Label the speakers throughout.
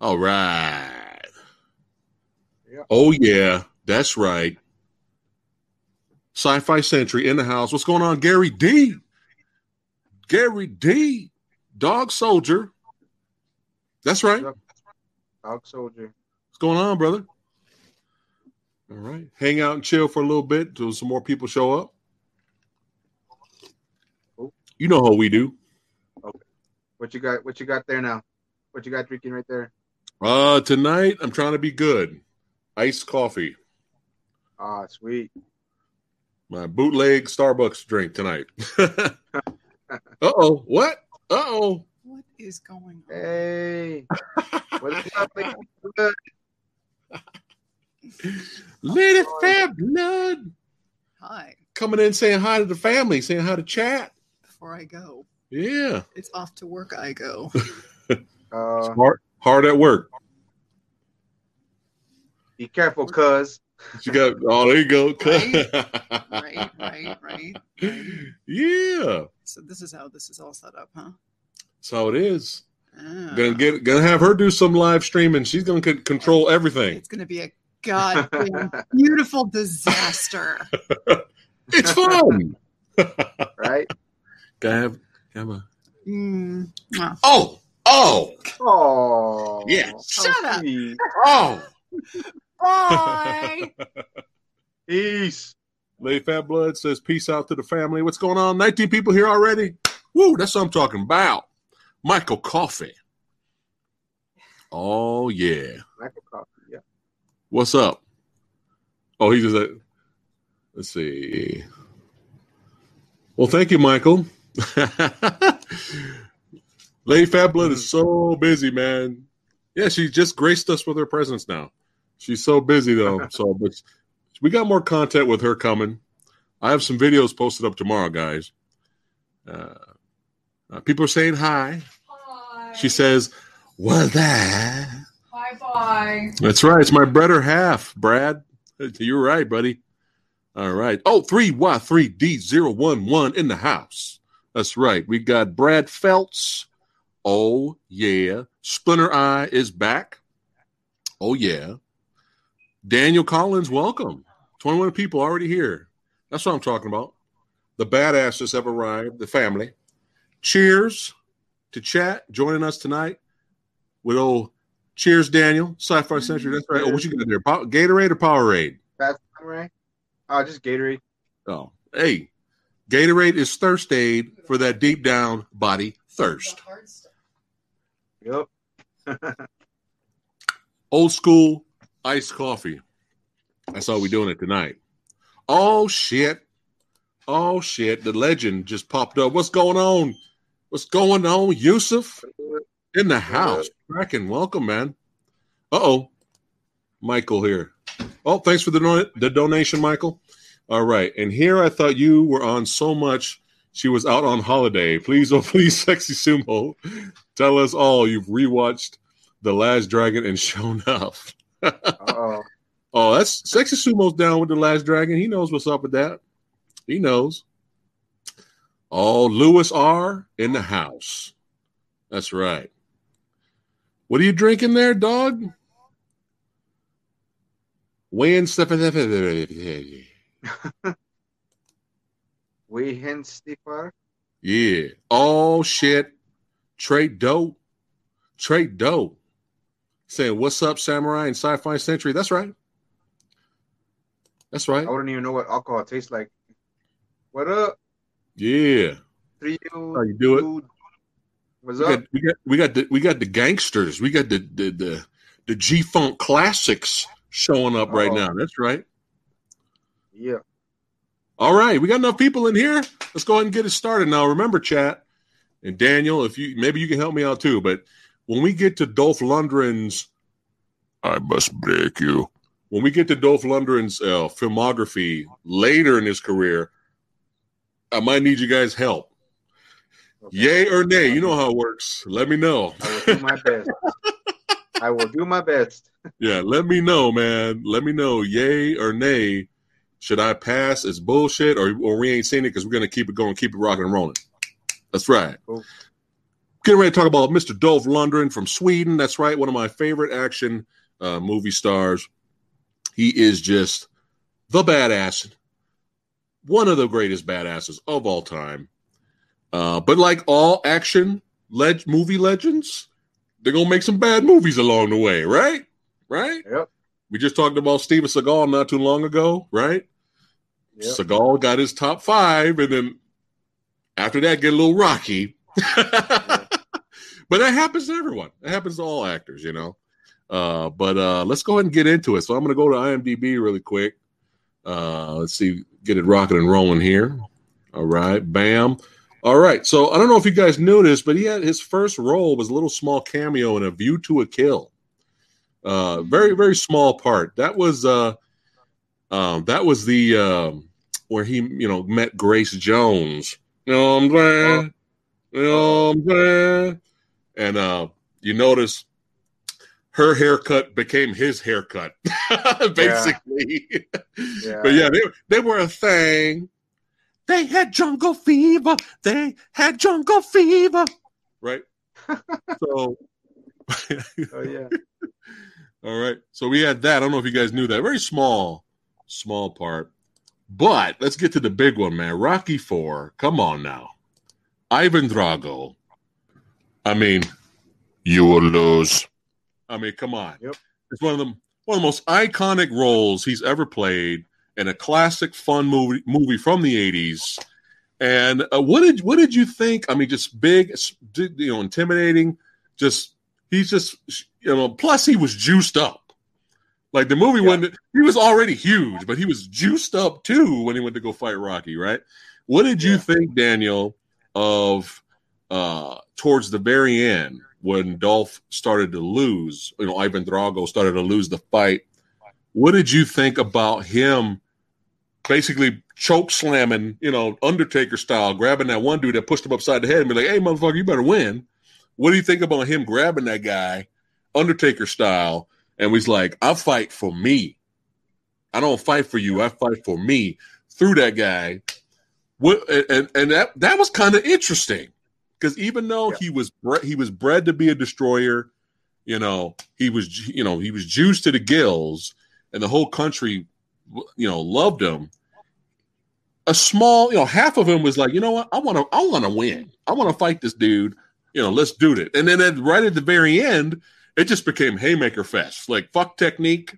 Speaker 1: All right.
Speaker 2: Yeah.
Speaker 1: Oh yeah, that's right. Sci-Fi Century in the house. What's going on, Gary D? Gary D, Dog Soldier. That's right.
Speaker 2: Dog Soldier.
Speaker 1: What's going on, brother? All right. Hang out and chill for a little bit until some more people show up.
Speaker 2: Cool.
Speaker 1: You know how we do. Okay.
Speaker 2: What you got? What you got there now? What you got drinking right there?
Speaker 1: Uh tonight I'm trying to be good. Iced coffee.
Speaker 2: Ah, sweet.
Speaker 1: My bootleg Starbucks drink tonight. uh oh. What? Uh oh.
Speaker 3: What is going on?
Speaker 2: Hey, what's up? lady? Good.
Speaker 1: Lady Fat Blood
Speaker 3: Hi.
Speaker 1: coming in saying hi to the family, saying hi to chat.
Speaker 3: Before I go,
Speaker 1: Yeah.
Speaker 3: it's off to work. I go.
Speaker 2: Uh,
Speaker 1: Hard, hard at work.
Speaker 2: be careful, cuz.
Speaker 1: You got oh there you go.
Speaker 3: Right, right, right, right, right.
Speaker 1: Yeah.
Speaker 3: So this is how this is all set up, huh?
Speaker 1: That's how it is.
Speaker 3: Ah.
Speaker 1: Gonna get gonna have her do some live streaming. She's gonna c- control everything.
Speaker 3: It's gonna be a goddamn beautiful disaster.
Speaker 1: It's fun.
Speaker 2: Right?
Speaker 1: Gotta have, have a
Speaker 3: Mm. Mwah.
Speaker 1: oh oh
Speaker 2: Oh,
Speaker 1: Yeah.
Speaker 3: Shut up.
Speaker 1: oh.
Speaker 3: Bye.
Speaker 2: Peace.
Speaker 1: Lady Fat Blood says peace out to the family. What's going on? 19 people here already. Woo, that's what I'm talking about. Michael Coffee. Oh yeah.
Speaker 2: Michael Coffee. Yeah.
Speaker 1: What's up? Oh, he just uh, let's see. Well, thank you, Michael. Lady Fat Blood is so busy, man. Yeah, she just graced us with her presence now. She's so busy though. So, but we got more content with her coming. I have some videos posted up tomorrow, guys. Uh, uh, people are saying hi.
Speaker 4: Hi.
Speaker 1: She says, "Was that?"
Speaker 4: Bye bye.
Speaker 1: That's right. It's my better half, Brad. You're right, buddy. All right. Oh, three Y three D zero one one in the house. That's right. We got Brad Feltz. Oh yeah. Splinter Eye is back. Oh yeah. Daniel Collins, welcome. 21 people already here. That's what I'm talking about. The badasses have arrived, the family. Cheers to chat joining us tonight with old Cheers, Daniel. Sci-Fi mm-hmm. Century. That's right. Oh, what you got there? Pow- Gatorade or Powerade?
Speaker 2: Fast Samurai. Oh, just Gatorade.
Speaker 1: Oh, hey, Gatorade is thirst aid for that deep down body thirst.
Speaker 2: Yep.
Speaker 1: Old school iced coffee. That's how we're doing it tonight. Oh shit! Oh shit! The legend just popped up. What's going on? What's going on, Yusuf? In the house. Cracking. Welcome, man. Uh oh. Michael here. Oh, thanks for the, the donation, Michael. All right. And here I thought you were on so much. She was out on holiday. Please, oh, please, Sexy Sumo, tell us all you've rewatched The Last Dragon and shown up.
Speaker 2: Oh,
Speaker 1: that's Sexy Sumo's down with The Last Dragon. He knows what's up with that. He knows. Oh, Lewis R. in the house. That's right. What are you drinking there, dog? Wayne stuff.
Speaker 2: we hint Stefar.
Speaker 1: Yeah. Oh shit. Trade dope. Trade dope. Saying what's up, Samurai and Sci-Fi Century. That's right. That's right.
Speaker 2: I wouldn't even know what alcohol tastes like. What up?
Speaker 1: Yeah.
Speaker 2: Three
Speaker 1: How you do it?
Speaker 2: What's
Speaker 1: We
Speaker 2: up?
Speaker 1: got, we got we got the we got the gangsters. We got the the the, the G Funk classics showing up right
Speaker 2: Oh.
Speaker 1: now. That's right.
Speaker 2: Yeah.
Speaker 1: All right, we got enough people in here. Let's go ahead and get it started now. Remember, chat and Daniel, if you maybe you can help me out too. But when we get to Dolph Lundgren's, I must break you. When we get to Dolph Lundgren's uh, filmography later in his career, I might need you guys' help.
Speaker 2: Okay.
Speaker 1: Yay or nay? You know how it works. Let me know.
Speaker 2: I will do my best. I will do my best.
Speaker 1: Yeah, let me know, man. Let me know, yay or nay. Should I pass as bullshit or, or we ain't seen it because we're gonna keep it going, keep it rocking and rolling. That's right.
Speaker 2: Cool.
Speaker 1: getting ready to talk about Mr. Dolph Lundgren from Sweden. That's right, one of my favorite action uh, movie stars. He is just the badass, one of the greatest badasses of all time. Uh, but like all action leg- movie legends, they're gonna make some bad movies along the way, right? Right?
Speaker 2: Yep.
Speaker 1: We just talked about Steven Seagal not too long ago, right?
Speaker 2: Yep.
Speaker 1: Seagal got his top five, and then after that, get a little rocky. but that happens to everyone. It happens to all actors, you know. Uh, but uh, let's go ahead and get into it. So I'm going to go to IMDb really quick. Uh, let's see, get it rocking and rolling here. All right, bam. All right. So I don't know if you guys knew this, but he had his first role was a little small cameo in A View to a Kill. Uh, very very small part. That was uh, um, that was the um, where he you know met Grace Jones. You know what I'm saying? You know what I'm saying? And uh, you notice her haircut became his haircut, basically.
Speaker 2: Yeah.
Speaker 1: But yeah, they, they were a thing. They had jungle fever. They had jungle fever. Right? so,
Speaker 2: Oh yeah.
Speaker 1: all right. So we had that. I don't know if you guys knew that. Very small, small part. But let's get to the big one, man. Rocky Four. Come on now. Ivan Drago. I mean, you will lose. I mean, come on.
Speaker 2: Yep.
Speaker 1: It's one of the one of the most iconic roles he's ever played in a classic fun movie movie from the 80s. And uh, what did what did you think? I mean, just big, you know, intimidating. Just he's just you know. Plus, he was juiced up. Like the movie
Speaker 2: Yeah.
Speaker 1: when he was already huge, but he was juiced up too when he went to go fight Rocky. Right? What did you
Speaker 2: Yeah.
Speaker 1: think, Daniel, of uh towards the very end when Dolph started to lose? You know, Ivan Drago started to lose the fight. What did you think about him basically choke slamming, you know, Undertaker style, grabbing that one dude that pushed him upside the head and be like, hey, motherfucker, you better win. What do you think about him grabbing that guy, Undertaker style, and was like, I fight for me. I don't fight for you. I fight for me. Through that guy. What and and that that was kind of interesting because even though
Speaker 2: Yeah.
Speaker 1: he was bre- he was bred to be a destroyer, you know, he was you know he was juiced to the gills, and the whole country, you know, loved him. A small, you know, half of him was like, you know what, I want to, I want to win. I want to fight this dude. You know, let's do it. And then at, right at the very end, it just became haymaker fest. Like fuck technique.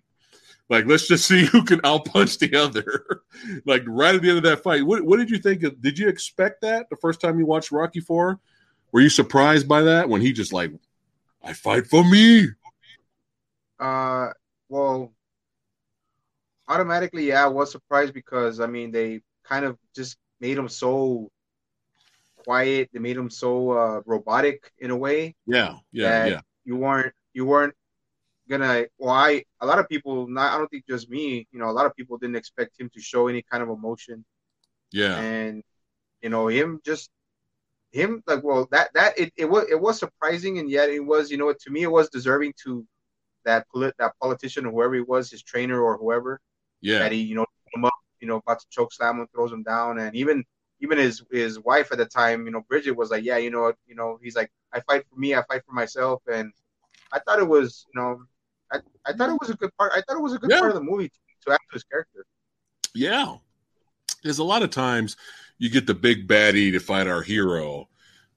Speaker 1: Like let's just see who can outpunch the other. like right at the end of that fight, what, what did you think? Of, did you expect that the first time you watched Rocky Four? Were you surprised by that when he just like, I fight for me?
Speaker 2: Uh, well, automatically, yeah, I was surprised because I mean they kind of just made him so quiet. They made him so uh, robotic in a way.
Speaker 1: Yeah, yeah, yeah.
Speaker 2: You weren't you weren't gonna. Well, I a lot of people. Not I don't think just me. You know, a lot of people didn't expect him to show any kind of emotion,
Speaker 1: Yeah,
Speaker 2: and you know him just him like well that that it, it was it was surprising and yet it was you know to me it was deserving to that polit- that politician or whoever he was his trainer or whoever
Speaker 1: yeah,
Speaker 2: that he you know him up you know about to choke slam him throws him down and even even his his wife at the time you know Bridget was like yeah you know you know he's like I fight for me I fight for myself and I thought it was you know I, I thought it was a good part I thought it was a good
Speaker 1: Yeah.
Speaker 2: part of the movie to, to add to his character
Speaker 1: yeah. There's a lot of times you get the big baddie to fight our hero,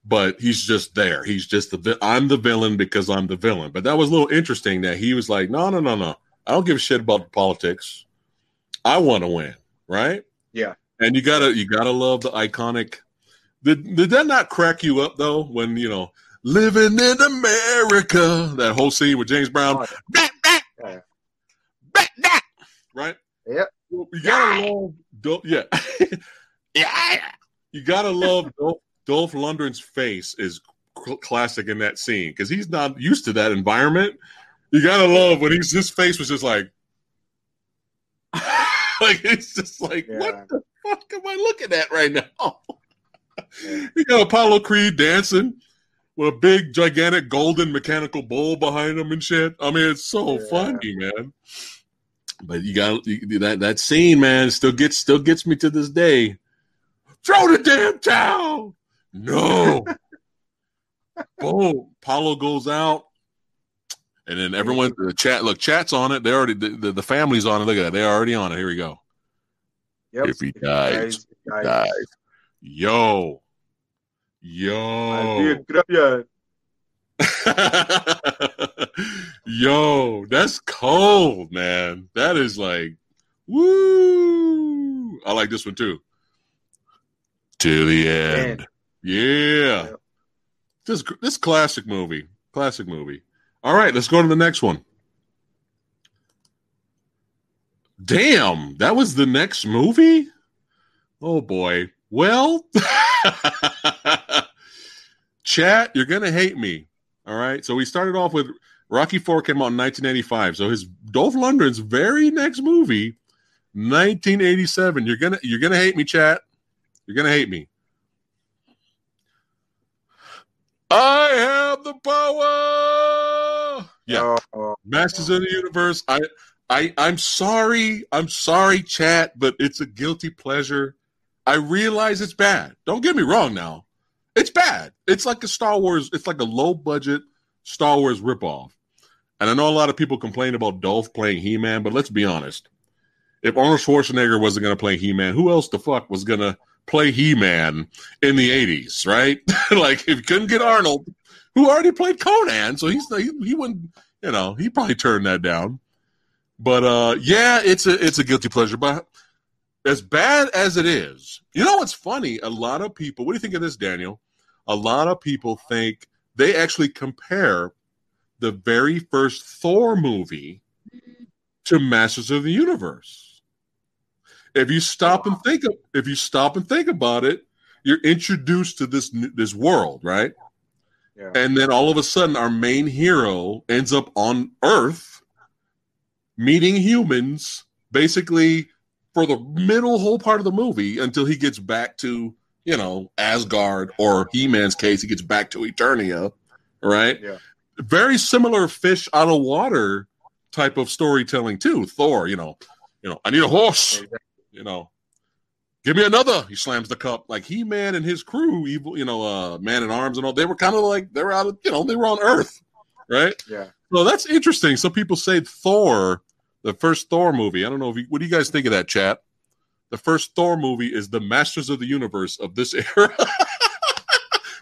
Speaker 1: but he's just there. He's just the I'm the villain because I'm the villain. But that was a little interesting that he was like, no, no, no, no. I don't give a shit about the politics. I want to win, right?
Speaker 2: Yeah.
Speaker 1: And you gotta you gotta love the iconic. Did did that not crack you up though when you know living in America that whole scene with James Brown?
Speaker 2: Oh, yeah.
Speaker 1: right?
Speaker 2: Yep.
Speaker 1: You gotta love, Dol- yeah, yeah. You gotta love Dolph, Dolph Lundgren's face is cl- classic in that scene because he's not used to that environment. You gotta love when he's his face was just like, like it's just like,
Speaker 2: Yeah.
Speaker 1: what the fuck am I looking at right now?
Speaker 2: Yeah.
Speaker 1: you got Apollo Creed dancing with a big, gigantic golden mechanical bull behind him and shit. I mean, it's so
Speaker 2: Yeah.
Speaker 1: funny, man. But you got you, that that scene, man, still gets still gets me to this day. Throw the damn towel. No. Boom. Paulo goes out. And then everyone the chat look, chat's on it. They already the, the, the family's on it. Look at that. They're already on it. Here we go.
Speaker 2: Yep.
Speaker 1: If he dies,
Speaker 2: Guys, guys.
Speaker 1: Guys. Yo. Yo. Yo, that's cold, man. That is like, woo. I like this one too. To the end.
Speaker 2: Man.
Speaker 1: Yeah.
Speaker 2: Yep.
Speaker 1: This this classic movie. Classic movie. All right, let's go to the next one. Damn, that was the next movie? Oh boy. Well, chat, you're going to hate me. All right. So we started off with Rocky 4 came out in 1985. So his Dolph Lundgren's very next movie, 1987. You're to you're to hate me, chat. You're to hate me. I have the power. Yeah.
Speaker 2: Oh,
Speaker 1: Masters of the Universe. I I I'm sorry. I'm sorry, chat, but it's a guilty pleasure. I realize it's bad. Don't get me wrong now. It's bad. It's like a Star Wars, it's like a low budget Star Wars ripoff. And I know a lot of people complain about Dolph playing He-Man, but let's be honest. If Arnold Schwarzenegger wasn't going to play He-Man, who else the fuck was going to play He-Man in the 80s, right? like if you couldn't get Arnold, who already played Conan, so he's he, he wouldn't, you know, he probably turned that down. But uh yeah, it's a it's a guilty pleasure, but as bad as it is, you know what's funny? A lot of people, what do you think of this, Daniel? A lot of people think they actually compare the very first Thor movie to Masters of the Universe. If you stop and think of, if you stop and think about it, you're introduced to this this world, right?
Speaker 2: Yeah.
Speaker 1: And then all of a sudden, our main hero ends up on Earth, meeting humans, basically for the middle whole part of the movie until he gets back to, you know, Asgard, or He Man's case, he gets back to Eternia, right?
Speaker 2: Yeah.
Speaker 1: Very similar fish out of water type of storytelling too. Thor, you know, you know, I need a horse, you know. Give me another. He slams the cup. Like He Man and his crew, evil, you know, uh, Man at Arms and all. They were kind of like they were out of, you know, they were on Earth, right?
Speaker 2: Yeah.
Speaker 1: So that's interesting. Some people say Thor, the first Thor movie. I don't know if you, what do you guys think of that, chat? The first Thor movie is the Masters of the Universe of this era.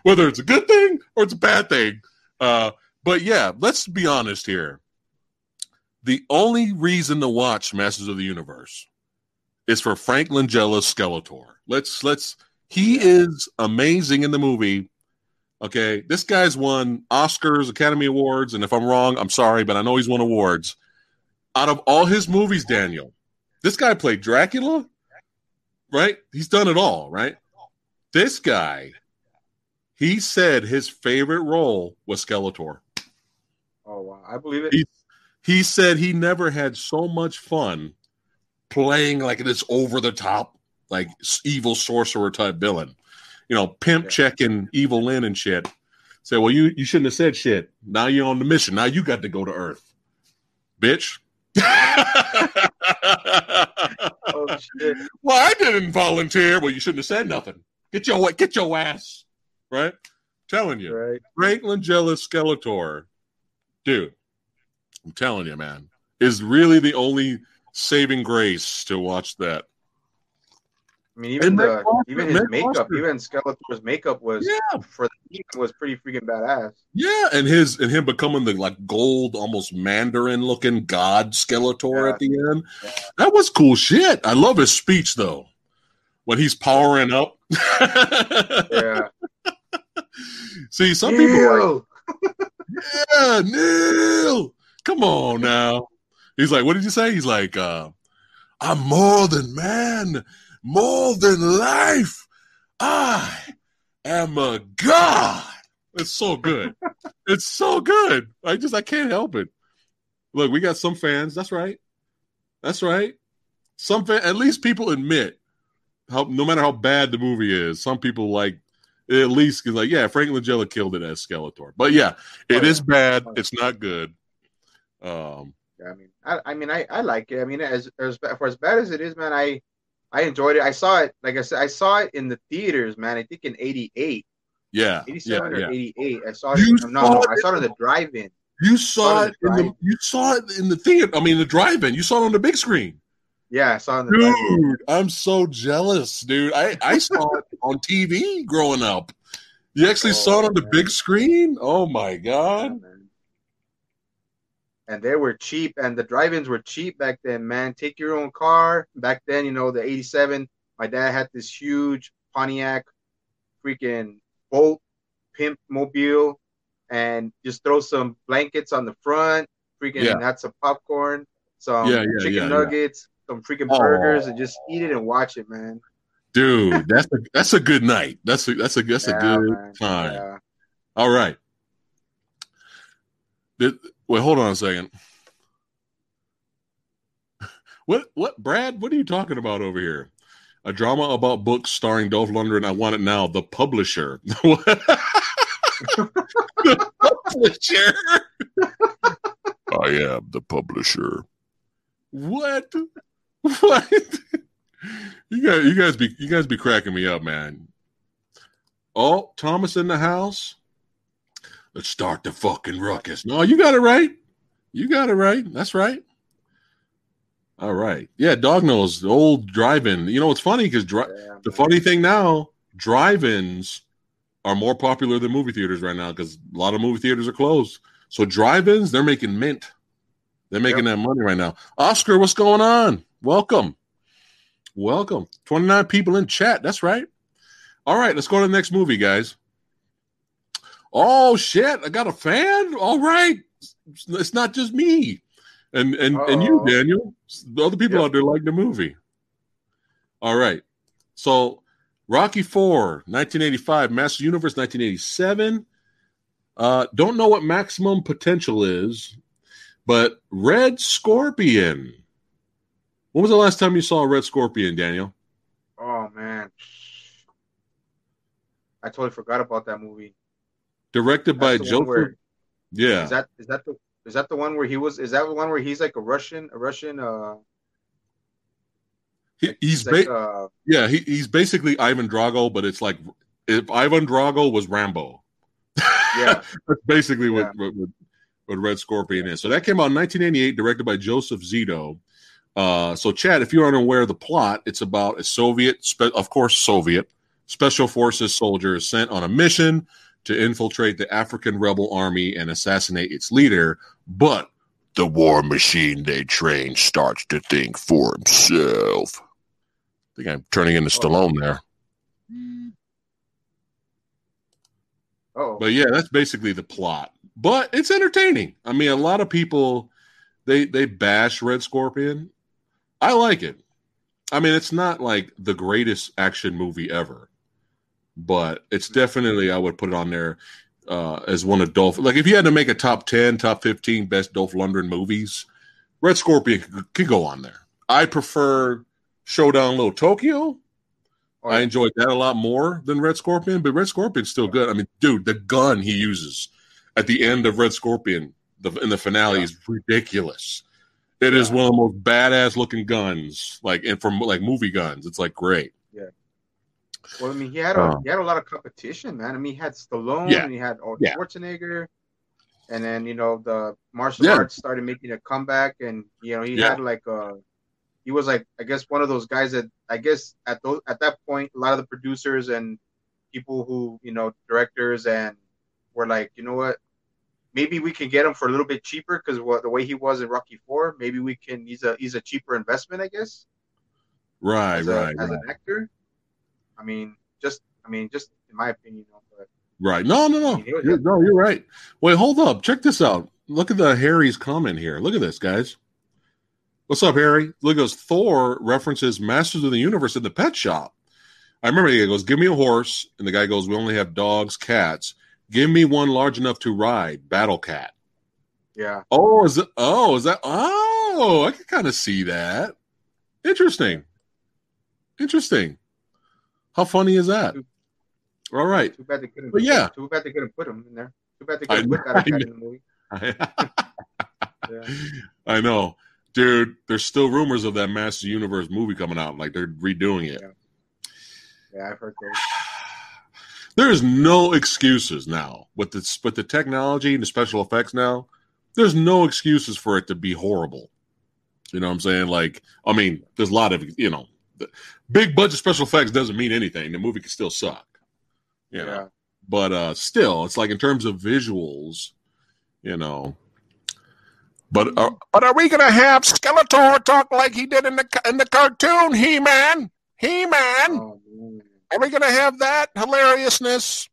Speaker 1: Whether it's a good thing or it's a bad thing. Uh, but yeah, let's be honest here. The only reason to watch Masters of the Universe is for Frank Langella's Skeletor. Let's let's he is amazing in the movie. Okay, this guy's won Oscars, Academy Awards, and if I'm wrong, I'm sorry, but I know he's won awards. Out of all his movies, Daniel, this guy played Dracula, right? He's done it all, right? This guy, he said his favorite role was Skeletor.
Speaker 2: Oh wow, I believe it.
Speaker 1: He- He said he never had so much fun playing like this over the top, like evil sorcerer type villain. You know, pimp
Speaker 2: Yeah.
Speaker 1: checking Evil-Lyn and shit. Say, well, you you shouldn't have said shit. Now you're on the mission. Now you got to go to Earth, bitch.
Speaker 2: oh shit.
Speaker 1: well, I didn't volunteer. Well, you shouldn't have said nothing. Get your get your ass right. Telling you.
Speaker 2: Right.
Speaker 1: Frank Langella Skeletor, dude, I'm telling you, man, is really the only saving grace to watch that.
Speaker 2: I mean, even the
Speaker 1: Foster-
Speaker 2: even his makeup,
Speaker 1: Foster.
Speaker 2: even Skeletor's makeup was
Speaker 1: Yeah,
Speaker 2: for the was pretty freaking badass.
Speaker 1: yeah, and his and him becoming the like gold, almost Mandarin looking God Skeletor
Speaker 2: Yeah.
Speaker 1: at the end.
Speaker 2: Yeah.
Speaker 1: That was cool shit. I love his speech though, when he's powering up.
Speaker 2: Yeah.
Speaker 1: See, some people are. Yeah, Neil. Come on now. He's like, what did you say? He's like, uh, I'm more than man, more than life. I am a god. It's so good. it's so good. I just I can't help it. Look, we got some fans. That's right. That's right. Some fan, at least people admit how no matter how bad the movie is, some people like at least is like, yeah, Frank Langella killed it as Skeletor. But yeah, it
Speaker 2: Oh,
Speaker 1: is bad.
Speaker 2: Oh.
Speaker 1: It's not good. Um,
Speaker 2: Yeah, I mean, I, I mean, I, I like it. I mean, as as for as bad as it is, man, I I enjoyed it. I saw it, like I said, I saw it in the theaters, man. I think in '88.
Speaker 1: Yeah,
Speaker 2: 87
Speaker 1: yeah,
Speaker 2: or
Speaker 1: yeah.
Speaker 2: 88. I saw it.
Speaker 1: You
Speaker 2: no,
Speaker 1: saw
Speaker 2: no,
Speaker 1: it
Speaker 2: I saw it in the drive-in.
Speaker 1: You saw
Speaker 2: Saw it in the
Speaker 1: the you saw it in the theater. I mean, the drive-in. You saw it on the big screen.
Speaker 2: Yeah, I saw it in the drive-in.
Speaker 1: Dude, I'm so jealous, dude. I I saw it on TV growing up. You actually
Speaker 2: Oh,
Speaker 1: saw it oh, on the
Speaker 2: man.
Speaker 1: big screen? Oh my
Speaker 2: Yeah,
Speaker 1: god.
Speaker 2: man. And they were cheap, and the drive-ins were cheap back then, man. Take your own car. Back then, you know, the 87, my dad had this huge Pontiac freaking boat pimp mobile and just throw some blankets on the front, freaking
Speaker 1: Yeah.
Speaker 2: had some popcorn, some
Speaker 1: Yeah, yeah,
Speaker 2: chicken
Speaker 1: yeah,
Speaker 2: nuggets, some freaking burgers, and just eat it and watch it, man.
Speaker 1: Dude, that's a that's a good night. That's a that's a that's a good
Speaker 2: man.
Speaker 1: time. All right. Did, wait, hold on a second. What what Brad, what are you talking about over here? A drama about books starring Dolph Lundgren. I want it now. The publisher. the publisher. I am the publisher. What? What? You guys, you guys be you guys be cracking me up, man. Oh, Thomas in the house. Let's start the fucking ruckus. No, you got it right. You got it right. That's right. All right. Yeah, dog nose, the old drive-in. You know what's funny because dri-
Speaker 2: Yeah,
Speaker 1: the funny thing now, drive-ins are more popular than movie theaters right now because a lot of movie theaters are closed. So drive-ins, they're making mint. They're making that money right now. Oscar, what's going on? Welcome. Welcome. 29 people in chat. That's right. All right, let's go to the next movie, guys. Oh shit, I got a fan. All right. It's not just me. And and and you, Daniel. The other people
Speaker 2: Yep.
Speaker 1: out there like the movie. All right. So Rocky 4, 1985, Master Universe 1987. Uh don't know what maximum potential is, but Red Scorpion. When was the last time you saw a Red Scorpion, Daniel?
Speaker 2: Oh man, I totally forgot about that movie.
Speaker 1: Directed by
Speaker 2: That's one
Speaker 1: Joseph.
Speaker 2: where-
Speaker 1: yeah.
Speaker 2: Is that is that the is that the one where he was? Is that the one where he's like a Russian, a Russian? Uh,
Speaker 1: He- he's
Speaker 2: like,
Speaker 1: ba-
Speaker 2: uh,
Speaker 1: yeah, he, he's basically Ivan Drago, but it's like if Ivan Drago was Rambo.
Speaker 2: Yeah.
Speaker 1: That's basically what,
Speaker 2: Yeah.
Speaker 1: what, what what Red Scorpion is. So that came out in 1988, directed by Joseph Zito. Uh, so, Chad, if you're unaware of the plot, it's about a Soviet, of course, Soviet special forces soldier is sent on a mission to infiltrate the African rebel army and assassinate its leader. But the war machine they train starts to think for himself. I think I'm turning into oh. Stallone there.
Speaker 2: oh,
Speaker 1: But yeah, that's basically the plot. But it's entertaining. I mean, a lot of people they they bash Red Scorpion. I like it. I mean, it's not like the greatest action movie ever, but it's definitely I would put it on there uh, as one of Dolph. Like if you had to make a top ten, top fifteen best Dolph Lundgren movies, Red Scorpion could, could go on there. I prefer Showdown Little Tokyo. I enjoyed that a lot more than Red Scorpion, but Red Scorpion's still good. I mean, dude, the gun he uses at the end of Red Scorpion the, in the finale
Speaker 2: Yeah.
Speaker 1: is ridiculous. It is
Speaker 2: Yeah.
Speaker 1: one of the most badass looking guns, like and from like movie guns. It's like great.
Speaker 2: Well, I mean, he had a
Speaker 1: Uh.
Speaker 2: he had a lot of competition, man. I mean, he had Stallone,
Speaker 1: Yeah.
Speaker 2: and he had Arnold
Speaker 1: Yeah.
Speaker 2: Schwarzenegger, and then you know the martial
Speaker 1: Yeah.
Speaker 2: arts started making a comeback, and you know he
Speaker 1: Yeah.
Speaker 2: had like a he was like I guess one of those guys that I guess at those at that point a lot of the producers and people who you know directors and were like you know what maybe we can get him for a little bit cheaper because what the way he was in Rocky Four maybe we can he's a he's a cheaper investment I guess
Speaker 1: Right,
Speaker 2: as, a,
Speaker 1: right,
Speaker 2: as
Speaker 1: right,
Speaker 2: an actor I mean just I mean just in my opinion but
Speaker 1: right. No, no, no.
Speaker 2: I mean,
Speaker 1: You're, no, you're right. Wait, hold up. Check this out. Look at the Harry's comment here. Look at this, guys. What's up, Harry? Look this. Thor references Masters of the Universe in the pet shop. I remember he goes, Give me a horse. And the guy goes, We only have dogs, cats. Give me one large enough to ride, Battle Cat.
Speaker 2: yeah
Speaker 1: Oh, is it? Oh, is that? Oh, I can kind of see that. Interesting. Interesting. How funny is that? All right.
Speaker 2: too bad they couldn't
Speaker 1: But yeah.
Speaker 2: too bad they couldn't put him in there too bad they
Speaker 1: I
Speaker 2: couldn't put
Speaker 1: know,
Speaker 2: that in the movie Yeah.
Speaker 1: I know, dude. There's still rumors of that Master Universe movie coming out. Like they're redoing it.
Speaker 2: Yeah. yeah I've heard those
Speaker 1: There's no excuses now with the with the technology and the special effects now. There's no excuses for it to be horrible. You know what I'm saying? Like, I mean, there's a lot of you know, the big budget special effects doesn't mean anything. The movie can still suck. You know?
Speaker 2: Yeah.
Speaker 1: but uh still it's like in terms of visuals you know but uh, but are we gonna have skeletor talk like he did in the in the cartoon he-man he-man
Speaker 2: Oh, man.
Speaker 1: are we gonna have that hilariousness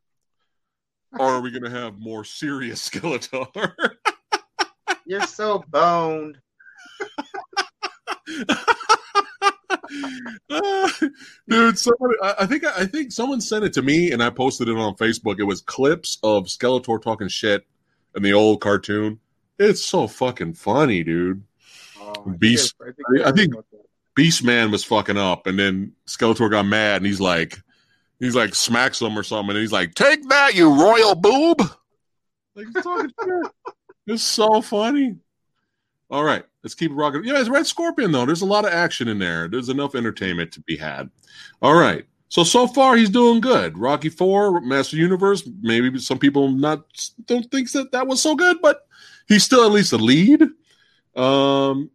Speaker 1: or are we gonna have more serious skeletor
Speaker 2: You're so boned.
Speaker 1: dude somebody I, I think i think someone sent it to me and i posted it on facebook. It was clips of skeletor talking shit in the old cartoon. It's so fucking funny dude.
Speaker 2: Oh,
Speaker 1: Beast-
Speaker 2: I think,
Speaker 1: I think- beast man was fucking up and then skeletor got mad and he's like he's like smacks him or something and he's like take that you royal boob. Like he's talking shit. It's so funny all right let's keep rocking. Yeah it's red scorpion though. There's a lot of action in there. There's enough entertainment to be had. All right. So so far he's doing good. Rocky 4 master universe maybe some people not don't think that that was so good but he's still at least a lead. Um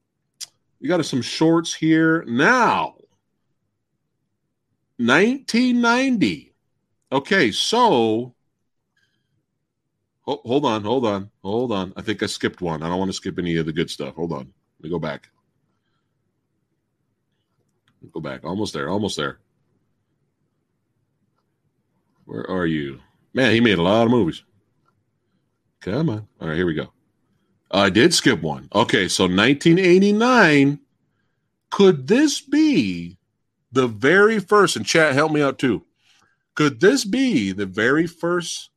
Speaker 1: you got some shorts here. Now 1990 okay so Ho- hold on, hold on, hold on. I think I skipped one. I don't want to skip any of the good stuff. Hold on. Let me go back. Go back. Almost there. Almost there. Where are you? Man, he made a lot of movies. Come on. All right, here we go. I did skip one. Okay, so 1989. Could this be the very first? And chat, help me out too. Could this be the very first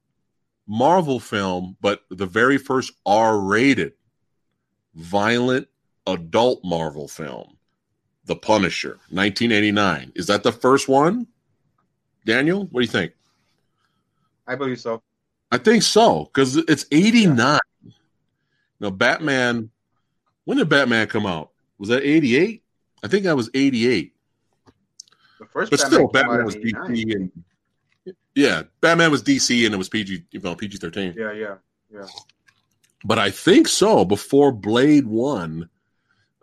Speaker 1: Marvel film, but the very first R rated violent adult Marvel film, The Punisher, 1989. Is that the first one? Daniel, what do you think?
Speaker 2: I believe so.
Speaker 1: I think so, because it's 89. Now, Batman, when did Batman come out? Was that 88? I think that was 88.
Speaker 2: The first
Speaker 1: But
Speaker 2: Batman
Speaker 1: still, Batman was
Speaker 2: 89.
Speaker 1: DC and yeah, Batman was DC and it was PG, you know, PG 13.
Speaker 2: Yeah, yeah, yeah.
Speaker 1: but I think so. Before Blade One,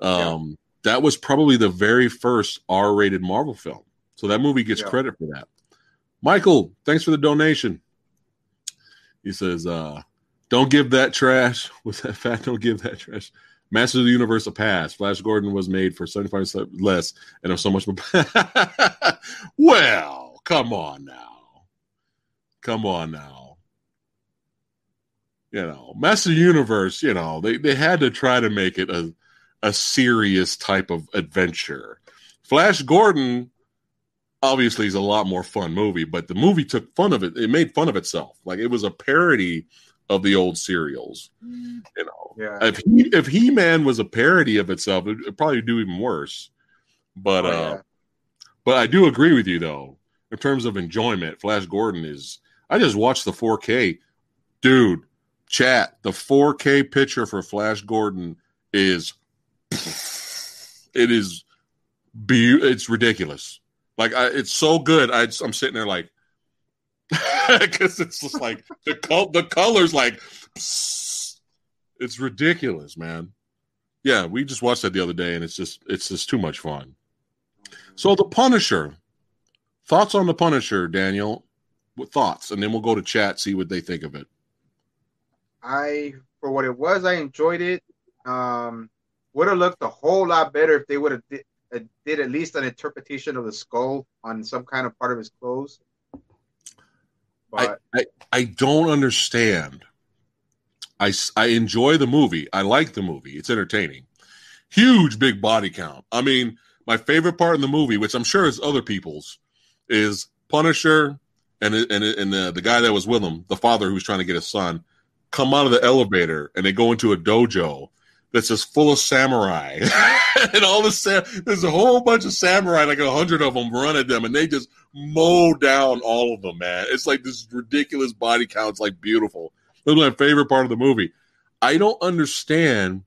Speaker 1: um, that was probably the very first R-rated Marvel film. So that movie gets
Speaker 2: Yeah.
Speaker 1: credit for that. Michael, thanks for the donation. He says, uh, "Don't give that trash with that fat. Don't give that trash." Masters of the Universe a pass. Flash Gordon was made for seventy five cents less, and of so much more. well, come on now, come on now you know, Master Universe, you know, they, they had to try to make it a, a serious type of adventure. Flash Gordon, obviously, is a lot more fun movie, but the movie took fun of it. It made fun of itself. Like it was a parody of the old serials. You know,
Speaker 2: Yeah.
Speaker 1: if he if He Man was a parody of itself, it would probably do even worse. But
Speaker 2: Oh,
Speaker 1: uh,
Speaker 2: yeah.
Speaker 1: but I do agree with you though. In terms of enjoyment, Flash Gordon is. I just watched the 4K, dude. Chat the 4K picture for Flash Gordon is. It is, be it's ridiculous. Like I, it's so good. I, I'm sitting there like, because it's just like the col- the colors like, it's ridiculous, man. Yeah, we just watched that the other day, and it's just it's just too much fun. So the Punisher. Thoughts on the Punisher, Daniel? What thoughts? And then we'll go to chat, see what they think of it.
Speaker 2: I for what it was, I enjoyed it. Um, would have looked a whole lot better if they would have did, uh, did at least an interpretation of the skull on some kind of part of his clothes. But
Speaker 1: I I don't understand. I, I enjoy the movie. I like the movie. It's entertaining. Huge big body count. I mean, my favorite part in the movie, which I'm sure is other people's, is Punisher and and and the, the guy that was with him, the father who was trying to get his son, come out of the elevator and they go into a dojo that's just full of samurai and all the sa- there's a whole bunch of samurai, like a hundred of them, run at them, and they just mow down all of them, man. It's like this ridiculous body count. It's like beautiful. That's my favorite part of the movie. I don't understand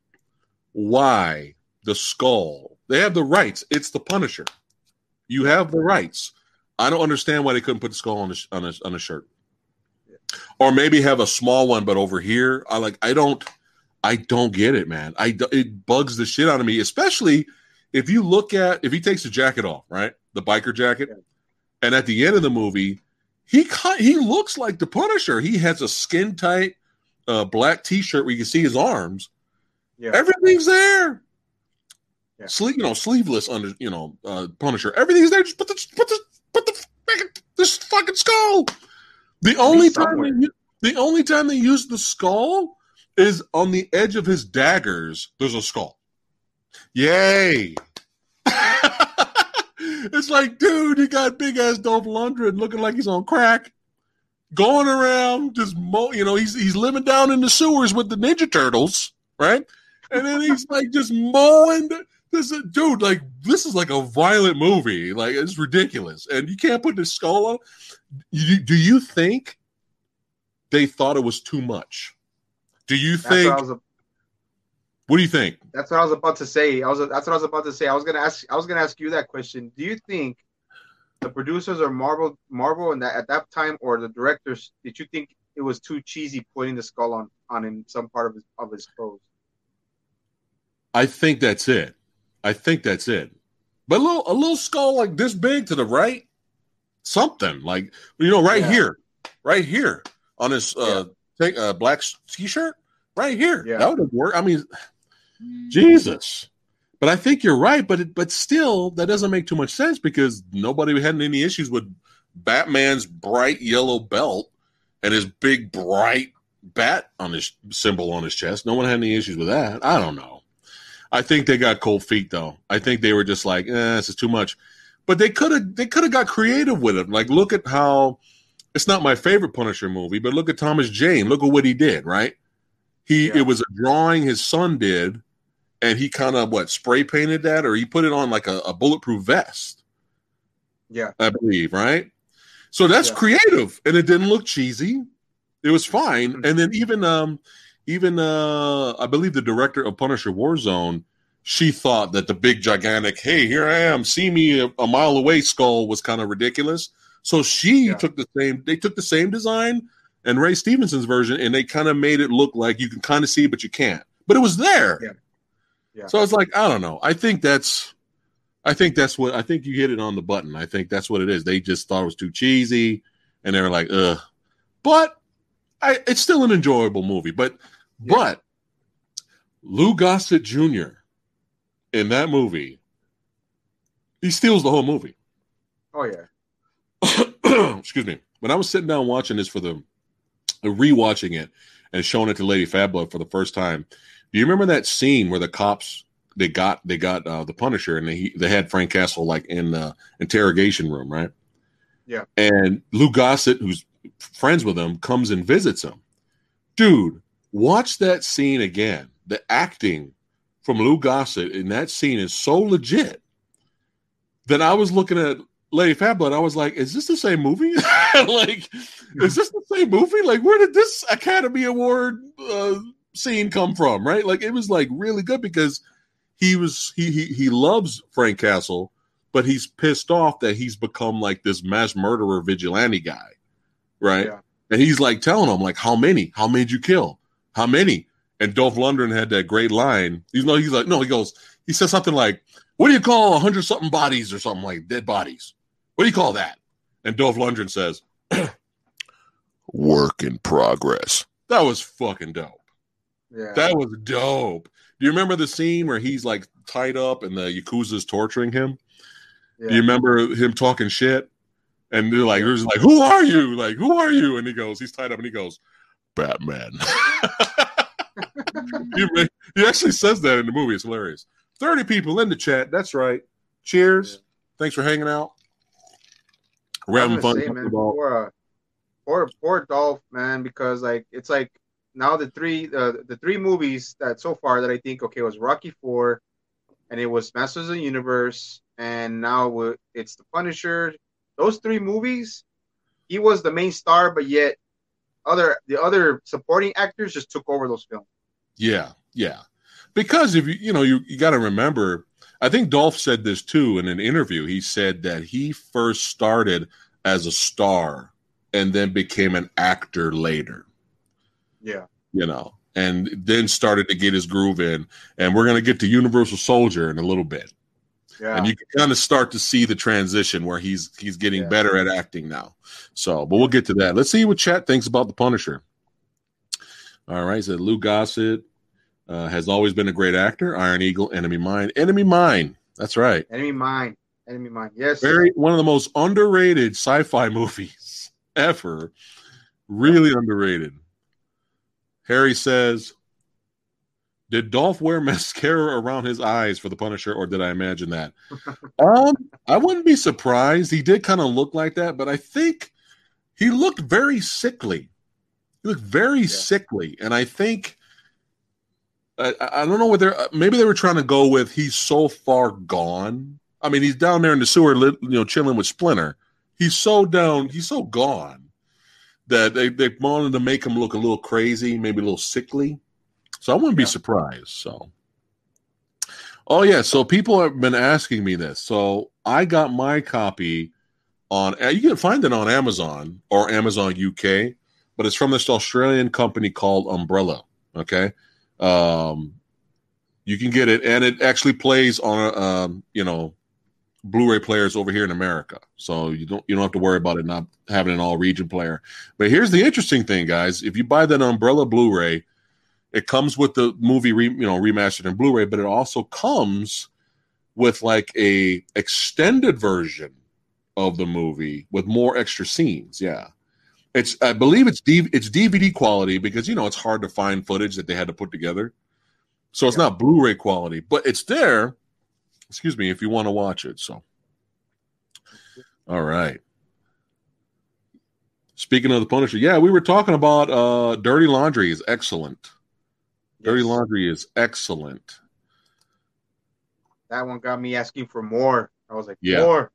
Speaker 1: why the skull. They have the rights. It's the Punisher. You have the rights. I don't understand why they couldn't put the skull on a on a, on a shirt, or maybe have a small one, but over here. I like. I don't. I don't get it, man. I it bugs the shit out of me, especially if you look at if he takes the jacket off, right, the biker jacket, and at the end of the movie, he he looks like the Punisher. He has a skin tight uh, black t shirt where you can see his arms.
Speaker 2: Yeah.
Speaker 1: Everything's there.
Speaker 2: Yeah.
Speaker 1: Sleeve, you know, sleeveless under, you know, uh, Punisher. Everything's there. Just put the, put the, put the, fucking- this fucking skull. The only time, they, the only time they use the skull is on the edge of his daggers. There's a skull. Yay! it's like, dude, you got big ass Dolph Lundgren looking like he's on crack, going around just mo- you know, he's he's living down in the sewers with the Ninja Turtles, right? And then he's like just mowing. the- This is, dude, like this is like a violent movie. Like it's ridiculous, and you can't put the skull on. You, do you think they thought it was too much? Do you
Speaker 2: That's
Speaker 1: think?
Speaker 2: what was.
Speaker 1: what do you think?
Speaker 2: That's what I was about to say. I was. That's what I was about to say. I was gonna ask. I was gonna ask you that question. Do you think the producers or Marvel, Marvel, and that at that time, or the directors, did you think it was too cheesy putting the skull on on in some part of his of his clothes?
Speaker 1: I think that's it. I think that's it. But a little a little skull like this big to the right, something like you know right
Speaker 2: Yeah.
Speaker 1: here, right here on his uh, take, uh black t-shirt, right here.
Speaker 2: Yeah.
Speaker 1: That would have worked. I mean, Jesus. But I think you're right. But it, but still, that doesn't make too much sense because nobody had any issues with Batman's bright yellow belt and his big bright bat on his symbol on his chest. No one had any issues with that. I don't know. I think they got cold feet though. I think they were just like, eh, this is too much. But they could have they could have got creative with it. Like, look at how it's not my favorite Punisher movie, but look at Thomas Jane. Look at what he did, right? He
Speaker 2: Yeah.
Speaker 1: it was a drawing his son did, and he kind of what spray painted that, or he put it on like a, a bulletproof vest,
Speaker 2: Yeah.
Speaker 1: I believe, right? So that's
Speaker 2: Yeah.
Speaker 1: creative, and it didn't look cheesy. It was fine,
Speaker 2: Mhm.
Speaker 1: and then even um even uh I believe the director of Punisher Warzone, she thought that the big gigantic, hey, here I am, see me a, a mile away skull was kind of ridiculous. So she
Speaker 2: Yeah.
Speaker 1: took the same they took the same design and Ray Stevenson's version and they kind of made it look like you can kind of see but you can't. But it was there.
Speaker 2: Yeah. Yeah.
Speaker 1: So it's like, I don't know. I think that's I think that's what I think you hit it on the button. I think that's what it is. They just thought it was too cheesy and they were like, ugh. But I, it's still an enjoyable movie. But
Speaker 2: Yeah.
Speaker 1: but Lou Gossett Jr. in that movie, he steals the whole movie.
Speaker 2: Oh yeah.
Speaker 1: Excuse me. When I was sitting down watching this for the uh, rewatching it and showing it to Lady Fablo for the first time, do you remember that scene where the cops they got they got uh, the Punisher and they they had Frank Castle like in the interrogation room, right?
Speaker 2: Yeah.
Speaker 1: And Lou Gossett, who's friends with him, comes and visits him. Dude, watch that scene again. The acting from Lou Gossett in that scene is so legit that I was looking at Lady Fablo and I was like, is this the same movie? like, is this the same movie? Like, where did this Academy Award uh, scene come from? Right? Like, it was like really good because he was he he he loves Frank Castle, but he's pissed off that he's become like this mass murderer vigilante guy, right?
Speaker 2: Yeah.
Speaker 1: And he's like telling him like, how many? How many did you kill? How many? And Dolph Lundgren had that great line. You know, he's like, no, he goes, he says something like, what do you call a hundred something bodies or something like dead bodies? What do you call that? And Dolph Lundgren says, work in progress. That was fucking dope.
Speaker 2: Yeah.
Speaker 1: That was dope. Do you remember the scene where he's like tied up and the Yakuza's torturing him?
Speaker 2: yeah.
Speaker 1: Do you remember him talking shit? And they're like, there's like, who are you? Like, who are you? And he goes, he's tied up and he goes, Batman. he, he actually says that in the movie. It's hilarious. 30 people in the chat. That's right. Cheers. Thanks for hanging out. We're having fun.
Speaker 2: say, man, poor, uh, poor, poor Dolph, man, because like it's like now the three, uh, the three movies that so far that I think okay was Rocky Four, and it was Masters of the Universe, and now it's the Punisher. Those three movies, he was the main star, but yet other the other supporting actors just took over those films.
Speaker 1: Yeah, yeah. Because if you you know you, you got to remember, I think Dolph said this too in an interview. He said that he first started as a star and then became an actor later.
Speaker 2: Yeah.
Speaker 1: You know, and then started to get his groove in. And we're going to get to Universal Soldier in a little bit.
Speaker 2: Yeah.
Speaker 1: And you can kind of start to see the transition where he's he's getting
Speaker 2: Yeah.
Speaker 1: better at acting now. So, but we'll get to that. Let's see what chat thinks about the Punisher. All right, so Lou Gossett uh, has always been a great actor. Iron Eagle, Enemy Mine, Enemy Mine. That's right.
Speaker 2: Enemy Mine. Enemy Mine. Yes.
Speaker 1: Very one of the most underrated sci-fi movies ever. Really underrated. Harry says, "Did Dolph wear mascara around his eyes for the Punisher, or did I imagine that?" um, I wouldn't be surprised. He did kind of look like that, but I think he looked very sickly. He looked very sickly, and I think I, I don't know what they're maybe they were trying to go with. He's so far gone. I mean, he's down there in the sewer, you know, chilling with Splinter. He's so down. He's so gone that they they wanted to make him look a little crazy, maybe a little sickly. So I wouldn't be surprised. So, oh yeah. So people have been asking me this. So I got my copy on. uh, You can find it on Amazon or Amazon UK, but it's from this Australian company called Umbrella. Okay, um, you can get it, and it actually plays on a um, you know Blu-ray players over here in America, so you don't you don't have to worry about it not having an all region player. But here's the interesting thing, guys: if you buy that Umbrella Blu-ray, it comes with the movie re, you know remastered in Blu-ray, but it also comes with like a extended version of the movie with more extra scenes. Yeah. It's I believe it's D, it's DVD quality because you know it's hard to find footage that they had to put together. So it's
Speaker 2: Yeah.
Speaker 1: not Blu-ray quality, but it's there. Excuse me if you want to watch it. So all right. Speaking of the Punisher, yeah, we were talking about uh Dirty Laundry is excellent. Dirty
Speaker 2: Yes.
Speaker 1: Laundry is excellent.
Speaker 2: That one got me asking for more. I was like,
Speaker 1: Yeah.
Speaker 2: more.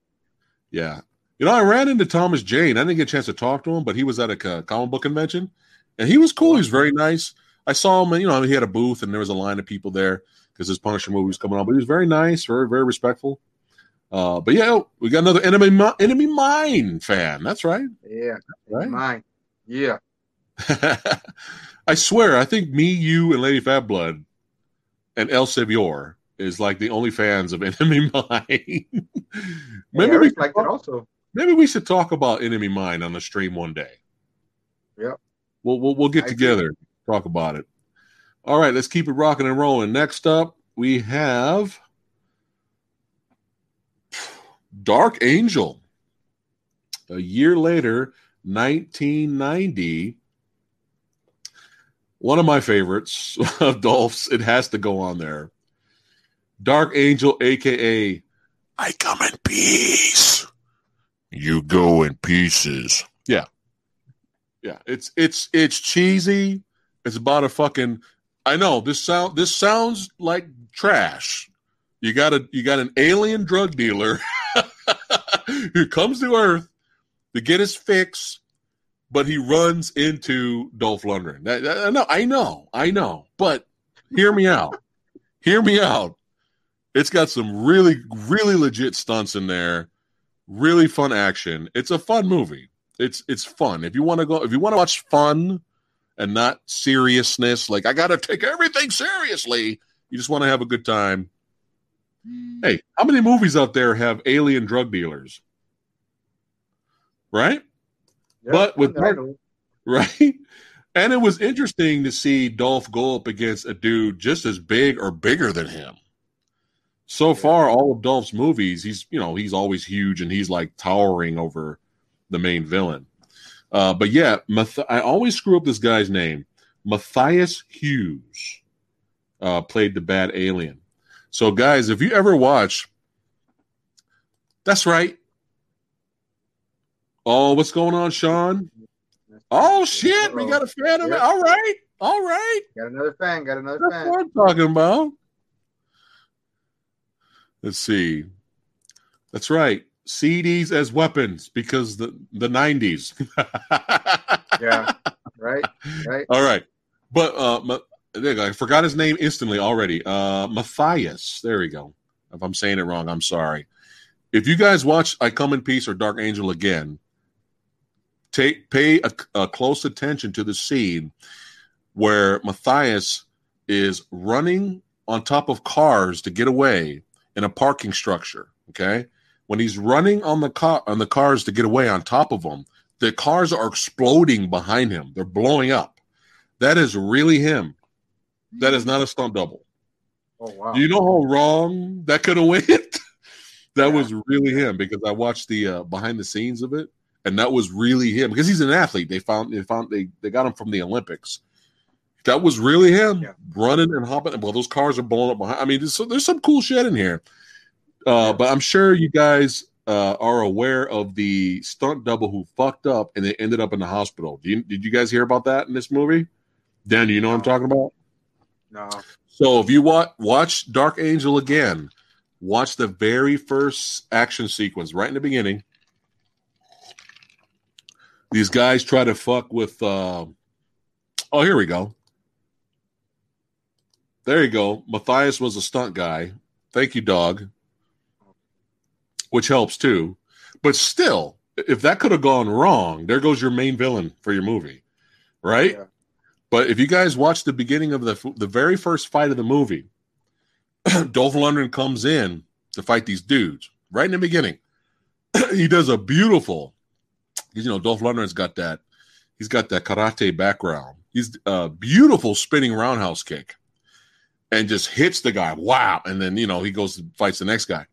Speaker 1: Yeah. You know, I ran into Thomas Jane. I didn't get a chance to talk to him, but he was at a co- comic book convention and he was cool. He was very nice. I saw him, and you know, he had a booth and there was a line of people there because his Punisher movie was coming on, but he was very nice, very, very respectful. Uh, but yeah, we got another enemy, enemy mine fan. That's right.
Speaker 2: Yeah.
Speaker 1: Right.
Speaker 2: Mine. Yeah.
Speaker 1: I swear, I think me, you, and Lady Fat Blood and El Savior is like the only fans of Enemy Mine.
Speaker 2: Maybe
Speaker 1: we
Speaker 2: like it also.
Speaker 1: maybe we should talk about Enemy Mine on the stream one day.
Speaker 2: Yep.
Speaker 1: We'll we'll, we'll get
Speaker 2: I agree.
Speaker 1: together, talk about it. All right, let's keep it rocking and rolling. Next up, we have Dark Angel. A year later, 1990. One of my favorites of Dolph's. It has to go on there. Dark Angel, aka I come in peace. You go in pieces. Yeah. Yeah. It's it's it's cheesy. It's about a fucking I know this sound this sounds like trash. You got a you got an alien drug dealer who comes to Earth to get his fix, but he runs into Dolph Lundgren. That, that- I know, I know, I know. But hear me out. hear me out. It's got some really, really legit stunts in there. Really fun action. It's a fun movie. It's it's fun. If you want to go, if you want to watch fun and not seriousness, like I got to take everything seriously. You just want to have a good time. Hey, how many movies out there have alien drug dealers? Right?
Speaker 2: Yeah,
Speaker 1: But with right? And it was interesting to see Dolph go up against a dude just as big or bigger than him. So
Speaker 2: Yeah.
Speaker 1: far, all of Dolph's movies, he's you know he's always huge and he's like towering over the main villain. Uh, but yeah, Math- I always screw up this guy's name. Matthias Hues uh, played the bad alien. So guys, if you ever watch, that's right. Oh, what's going on, Sean? Oh shit, we got a fan of it. All right, all right.
Speaker 2: Got another fan. Got another
Speaker 1: That's
Speaker 2: fan.
Speaker 1: what I'm talking about. Let's see. That's right. CDs as weapons because the the 90s.
Speaker 2: Yeah. Right. Right.
Speaker 1: all right. But uh Ma- there you go. I forgot his name instantly already. Uh Matthias. There we go. If I'm saying it wrong, I'm sorry. If you guys watch I Come in Peace or Dark Angel again, take pay a, a close attention to the scene where Matthias is running on top of cars to get away in a parking structure. Okay, when he's running on the car on the cars to get away on top of them, the cars are exploding behind him. They're blowing up. That is really him. That is not a stunt double.
Speaker 2: Oh wow.
Speaker 1: Do you know how wrong that could have went? that
Speaker 2: Yeah.
Speaker 1: was really him because I watched the uh, behind the scenes of it, and that was really him because he's an athlete. They found they found they they got him from the Olympics. That was really him
Speaker 2: Yeah.
Speaker 1: running and hopping. Well, those cars are blowing up behind. I mean, there's, there's some cool shit in here. Uh. But I'm sure you guys uh, are aware of the stunt double who fucked up and they ended up in the hospital. Do you, did you guys hear about that in this movie? Dan, do you know what I'm talking about?
Speaker 2: No.
Speaker 1: So if you watch watch Dark Angel again, watch the very first action sequence right in the beginning. These guys try to fuck with. Uh, oh, here we go. There you go. Matthias was a stunt guy. Thank you, dog. Which helps too. But still, if that could have gone wrong, there goes your main villain for your movie, right?
Speaker 2: Yeah.
Speaker 1: But if you guys watch the beginning of the the very first fight of the movie, Dolph Lundgren comes in to fight these dudes right in the beginning. he does a beautiful, you know, Dolph Lundgren's got that, he's got that karate background. He's a beautiful spinning roundhouse kick, and just hits the guy. Wow! And then you know he goes and fights the next guy.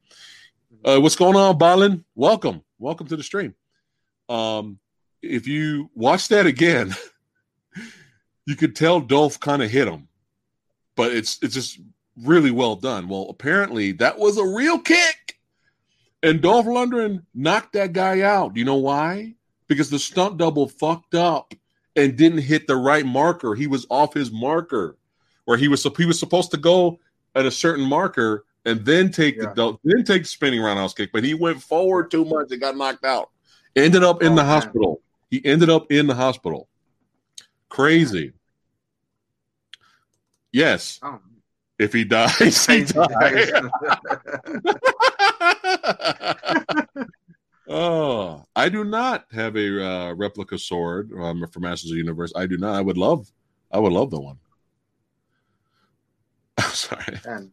Speaker 1: Uh, what's going on, Balin? Welcome, welcome to the stream. Um, if you watch that again. you could tell Dolph kind of hit him, but it's it's just really well done. Well, apparently that was a real kick, and Dolph Lundgren knocked that guy out. You know why? Because the stunt double fucked up and didn't hit the right marker. He was off his marker, where he was he was supposed to go at a certain marker and then take
Speaker 2: Yeah.
Speaker 1: the then take the spinning roundhouse kick, but he went forward too much and got knocked out. Ended up in
Speaker 2: Oh,
Speaker 1: the
Speaker 2: man.
Speaker 1: hospital. He ended up in the hospital. Crazy. Yes,
Speaker 2: Oh.
Speaker 1: if he dies, he dies. oh, I do not have a uh, replica sword um, for Masters of the Universe. I do not. I would love. I would love the one. I'm Sorry.
Speaker 2: Man,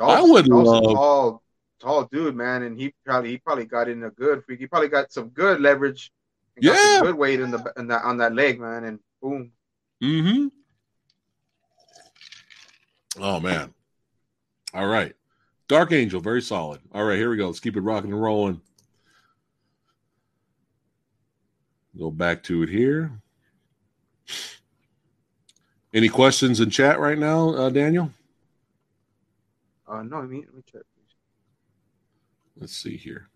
Speaker 1: I would love-
Speaker 2: tall, tall dude, man, and he probably he probably got in a good. He probably got some good leverage. and got some
Speaker 1: Yeah.
Speaker 2: good weight in the in that on that leg, man, and boom.
Speaker 1: Mm-hmm. Oh man. All right. Dark Angel, very solid. All right, here we go. Let's keep it rocking and rolling. Go back to it here. Any questions in chat right now, uh, Daniel?
Speaker 2: Uh, no, I mean, let me check.
Speaker 1: Let's see here.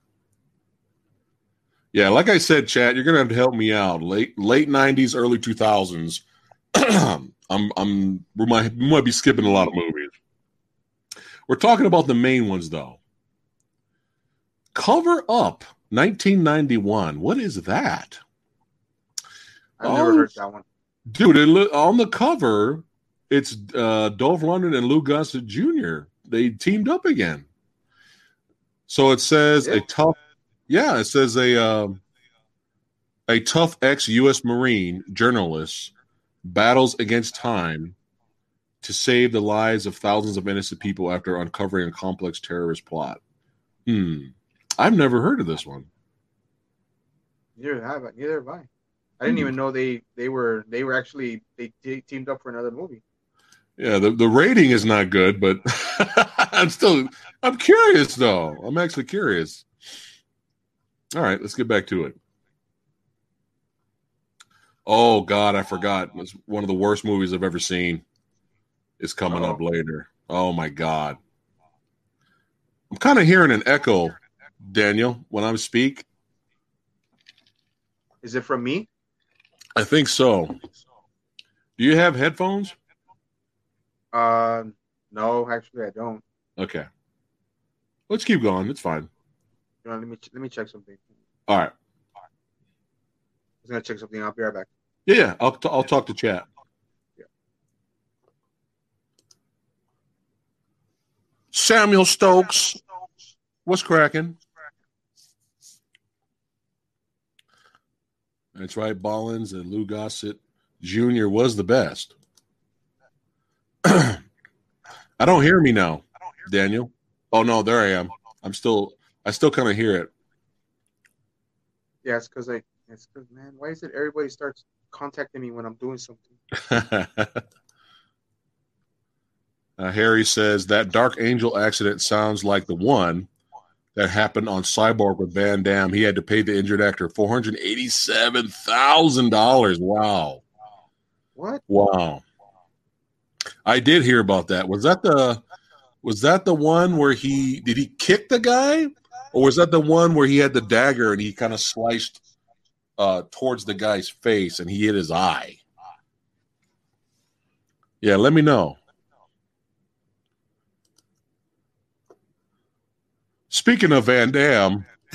Speaker 1: Yeah, like I said, chat, you're gonna have to help me out. Late late '90s, early 2000s. I'm I'm we might we might be skipping a lot of movies. We're talking about the main ones though. Cover Up, 1991. What is that,
Speaker 2: I've never
Speaker 1: Oh.
Speaker 2: heard that one.
Speaker 1: dude? It look, on the cover, it's uh, Dolph Lundgren and Lou Gossett Jr. They teamed up again. So it says a tough, yeah, it says a um, a tough ex U.S. Marine journalist battles against time to save the lives of thousands of innocent people after uncovering a complex terrorist plot. Hmm, I've never heard of this one.
Speaker 2: Neither have I. Neither have I. I didn't
Speaker 1: Hmm.
Speaker 2: even know they they were they were actually they te- teamed up for another movie.
Speaker 1: Yeah, the, the rating is not good, but I'm still I'm curious though. I'm actually curious. All right, let's get back to it. Oh God, I forgot. It's one of the worst movies I've ever seen. Is coming up
Speaker 2: Uh-oh.
Speaker 1: later. Oh my God. I'm kind of hearing an echo, Daniel, when I speak.
Speaker 2: Is it from me?
Speaker 1: I think so. Do you have headphones?
Speaker 2: Uh, no, actually, I don't.
Speaker 1: Okay. Let's keep going. It's fine.
Speaker 2: You know, let me ch- let me check something.
Speaker 1: All right.
Speaker 2: I was gonna check something. I'll be right back.
Speaker 1: Yeah, yeah. I'll t- I'll talk to chat. Samuel Stokes. What's cracking? That's right. Ballins and Lou Gossett Jr. was the best. I don't hear me now, Daniel. Oh no, there I am. I'm still. I still kind of hear it.
Speaker 2: Yeah, it's because I. It's because man, why is it everybody starts contacting me when I'm doing something?
Speaker 1: uh, Harry says that Dark Angel accident sounds like the one that happened on Cyborg with Van Damme. He had to pay the injured actor four hundred eighty-seven thousand dollars. Wow!
Speaker 2: What?
Speaker 1: Wow! I did hear about that. Was that the was that the one where he did he kick the guy, or was that the one where he had the dagger and he kind of sliced uh, towards the guy's face and he hit his eye? Yeah, let me know. Speaking of Van Damme,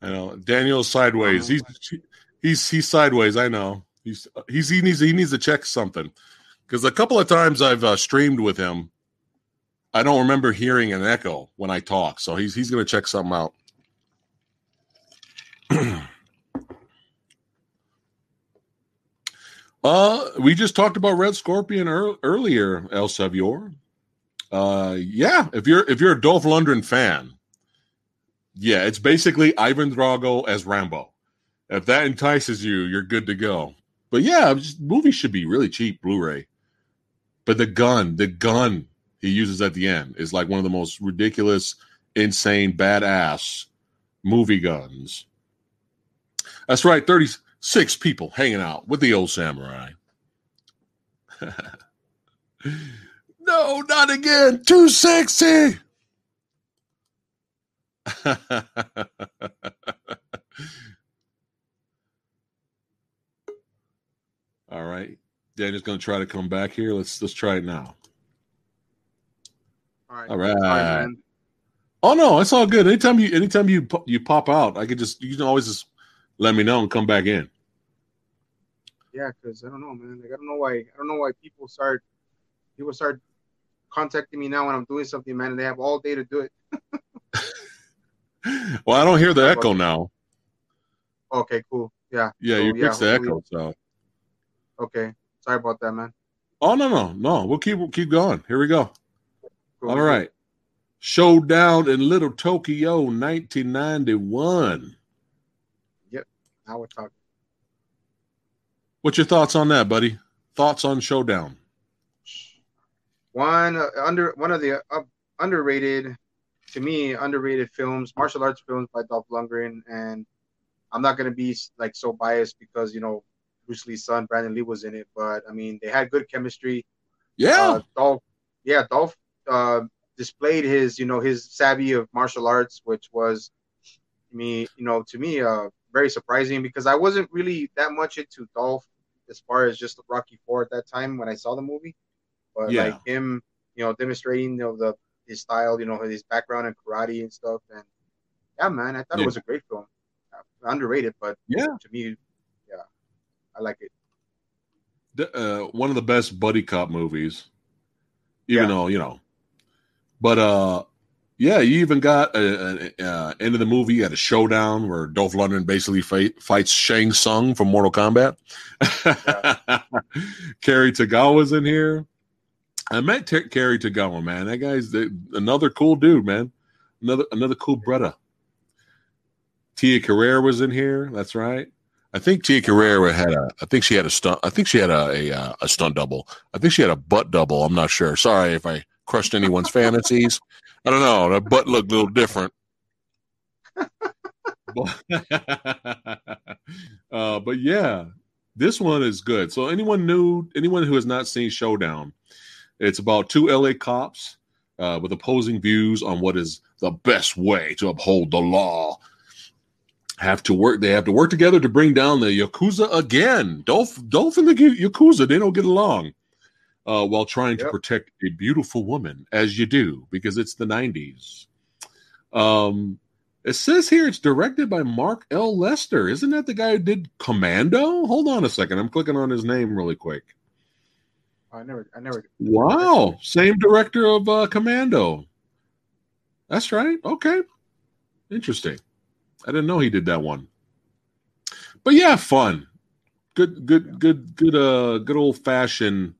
Speaker 1: I know Daniel's sideways. Oh he's he's he's sideways. I know. He's he's he needs he needs to check something because a couple of times I've uh, streamed with him, I don't remember hearing an echo when I talk. So he's he's going to check something out. uh, we just talked about Red Scorpion er- earlier, El Savior. Uh, yeah, if you're if you're a Dolph Lundgren fan, yeah, it's basically Ivan Drago as Rambo. If that entices you, you're good to go. But yeah, just, movies should be really cheap Blu-ray. But the gun, the gun he uses at the end is like one of the most ridiculous, insane, badass movie guns. That's right, 36 people hanging out with the old samurai. no, not again. Too sexy. All right. Daniel's going to try to come back here. Let's let's try it now.
Speaker 2: All right.
Speaker 1: All right. Oh no, it's all good. Anytime you anytime you you pop out, I could just you can always just let me know and come back in.
Speaker 2: Yeah, because I don't know, man. Like I don't know why. I don't know why people start. People start contacting me now when I'm doing something, man, and they have all day to do it.
Speaker 1: Well, I don't hear the echo now.
Speaker 2: Okay, cool. Yeah.
Speaker 1: Yeah,
Speaker 2: So,
Speaker 1: you
Speaker 2: yeah,
Speaker 1: fixed the echo. So,
Speaker 2: Okay. Sorry about that, man.
Speaker 1: oh no, no, no. We'll keep we'll keep going. Here we go.
Speaker 2: Cool.
Speaker 1: All right. Showdown in Little Tokyo, 1991. Yep.
Speaker 2: Now we're talking.
Speaker 1: What's your thoughts on that, buddy? Thoughts on Showdown?
Speaker 2: One uh, under one of the uh, underrated, to me, underrated films, martial arts films by Dolph Lundgren, and I'm not gonna be like so biased because you know Bruce Lee's son Brandon Lee was in it, but I mean they had good chemistry.
Speaker 1: Yeah.
Speaker 2: Uh, Dolph, yeah, Dolph uh, displayed his, you know, his savvy of martial arts, which was me, you know, to me, uh, very surprising because I wasn't really that much into Dolph as far as just Rocky Four at that time when I saw the movie, but
Speaker 1: Yeah.
Speaker 2: like him, you know, demonstrating, you know, the his style, you know, his background in karate and stuff, and yeah, man, I thought
Speaker 1: Yeah.
Speaker 2: it was a great film, uh, underrated, but
Speaker 1: Yeah.
Speaker 2: to me, I like it.
Speaker 1: uh, one of the best buddy cop movies. Even
Speaker 2: Yeah.
Speaker 1: though you know, but uh, yeah, you even got a, a, uh end of the movie. You had a showdown where Dolph Lundgren basically fight, fights Shang Tsung from Mortal Kombat. Cary Tagawa's in here. I met Ter- Cary Tagawa, man. That guy's the, another cool dude, man. Another another cool brother. Tia Carrere was in here. That's right. I think Tia Carrere had a. I think she had a stunt. I think she had a a, uh, a stunt double. I think she had a butt double. I'm not sure. Sorry if I crushed anyone's fantasies. I don't know. That butt looked a little different. uh, but yeah, this one is good. So anyone new, anyone who has not seen Showdown, it's about two LA cops uh, with opposing views on what is the best way to uphold the law. Have to work. They have to work together to bring down the yakuza again. Dolph, Dolph and the yakuza they don't get along uh, while trying to protect a beautiful woman, as you do, because it's the '90s. Um, it says here it's directed by Mark L. Lester. Isn't that the guy who did Commando? Hold on a second. I'm clicking on his name really quick.
Speaker 2: I never, I never.
Speaker 1: Wow, same director of uh, Commando. That's right. Okay, interesting. I didn't know he did that one. But yeah, fun. Good, good, good, good. Uh, good old fashioned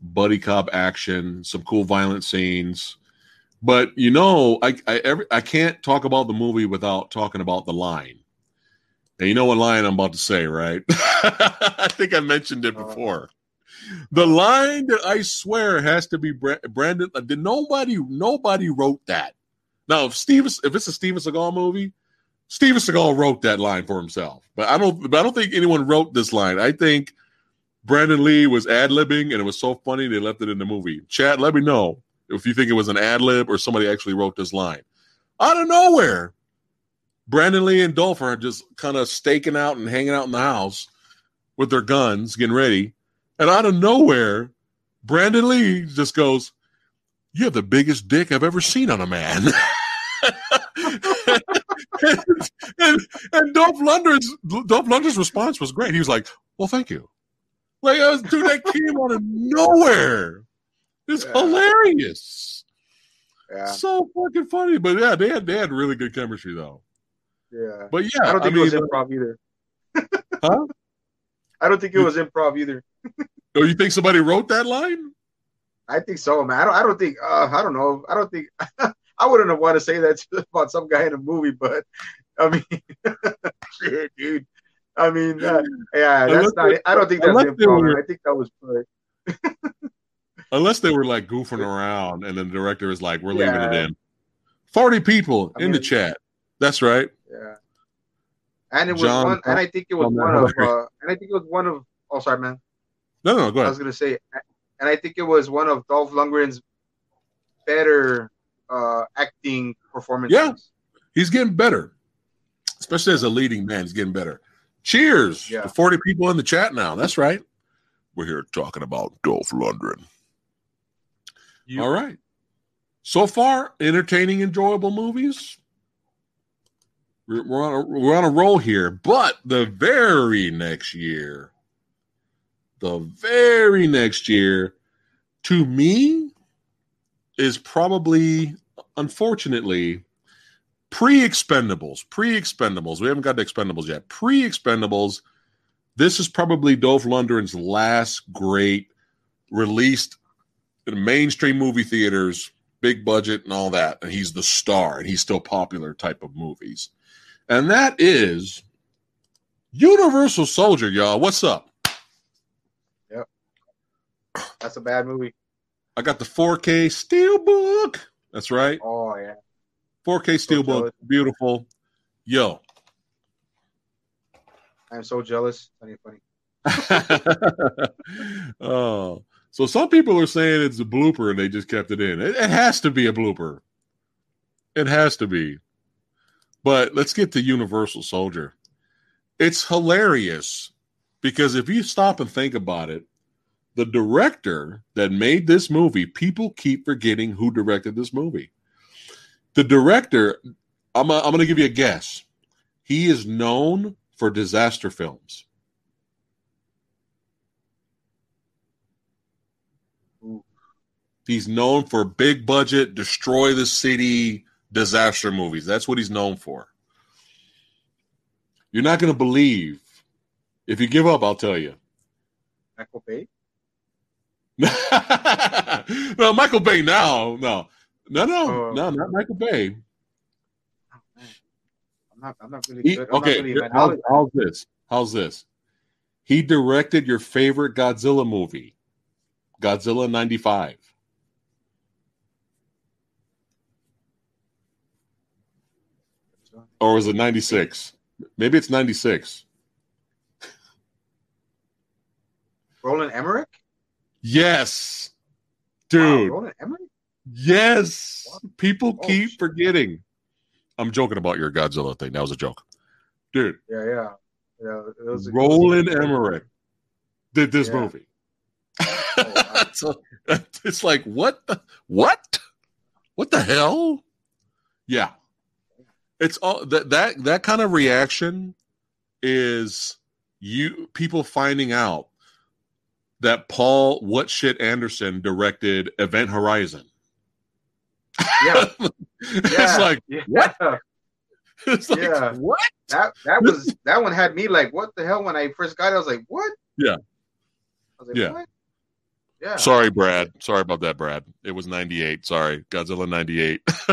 Speaker 1: buddy cop action. Some cool violent scenes. But you know, I I every, I can't talk about the movie without talking about the line. And you know what line I'm about to say, right? I think I mentioned it
Speaker 2: Uh,
Speaker 1: before. The line that I swear has to be Brandon. uh, Did nobody nobody wrote that? Now, if Steve, if it's a Steven Seagal movie, Steven Seagal wrote that line for himself. But I don't. But I don't think anyone wrote this line. I think Brandon Lee was ad libbing, and it was so funny they left it in the movie. Chat, let me know if you think it was an ad lib or somebody actually wrote this line. Out of nowhere, Brandon Lee and Dolph are just kind of staking out and hanging out in the house with their guns, getting ready. And out of nowhere, Brandon Lee just goes, You have the biggest dick I've ever seen on a man. and, and, and Dolph Lundgren's Dolph Lundgren's response was great. He was like, Well, thank you. Like, was, dude, that came out of nowhere. It's
Speaker 2: Yeah.
Speaker 1: hilarious.
Speaker 2: Yeah,
Speaker 1: So fucking funny. But yeah, they had they had really good chemistry though.
Speaker 2: yeah.
Speaker 1: But yeah,
Speaker 2: I don't think
Speaker 1: mean,
Speaker 2: it was improv either.
Speaker 1: Huh?
Speaker 2: I don't think it was improv either.
Speaker 1: oh, you think somebody wrote that line?
Speaker 2: I think so, man. I don't. I don't think. Uh, I don't know. I don't think. I wouldn't want to say that about some guy in a movie, but I mean, shit, dude. I mean, uh, yeah, that's not.
Speaker 1: they-
Speaker 2: I don't think that's
Speaker 1: they were-
Speaker 2: I think that was.
Speaker 1: Unless they were like goofing around, and then the director is like, "We're leaving it in." Forty people
Speaker 2: I
Speaker 1: in the chat. That's right.
Speaker 2: Yeah. And it was
Speaker 1: John-
Speaker 2: one, and I think it was
Speaker 1: John
Speaker 2: one of, uh, and I think it was one of. Oh, sorry, man.
Speaker 1: No, no, go
Speaker 2: I was gonna say, and I think it was one of Dolph Lundgren's better uh, acting performances.
Speaker 1: Yeah. He's getting better, especially as a leading man. He's getting better. Cheers
Speaker 2: Yeah.
Speaker 1: to forty people in the chat now. That's right. We're here talking about Dolph Lundgren.
Speaker 2: You-
Speaker 1: All right. So far, entertaining, enjoyable movies. We're, we're on a, we're on a roll here, but the very next year, the very next year, to me, is probably, unfortunately, pre Expendables. Pre Expendables. We haven't got to Expendables yet. Pre Expendables. This is probably Dolph Lundgren's last great released in mainstream movie theaters, big budget and all that, and he's the star and he's still popular type of movies. And that is Universal Soldier, y'all. What's up? Yep.
Speaker 2: That's a bad movie.
Speaker 1: I got the 4K Steelbook. That's right.
Speaker 2: Oh yeah.
Speaker 1: 4K Steelbook.
Speaker 2: jealous.
Speaker 1: Beautiful. Yo.
Speaker 2: I'm so jealous. Funny, funny.
Speaker 1: oh. So some people are saying it's a blooper and they just kept it in. It, it has to be a blooper. It has to be. But let's get to Universal Soldier. It's hilarious because if you stop and think about it, the director that made this movie, people keep forgetting who directed this movie. The director, I'm, I'm going to give you a guess. He is known for disaster films. He's known for big budget, destroy the city disaster movies. That's what he's known for. You're not going to believe. If you give up, I'll tell you.
Speaker 2: Michael Bay.
Speaker 1: no, Michael Bay now. No, no, no,
Speaker 2: Oh.
Speaker 1: no, not Michael Bay.
Speaker 2: I'm not. I'm not really
Speaker 1: He- okay,
Speaker 2: really
Speaker 1: how's, how's this? How's this? He directed your favorite Godzilla movie, Godzilla '95. Or was it 96? Maybe it's 96.
Speaker 2: Roland Emmerich.
Speaker 1: Yes.
Speaker 2: Wow,
Speaker 1: Dude.
Speaker 2: Emmerich.
Speaker 1: Yes. People
Speaker 2: Oh,
Speaker 1: keep
Speaker 2: shit.
Speaker 1: forgetting. I'm joking about your Godzilla thing. That was a joke. dude.
Speaker 2: Yeah, yeah. Yeah, it was a-
Speaker 1: Roland Emmerich did this
Speaker 2: Yeah.
Speaker 1: movie.
Speaker 2: Oh, wow.
Speaker 1: so it's like what the what what the hell yeah it's all that that that kind of reaction is you people finding out that paul what shit anderson directed event horizon
Speaker 2: Yeah,
Speaker 1: it's like
Speaker 2: yeah.
Speaker 1: what? it's like
Speaker 2: Yeah.
Speaker 1: what
Speaker 2: That that was that one had me like, what the hell? When I first got it, I was like, what?
Speaker 1: Yeah.
Speaker 2: I was like,
Speaker 1: Yeah.
Speaker 2: what? Yeah.
Speaker 1: sorry brad sorry about that brad it was 98 sorry godzilla 98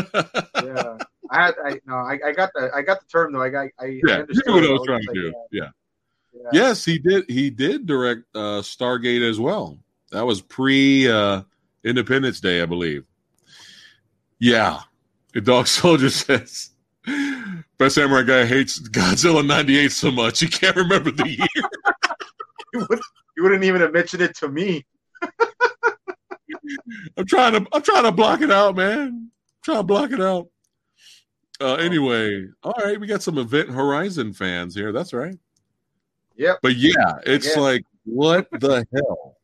Speaker 2: yeah. I had I no, I, I got the I got the term though. I got I, I
Speaker 1: yeah, you
Speaker 2: understood
Speaker 1: knew what. I was
Speaker 2: was
Speaker 1: trying to
Speaker 2: like,
Speaker 1: do. Yeah.
Speaker 2: Yeah.
Speaker 1: Yes, he did. He did direct uh, Stargate as well. That was pre uh, Independence Day, I believe. Yeah, the Dog Soldier says Best Samurai guy hates Godzilla '98 so much he can't remember the year.
Speaker 2: You, would, you wouldn't even have mentioned it to me.
Speaker 1: I'm trying to. I'm trying to block it out, man. I'm trying to block it out. Uh, anyway, all right, we got some Event Horizon fans here. That's right.
Speaker 2: Yep.
Speaker 1: But yeah, it's
Speaker 2: Yeah.
Speaker 1: like what the hell?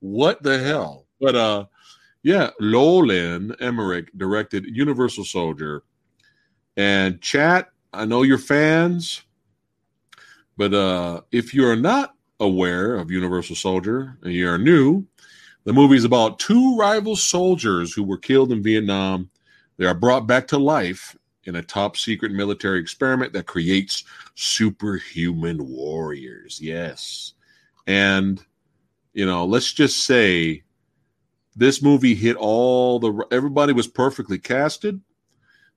Speaker 1: What the hell? But uh yeah, Roland Emmerich directed Universal Soldier. And chat, I know you're fans, but uh if you're not aware of Universal Soldier and you're new, the movie is about two rival soldiers who were killed in Vietnam. They are brought back to life in a top secret military experiment that creates superhuman warriors. Yes. And, you know, let's just say this movie hit all the, everybody was perfectly casted.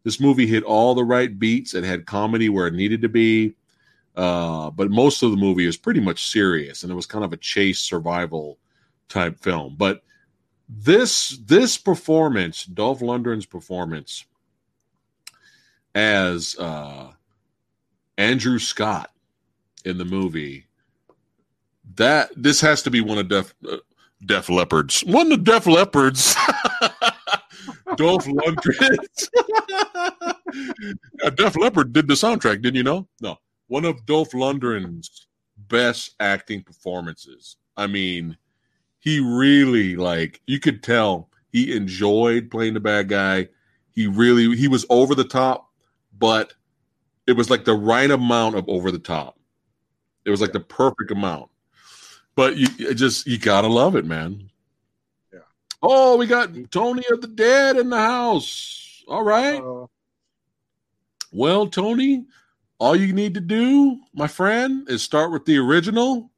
Speaker 1: This movie hit all the right beats. It had comedy where it needed to be. Uh, but most of the movie is pretty much serious and it was kind of a chase survival type film. But this this performance, Dolph Lundgren's performance as uh, Andrew Scott in the movie, that this has to be one of Def uh, Def Leppard's one of Def Leppard's Dolph Lundgren's. Uh, Def Leppard did the soundtrack, didn't you know? No, one of Dolph Lundgren's best acting performances. I mean, he really like you could tell he enjoyed playing the bad guy. He really he was over the top, but it was like the right amount of over the top. It was like the perfect amount. But you it just you gotta love it, man.
Speaker 2: Yeah.
Speaker 1: Oh, we got Tony of the Dead in the house. All right.
Speaker 2: Uh,
Speaker 1: Well, Tony, all you need to do, my friend, is start with the original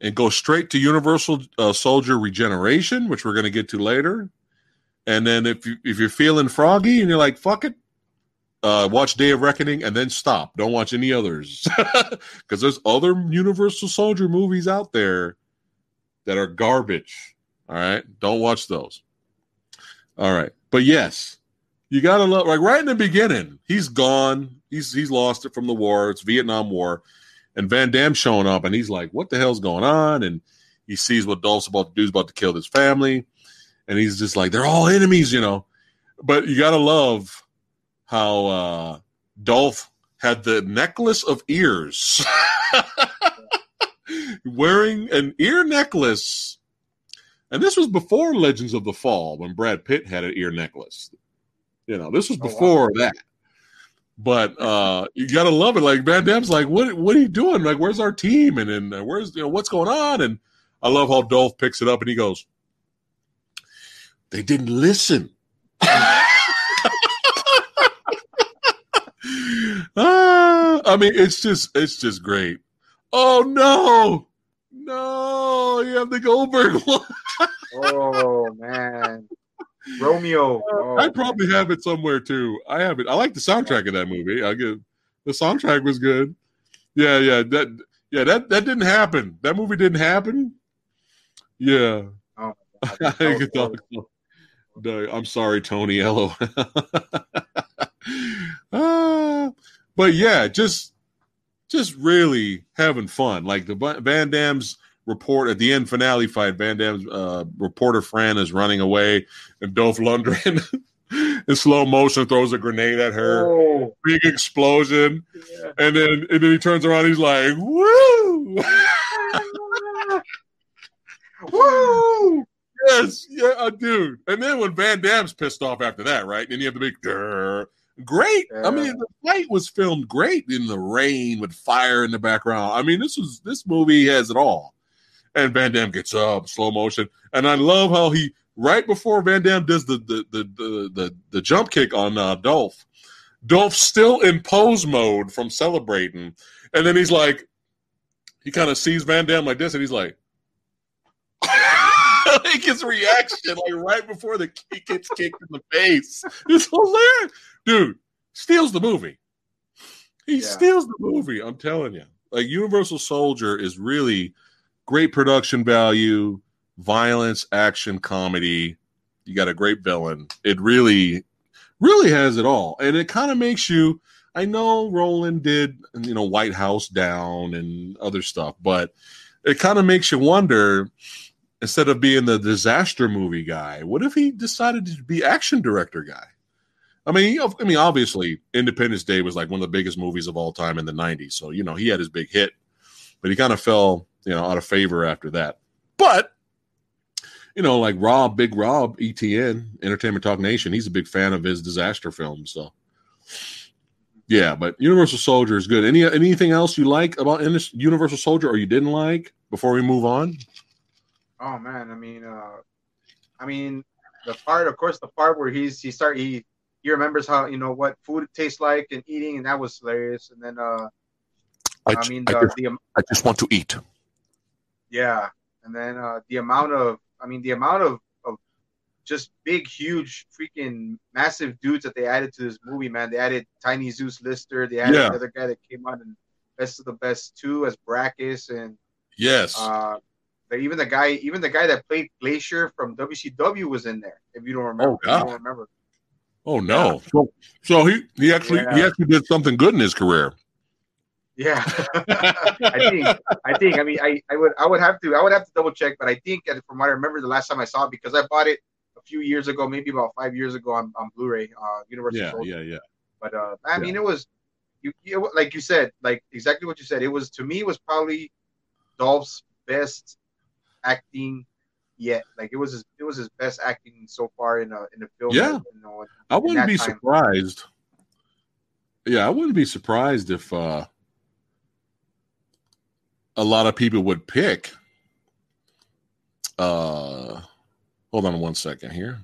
Speaker 1: and go straight to Universal uh, Soldier Regeneration, which we're going to get to later. And then if you if you're feeling froggy and you're like fuck it, uh, watch Day of Reckoning and then stop. Don't watch any others because there's other Universal Soldier movies out there that are garbage. All right, don't watch those. All right, but yes, you gotta love like right in the beginning. He's gone. He's he's lost it from the war. It's Vietnam War, and Van Damme showing up, and he's like, "What the hell's going on?" And he sees what Dolph's about to do. He's about to kill his family, and he's just like, "They're all enemies," you know. But you gotta love how uh Dolph had the necklace of ears, wearing an ear necklace. And this was before Legends of the Fall when Brad Pitt had an ear necklace. You know, this was
Speaker 2: Oh, wow.
Speaker 1: before that. But uh you gotta love it. Like Van Damme's like, what what are you doing? Like, where's our team? And then uh, where's you know what's going on? And I love how Dolph picks it up and he goes, They didn't listen. ah, I mean, it's just it's just great. Oh no, no, you have the Goldberg one.
Speaker 2: oh man, Romeo. Oh,
Speaker 1: I probably have it somewhere too. I have it. I like the soundtrack of that movie. I give the soundtrack was good. Yeah, yeah, that yeah, that that didn't happen. That movie didn't happen. Yeah.
Speaker 2: Oh,
Speaker 1: i think it's all good i'm sorry, Tony. Hello. Ah, but yeah, just just really having fun. Like the Van Damme's report at the end finale fight, Van Damme's uh, reporter Fran is running away, and Dolph Lundgren in slow motion, throws a grenade at her,
Speaker 2: Oh,
Speaker 1: big explosion,
Speaker 2: yeah.
Speaker 1: and then and then he turns around, he's like, "Woo!"
Speaker 2: Woo!
Speaker 1: yes, yeah, uh, dude. And then when Van Damme's pissed off after that, right? Then you have the big "Grr." Great. I mean, the fight was filmed great in the rain with fire in the background. I mean, this was this movie has it all. And Van Damme gets up, slow motion, and I love how he right before Van Damme does the the the the the, the jump kick on uh, Dolph. Dolph's still in pose mode from celebrating, and then he's like, he kind of sees Van Damme like this, and he's like. Like his reaction, like right before the kick gets kicked in the face. It's hilarious. Dude, steals the movie. He
Speaker 2: Yeah.
Speaker 1: steals the movie. I'm telling you. Like Universal Soldier is really great production value, violence, action, comedy. You got a great villain. It really, really has it all. And it kind of makes you I know Roland did, you know, White House Down and other stuff, but it kind of makes you wonder instead of being the disaster movie guy, what if he decided to be action director guy? I mean, I mean, obviously, Independence Day was like one of the biggest movies of all time in the '90s. So you know, he had his big hit, but he kind of fell, you know, out of favor after that. But you know, like Rob, Big Rob, ETN, Entertainment Talk Nation, he's a big fan of his disaster films. So yeah, but Universal Soldier is good. Any anything else you like about Universal Soldier or you didn't like before we move on?
Speaker 2: Oh man, I mean, uh, I mean, the part, of course, the part where he's he start he he remembers how you know what food tastes like and eating, and that was hilarious. And then, uh, I, mean, the, the
Speaker 1: I just want to eat.
Speaker 2: yeah, and then uh, the amount of, I mean, the amount of of just big, huge, freaking massive dudes that they added to this movie, man. They added Tiny Zeus Lister. They added
Speaker 1: Yeah.
Speaker 2: another guy that came on in Best of the Best two as Brakus, and
Speaker 1: Yes.
Speaker 2: uh, the, even the guy, even the guy that played Glacier from WCW was in there. If you don't remember,
Speaker 1: Oh,
Speaker 2: you don't remember.
Speaker 1: oh no. So, so he he actually he actually did something good in his career.
Speaker 2: Yeah, I think, I think, I mean, I, I would, I would have to, I would have to double check, but I think, from what I remember, the last time I saw it, because I bought it a few years ago, maybe about five years ago on, on Blu-ray, uh, Universal
Speaker 1: Yeah,
Speaker 2: Soldier.
Speaker 1: yeah, yeah.
Speaker 2: But uh, I mean, it was, you, you, like you said, like exactly what you said. It was to me, it was probably Dolph's best acting yet. Like it was his, it was his best acting so far in a in a film.
Speaker 1: Yeah.
Speaker 2: you know,
Speaker 1: I wouldn't be
Speaker 2: time.
Speaker 1: surprised. Yeah, I wouldn't be surprised if uh a lot of people would pick uh hold on one second here.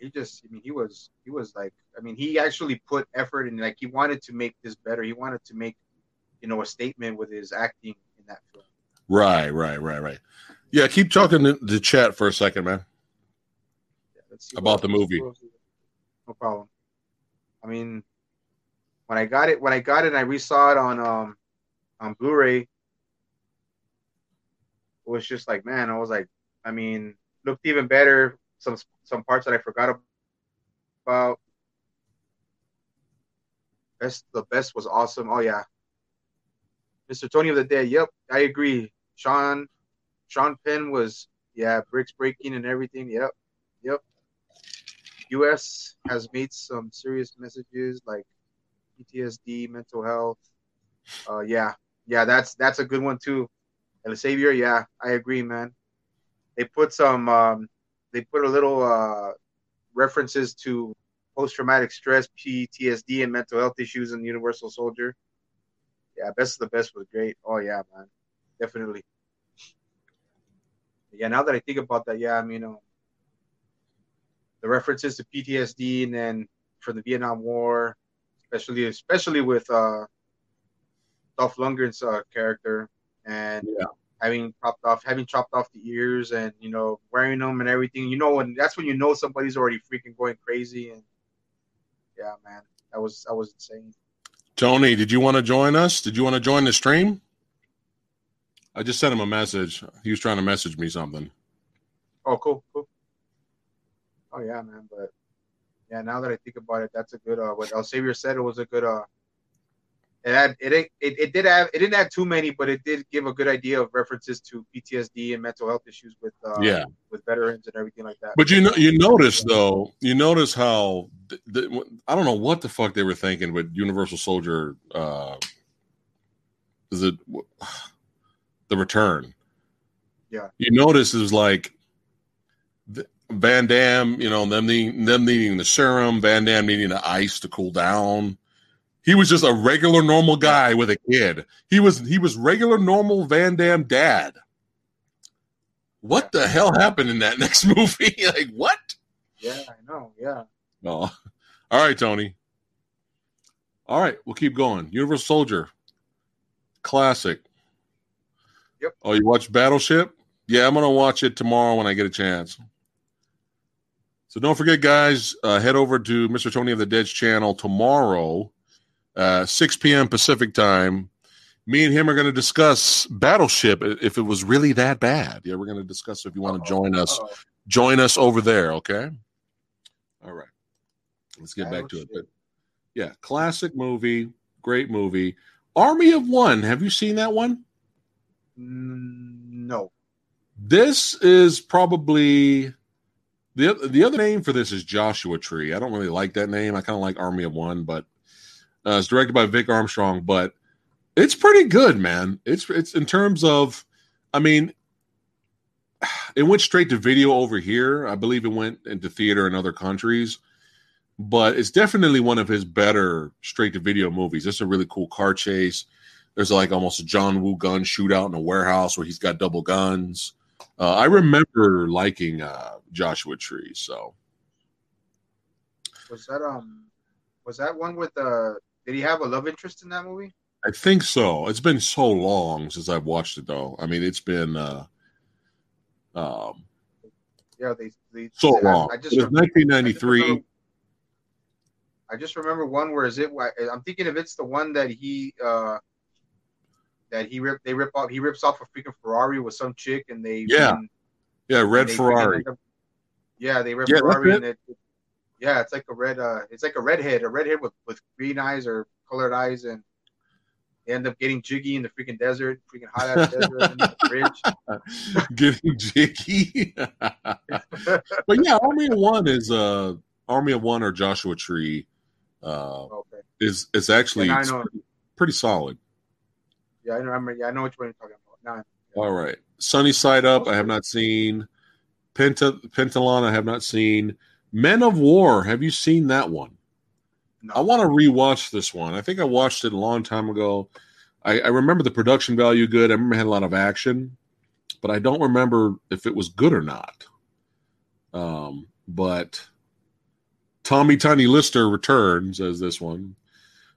Speaker 2: He just, I mean, he was, he was like, I mean, he actually put effort and like he wanted to make this better. He wanted to make, you know, a statement with his acting in that film.
Speaker 1: Right, right, right, right. Yeah, keep talking to the chat for a second, man.
Speaker 2: Yeah, let's see
Speaker 1: About the movie.
Speaker 2: what else is there? No problem. I mean, when I got it, when I got it, and I resaw it on um on Blu-ray. It was just like, man, I was like, I mean, looked even better. Some some parts that I forgot about. Best the best was awesome. Oh yeah, Mr. Tony of the Dead. Yep, I agree. Sean Sean Penn was yeah bricks breaking and everything. Yep, yep. U.S. has made some serious messages like PTSD, mental health. Uh, yeah, yeah, that's that's a good one too. El Savior, yeah, I agree, man. They put some, um, they put a little uh, references to post-traumatic stress, PTSD, and mental health issues in Universal Soldier. Yeah, best of the best was great. Oh yeah, man, definitely. Yeah, now that I think about that, yeah, I mean, um, the references to PTSD and then from the Vietnam War, especially especially with uh, Dolph Lundgren's uh, character and
Speaker 1: Yeah.
Speaker 2: Having chopped off having chopped off the ears and you know wearing them and everything. You know when that's when you know somebody's already freaking going crazy and yeah, man, that was that was insane.
Speaker 1: Tony, did you want to join us? Did you want to join the stream? I just sent him a message. He was trying to message me something.
Speaker 2: Oh, cool, cool. Oh yeah, man. But yeah, now that I think about it, that's a good. Uh, what El Savior said, it was a good. Uh, it had it, it it did have it didn't have too many, but it did give a good idea of references to PTSD and mental health issues with uh,
Speaker 1: Yeah.
Speaker 2: with veterans and everything like that.
Speaker 1: But you know, you notice though, you notice how th- th- I don't know what the fuck they were thinking with Universal Soldier. Uh, is it the return?
Speaker 2: Yeah.
Speaker 1: You notice it was like th- Van Damme, you know, them needing them needing the serum, Van Damme needing the ice to cool down. He was just a regular normal guy with a kid. He was he was regular normal Van Damme dad. What the hell happened in that next movie? like what?
Speaker 2: yeah, I know. Yeah.
Speaker 1: No. All right, Tony. All right, we'll keep going. Universal Soldier. Classic.
Speaker 2: Yep.
Speaker 1: Oh, you watch Battleship? Yeah, I'm gonna watch it tomorrow when I get a chance. So don't forget, guys, uh, head over to Mr. Tony of the Dead's channel tomorrow, uh, 6 p.m. Pacific time. Me and him are going to discuss Battleship if it was really that bad. Yeah, we're going to discuss if you want to join us join us over there, okay? All right. Let's get back to it. But yeah, classic movie, great movie. Army of One. Have you seen that one?
Speaker 2: Mm, no.
Speaker 1: This is probably the the other name for this is Joshua Tree. I don't really like that name. I kind of like Army of One, but uh, it's directed by Vic Armstrong. But it's pretty good, man. It's it's in terms of, I mean, it went straight to video over here. I believe it went into theater in other countries, but it's definitely one of his better straight to video movies. It's a really cool car chase. There's like almost a John Woo gun shootout in a warehouse where he's got double guns. Uh, I remember liking uh, Joshua Tree. So
Speaker 2: Was that um was that one with uh did he have a love interest in that movie?
Speaker 1: I think so. It's been so long since I've watched it, though. I mean, it's been uh, um,
Speaker 2: Yeah, they, they
Speaker 1: so
Speaker 2: I-
Speaker 1: long.
Speaker 2: I,
Speaker 1: It
Speaker 2: just
Speaker 1: was
Speaker 2: rem- I just
Speaker 1: 1993.
Speaker 2: remember- I just remember one where is it? I'm thinking if it's the one that he uh that he rip they rip off he rips off a freaking Ferrari with some chick and they
Speaker 1: Yeah, Yeah, Red Ferrari.
Speaker 2: up- yeah, they rip
Speaker 1: Yeah,
Speaker 2: Ferrari
Speaker 1: it.
Speaker 2: and it, yeah, it's like a red uh it's like a redhead, a redhead with with green eyes or colored eyes and they end up getting jiggy in the freaking desert, freaking hot ass desert underneath the bridge.
Speaker 1: Getting jiggy. but yeah, Army of One is uh, Army of One or Joshua Tree uh,
Speaker 2: Okay.
Speaker 1: is is actually
Speaker 2: Yeah, know.
Speaker 1: pretty solid.
Speaker 2: Yeah, I remember. Yeah, I know which one you're talking about. Now,
Speaker 1: All right. Sunny Side Up, I have not seen. Penta Pentathlon, I have not seen. Men of War, have you seen that one?
Speaker 2: no.
Speaker 1: I want to rewatch this one. I think I watched it a long time ago. I, I remember the production value good. I remember it had a lot of action, but I don't remember if it was good or not. Um, but Tommy Tiny Lister returns as this one,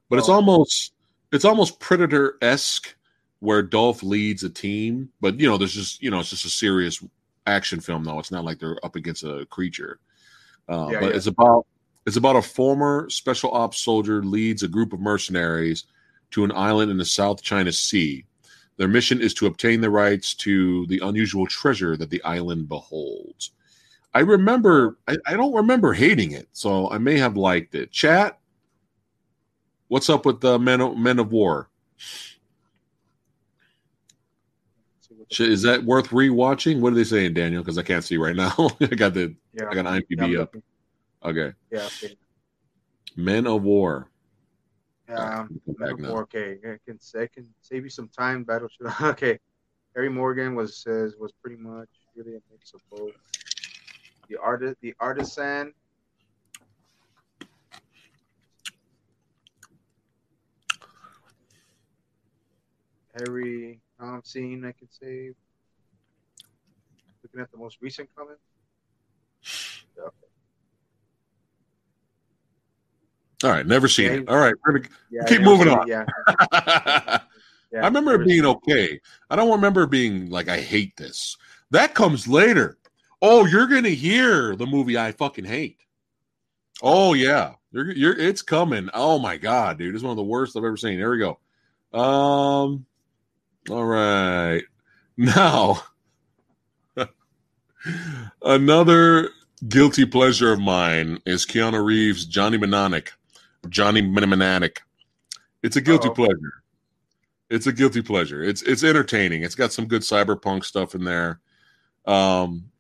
Speaker 1: but it's
Speaker 2: Oh.
Speaker 1: almost it's almost Predator esque where Dolph leads a team, but you know there's just you know it's just a serious action film though. It's not like they're up against a creature. Uh,
Speaker 2: Yeah,
Speaker 1: but
Speaker 2: yeah.
Speaker 1: it's about it's about a former special ops soldier leads a group of mercenaries to an island in the South China Sea. Their mission is to obtain the rights to the unusual treasure that the island beholds. I remember, I, I don't remember hating it, so I may have liked it. Chat, what's up with the Men of, Men of War?
Speaker 2: See what the-
Speaker 1: Sh- Is that worth rewatching? What are they saying, Daniel? Because I can't see right now. I got the
Speaker 2: yeah,
Speaker 1: I got
Speaker 2: yeah, I'm
Speaker 1: IMDb up. Okay,
Speaker 2: Yeah.
Speaker 1: Men of War.
Speaker 2: Yeah,
Speaker 1: um, back
Speaker 2: number
Speaker 1: now.
Speaker 2: four. Okay, I can I can save you some time. Battleship. Okay, Harry Morgan was says was pretty much really a mix of both. The artist, the artisan. Harry, I'm seeing I can save. Looking at the most recent comment. Okay.
Speaker 1: All right, never seen
Speaker 2: Yeah,
Speaker 1: it. All right, we're gonna
Speaker 2: Yeah,
Speaker 1: Keep moving on.
Speaker 2: Yeah, yeah,
Speaker 1: I remember it being okay. I don't remember it being like I hate this. That comes later. Oh, you're gonna hear the movie I fucking hate. Oh yeah, you're you're it's coming. Oh my god, dude, it's one of the worst I've ever seen. Here we go. Um, all right, now another guilty pleasure of mine is Keanu Reeves' Johnny Mnemonic. Johnny Mnemonic. It's a guilty
Speaker 2: Uh-oh.
Speaker 1: pleasure. It's a guilty pleasure. It's it's entertaining. It's got some good cyberpunk stuff in there. Um,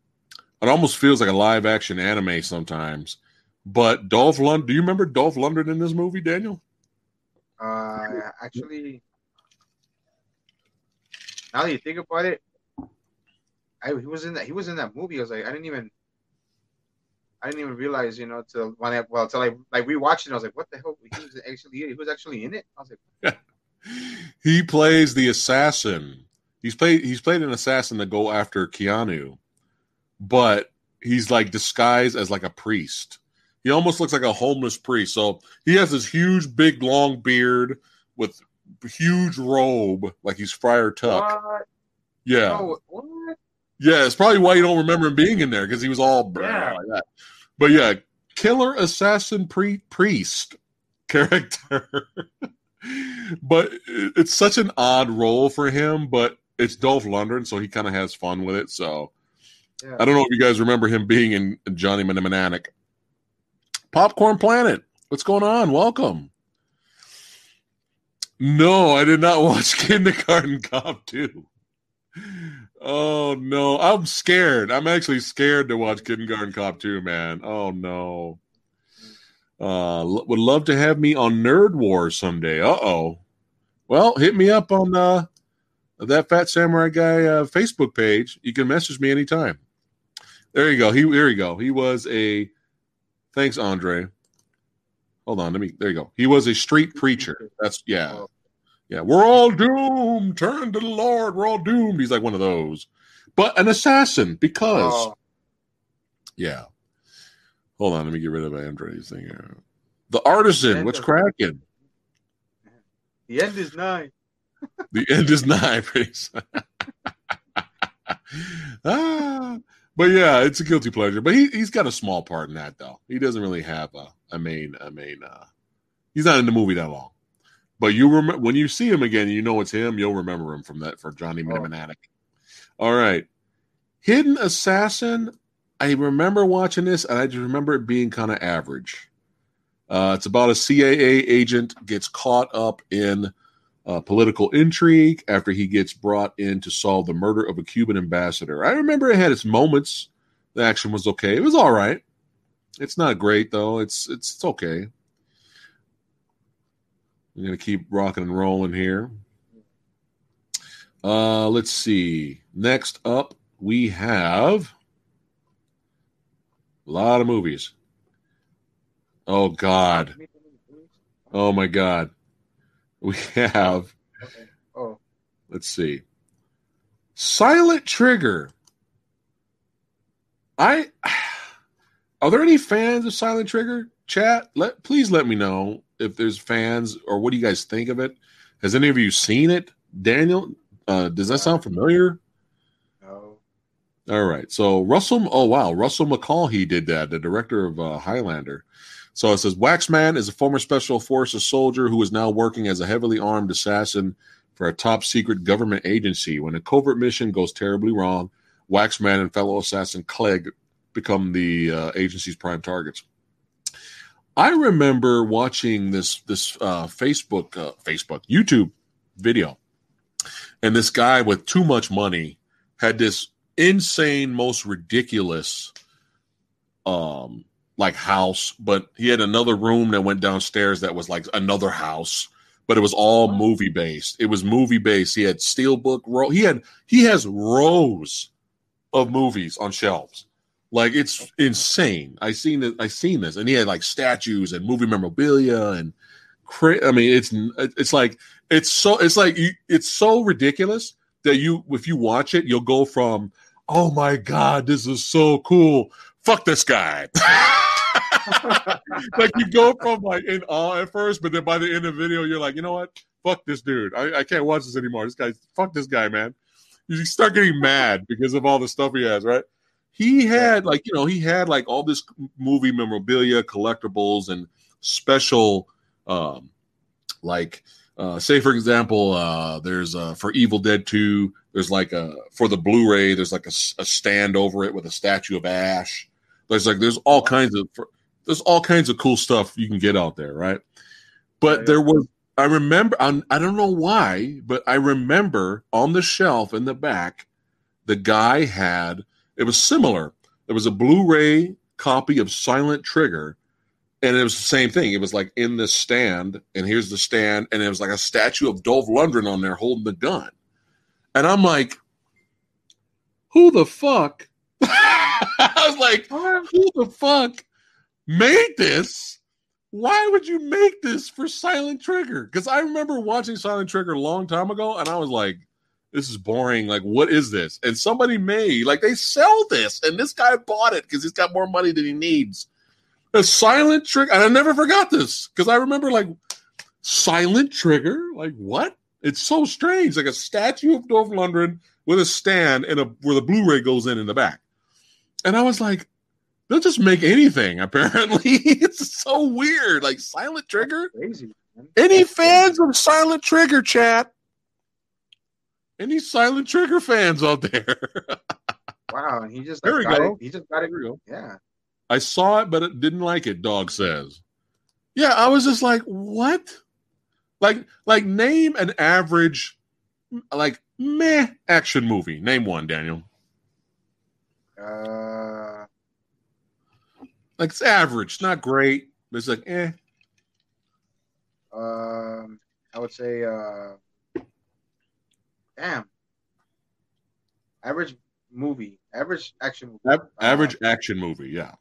Speaker 1: it almost feels like a live action anime sometimes. But Dolph Lund, do you remember Dolph Lundgren in this movie, Daniel?
Speaker 2: Uh, actually, now that you think about it, I he was in that he was in that movie. I was like, I didn't even, I didn't even realize, you know, till when I well, till I like rewatched it, I was like, what the hell? He was actually he was actually in it. I was like,
Speaker 1: he plays the assassin. He's played he's played an assassin to go after Keanu, but he's like disguised as like a priest. He almost looks like a homeless priest. So he has this huge, big, long beard with huge robe, like he's Friar Tuck.
Speaker 2: what?
Speaker 1: Yeah,
Speaker 2: oh, what?
Speaker 1: yeah. It's probably why you don't remember him being in there because he was all
Speaker 2: Yeah.
Speaker 1: like that. But yeah, killer assassin pre- priest character. but it's such an odd role for him. But it's Dolph Lundgren, so he kind of has fun with it. So
Speaker 2: Yeah.
Speaker 1: I don't know if you guys remember him being in Johnny Mnemonic. Popcorn Planet, what's going on? Welcome. No, I did not watch Kindergarten Cop 2. Oh no, I'm scared. I'm actually scared to watch Kindergarten Cop 2, man. Oh no. Uh would love to have me on Nerd War someday. Uh-oh. Well, hit me up on uh that Phat Samurai guy uh, Facebook page. You can message me anytime. There you go. He there you go. He was a thanks, Andre. Hold on, let me there you go. He was a street preacher. That's yeah.
Speaker 2: Oh,
Speaker 1: Yeah, we're all doomed. Turn to the Lord. We're all doomed. He's like one of those, but an assassin because
Speaker 2: oh,
Speaker 1: yeah. Hold on, let me get rid of Andre's thing here. The artisan, what's cracking?
Speaker 2: the end is nigh.
Speaker 1: The end is nigh, please. ah, but yeah, it's a guilty pleasure. But he he's got a small part in that though. He doesn't really have a, a main a main. uh He's not in the movie that long. But you remember when you see him again, you know it's him. You'll remember him from that for Johnny
Speaker 2: Oh.
Speaker 1: Mnemonic. All right, Hidden Assassin. I remember watching this, and I just remember it being kind of average. Uh, it's about a CAA agent gets caught up in uh, political intrigue after he gets brought in to solve the murder of a Cuban ambassador. I remember it had its moments. The action was okay. It was all right. It's not great though. It's it's, it's okay. I'm gonna keep rocking and rolling here. Uh, let's see. Next up, we have a lot of movies. Oh God. Oh my God. We have
Speaker 2: Okay. Oh,
Speaker 1: let's see. Silent Trigger. I are there any fans of Silent Trigger? Chat, let please let me know if there's fans or what do you guys think of it? Has any of you seen it? Daniel, uh, does that sound familiar?
Speaker 2: no.
Speaker 1: All right. So Russell, oh wow, Russell Mulcahy, he did that, the director of uh, Highlander. So it says Waxman is a former special forces soldier who is now working as a heavily armed assassin for a top secret government agency. When a covert mission goes terribly wrong, Waxman and fellow assassin Clegg become the uh, agency's prime targets. I remember watching this this uh, Facebook uh, Facebook YouTube video, and this guy with too much money had this insane, most ridiculous, um, like house. But he had another room that went downstairs that was like another house, but it was all movie based. It was movie based. He had steelbook row. He had he has rows of movies on shelves. Like it's insane. I seen it. I seen this, and he had like statues and movie memorabilia and. Cra- I mean, it's it's like it's so it's like you, it's so ridiculous that you if you watch it, you'll go from oh my god, this is so cool. Fuck this guy. like you go from like in awe at first, but then by the end of the video, you're like, you know what? Fuck this dude. I, I can't watch this anymore. This guy, fuck this guy, man. You start getting mad because of all the stuff he has, right? He had like, you know, he had like all this movie memorabilia, collectibles, and special um like uh, say for example, uh, there's uh, for Evil Dead Two. There's like a for the Blu-ray. There's like a stand over it with a statue of Ash. There's like there's all kinds of for, there's all kinds of cool stuff you can get out there, right? But
Speaker 2: Yeah.
Speaker 1: there was I remember. I I don't know why, but I remember on the shelf in the back, the guy had. It was similar. It was a Blu-ray copy of Silent Trigger, and it was the same thing. It was like in this stand, and here's the stand, and it was like a statue of Dolph Lundgren on there holding the gun. And I'm like, who the fuck? I was like, who the fuck made this? Why would you make this for Silent Trigger? Because I remember watching Silent Trigger a long time ago, and I was like, this is boring. Like, what is this? And somebody made, like, they sell this, and this guy bought it because he's got more money than he needs. A Silent Trigger, and I never forgot this because I remember, like, Silent Trigger? Like, what? It's so strange. Like a statue of Dolph Lundgren with a stand and a where the Blu-ray goes in in the back. And I was like, they'll just make anything. Apparently, it's so weird. Like Silent Trigger.
Speaker 2: Crazy. Man.
Speaker 1: Any fans of Silent Trigger chat? Any Silent Trigger fans out there?
Speaker 2: Wow, and he just
Speaker 1: There
Speaker 2: like,
Speaker 1: we
Speaker 2: got
Speaker 1: go.
Speaker 2: it. He just got it.
Speaker 1: Go.
Speaker 2: Yeah.
Speaker 1: I saw it, but it didn't like it. Dog says. Yeah, I was just like, what? Like, like name an average, like meh action movie. Name one, Daniel.
Speaker 2: Uh,
Speaker 1: Like it's average, not great. But it's like, eh.
Speaker 2: um, I would say, uh, damn, average movie, average action movie.
Speaker 1: Av- average action movie. Yeah.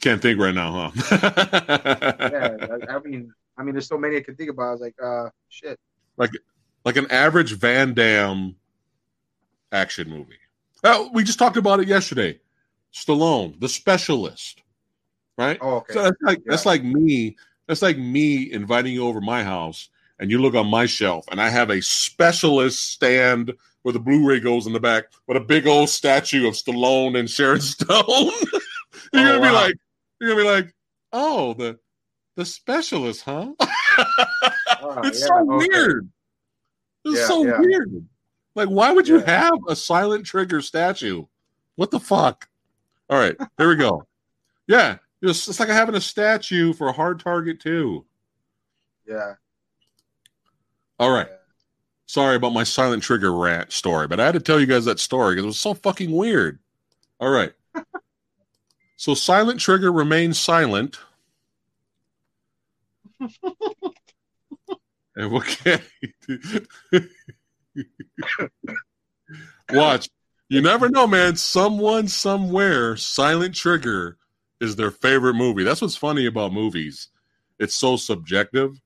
Speaker 1: Can't think right now, huh?
Speaker 2: yeah, I, I mean, I mean, there's so many I could think about. I was like, uh, shit.
Speaker 1: Like, like an average Van Damme action movie. Oh, we just talked about it yesterday. Stallone, The Specialist, right?
Speaker 2: Oh, okay.
Speaker 1: So that's like
Speaker 2: Yeah.
Speaker 1: that's like me. That's like me inviting you over my house, and you look on my shelf, and I have a specialist stand where the Blu-ray goes in the back with a big old statue of Stallone and Sharon Stone. you're
Speaker 2: Oh,
Speaker 1: gonna be oh,
Speaker 2: wow.
Speaker 1: like, you're gonna be like, oh, the the specialist, huh? It's
Speaker 2: yeah,
Speaker 1: so
Speaker 2: okay.
Speaker 1: weird. It's
Speaker 2: Yeah,
Speaker 1: so weird. Like, why would you have a silent trigger statue? What the fuck? All right, here we go. Yeah, it's, it's like having a statue for a hard target too.
Speaker 2: Yeah.
Speaker 1: All right.
Speaker 2: yeah.
Speaker 1: Sorry about my silent trigger rant story, but I had to tell you guys that story because it was so fucking weird. All right. so silent trigger remains silent. and okay. Watch. You never know, man. Someone somewhere, Silent Trigger is their favorite movie. That's what's funny about movies. It's so subjective.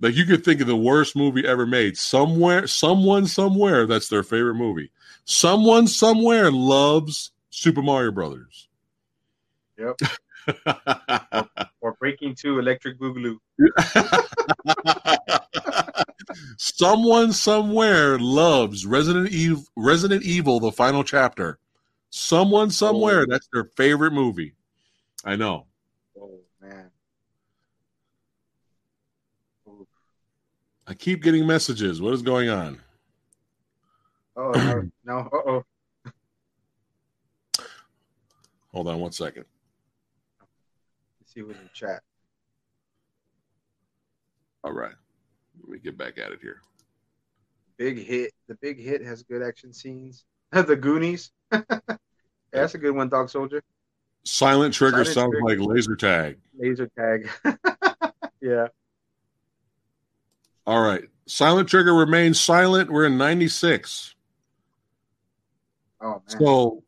Speaker 1: Like you could think of the worst movie ever made. Somewhere, someone somewhere, that's their favorite movie. Someone somewhere loves Super Mario Brothers.
Speaker 2: Yep. Or Breakin' Two, Electric Boogaloo.
Speaker 1: Someone somewhere loves Resident Evil, Resident Evil, the final chapter. Someone somewhere,
Speaker 2: Oh.
Speaker 1: that's their favorite movie. I know.
Speaker 2: Oh man.
Speaker 1: I keep getting messages. What is going on?
Speaker 2: Oh no, no. Uh oh.
Speaker 1: Hold on one second.
Speaker 2: Let's see who's in chat.
Speaker 1: All right. Let me get back at it here.
Speaker 2: Big hit. The big hit has good action scenes. the Goonies. yeah, that's a good one, Dog Soldier.
Speaker 1: Silent Trigger
Speaker 2: Silent
Speaker 1: sounds
Speaker 2: Trigger.
Speaker 1: like laser tag.
Speaker 2: Laser tag. yeah.
Speaker 1: All right. Silent Trigger remains silent. We're in 96.
Speaker 2: Oh man.
Speaker 1: So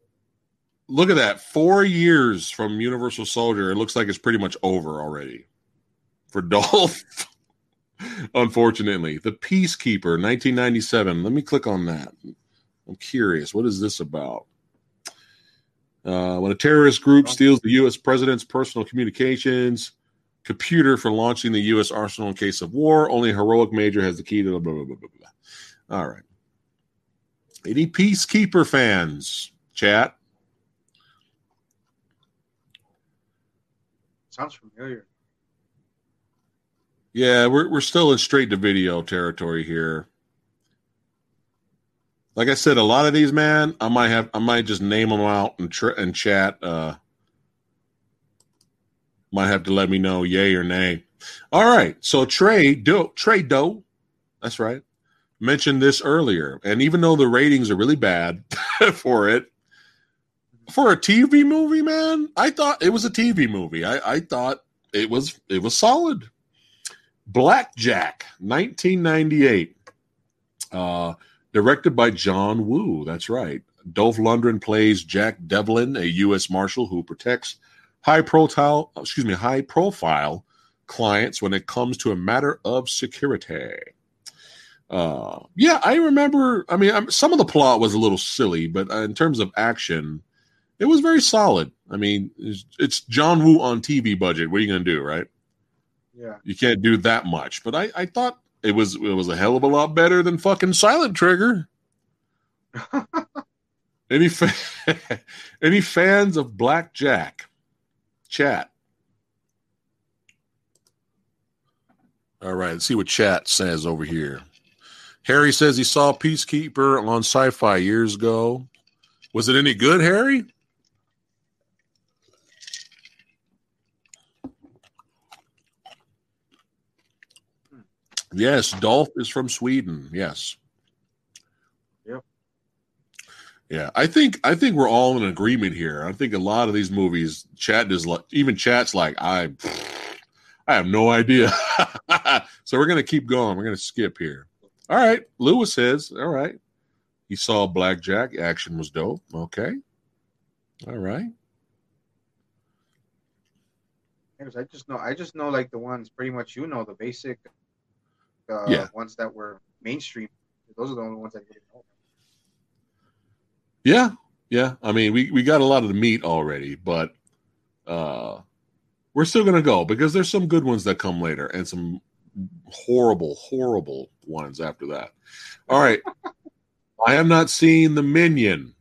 Speaker 1: look at that. Four years from Universal Soldier. It looks like it's pretty much over already for Dolph. Unfortunately, The Peacekeeper, 1997. Let me click on that. I'm curious. What is this about? Uh, when a terrorist group steals the U.S. president's personal communications computer for launching the U.S. arsenal in case of war, only a heroic major has the key to the blah, blah, blah, blah, blah. All right. Any Peacekeeper fans? Chat.
Speaker 2: Sounds familiar.
Speaker 1: Yeah, we're we're still in straight to video territory here. Like I said, a lot of these, man, I might have, I might just name them out and tr- and chat. Uh, might have to let me know, yay or nay. All right. So Trey Do Trey Doe, that's right. Mentioned this earlier, and even though the ratings are really bad for it, for a TV movie, man, I thought it was a TV movie. I, I thought it was it was solid. Blackjack, 1998. Uh, directed by John Woo. That's right. Dolph Lundgren plays Jack Devlin, a U.S. Marshal who protects high profile, excuse me, high profile clients when it comes to a matter of security. Uh, yeah, I remember. I mean, I'm, some of the plot was a little silly, but uh, in terms of action, it was very solid. I mean, it's, it's John Woo on TV budget. What are you going to do, right?
Speaker 2: Yeah.
Speaker 1: You can't do that much. But I, I thought it was it was a hell of a lot better than fucking Silent Trigger. any fa- any fans of Blackjack? Chat. All right, let's see what chat says over here. Harry says he saw Peacekeeper on Sci-Fi years ago. Was it any good, Harry? Yes, Dolph is from Sweden. Yes.
Speaker 2: Yep.
Speaker 1: Yeah, I think I think we're all in agreement here. I think a lot of these movies, chat is like even chat's like I, I have no idea. so we're gonna keep going. We're gonna skip here. All right, Lewis says. All right, he saw Blackjack. Action was dope. Okay. All right.
Speaker 2: I just know I just know like the ones pretty much you know the basic uh
Speaker 1: Yeah.
Speaker 2: ones that were mainstream. Those are the only ones I really know.
Speaker 1: Yeah, yeah. I mean, we we got a lot of the meat already, but uh we're still gonna go because there's some good ones that come later and some horrible, horrible ones after that. All right. I have not seen the Minion.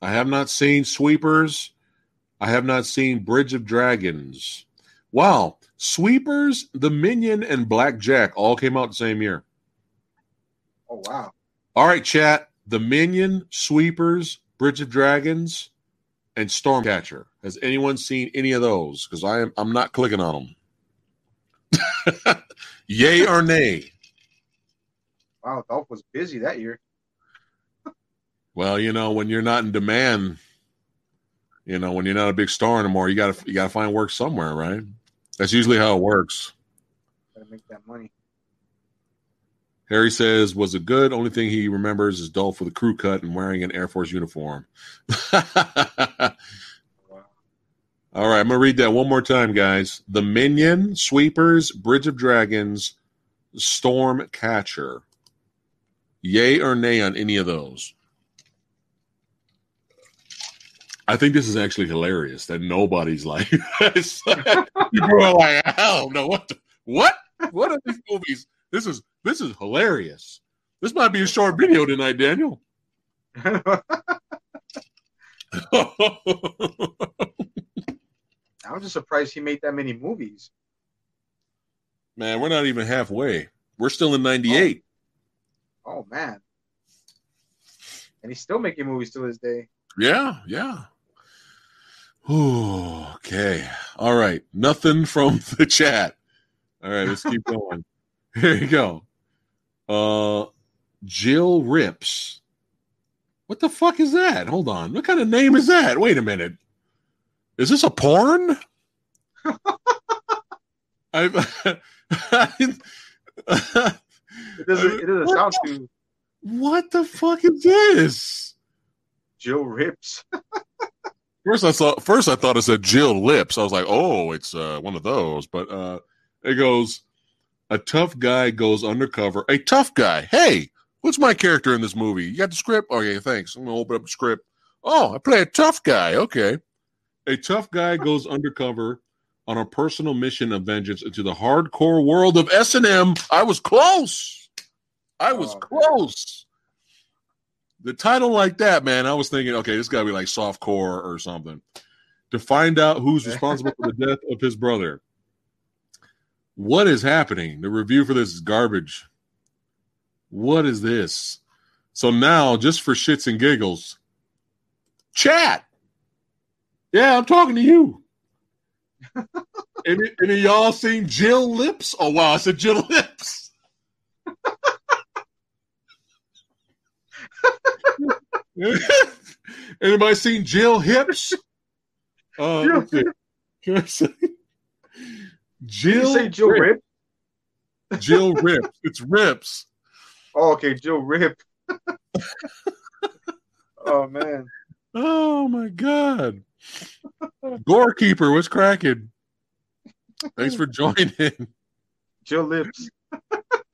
Speaker 1: I have not seen Sweepers. I have not seen Bridge of Dragons. Wow. Sweepers, the Minion, and Blackjack all came out the same year.
Speaker 2: Oh wow.
Speaker 1: All right, chat. The Minion, Sweepers, Bridge of Dragons, and Stormcatcher. Has anyone seen any of those? Because I am I'm not clicking on them. Yay or nay?
Speaker 2: Wow, Dolph was busy that year.
Speaker 1: Well, you know, when you're not in demand, you know, when you're not a big star anymore, you gotta you gotta find work somewhere, right? That's usually how it works.
Speaker 2: Gotta make that money.
Speaker 1: Harry says, "Was it good? Only thing he remembers is Dolph with a crew cut and wearing an Air Force uniform." All right, I'm gonna read that one more time, guys. The Minion, Sweepers, Bridge of Dragons, Storm Catcher. Yay or nay on any of those? I think this is actually hilarious that nobody's like, people are like, I don't know what, the, what, what are these movies? This is this is hilarious. This might be a short video tonight, Daniel.
Speaker 2: I'm just surprised he made that many movies.
Speaker 1: Man, we're not even halfway. We're still in '98.
Speaker 2: Oh man. And he's still making movies to this day.
Speaker 1: Yeah, yeah. Okay. All right. Nothing from the chat. All right, let's keep going. Here you go. Uh Jill Rips. What the fuck is that? Hold on. What kind of name is that? Wait a minute. Is this a porn? I've
Speaker 2: It doesn't it doesn't sound too
Speaker 1: what the fuck is this?
Speaker 2: Jill Rips.
Speaker 1: First, I saw. first I thought it said Jill Lips. I was like, oh, it's uh, one of those. But uh, it goes, a tough guy goes undercover. A tough guy. Hey, what's my character in this movie? You got the script? Okay, thanks. I'm gonna open up the script. Oh, I play a tough guy. Okay, a tough guy goes undercover on a personal mission of vengeance into the hardcore world of S and M. I was close. I was
Speaker 2: Oh,
Speaker 1: close. The title like that, man, I was thinking, okay, this got to be like soft core or something. To find out who's responsible for the death of his brother. What is happening? The review for this is garbage. What is this? So now, just for shits and giggles, chat. Yeah, I'm talking to you. any, any of y'all seen Jill Lips? Oh wow, I said Jill Lips. Anybody seen Jill Hips? Uh,
Speaker 2: Jill
Speaker 1: let's. Can I say
Speaker 2: Did
Speaker 1: Jill?
Speaker 2: you say Jill
Speaker 1: Rip.
Speaker 2: Rip?
Speaker 1: Jill Rips. It's Rips.
Speaker 2: Oh, okay, Jill Rip. oh man.
Speaker 1: Oh my god. Gorekeeper, what's cracking? Thanks for joining.
Speaker 2: Jill Lips.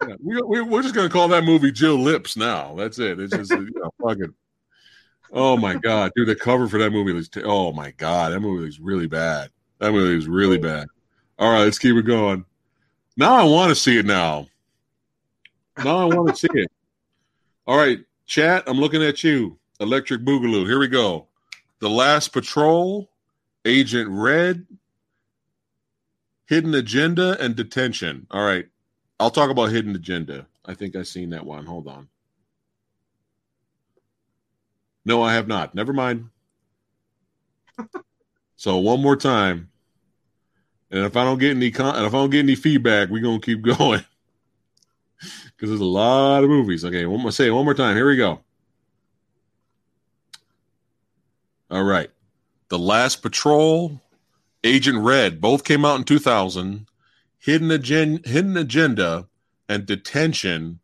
Speaker 1: Yeah, we, we, we're just gonna call that movie Jill Lips now. That's it. It's just you know, fucking. Oh my god, dude! The cover for that movie looks. T- oh my god, that movie looks really bad. That movie is really oh. bad. All right, let's keep it going. Now I want to see it. Now, now I want to see it. All right, chat. I'm looking at you, Electric Boogaloo. Here we go. The Last Patrol, Agent Red, Hidden Agenda, and Detention. All right. I'll talk about Hidden Agenda. I think I've seen that one. Hold on. No, I have not. Never mind. so one more time. And if I don't get any con- if I don't get any feedback, we're gonna keep going. Because there's a lot of movies. Okay, one more say one more time. Here we go. All right. The Last Patrol, Agent Red, both came out in 2000. Hidden Agenda, Hidden Agenda and Detention,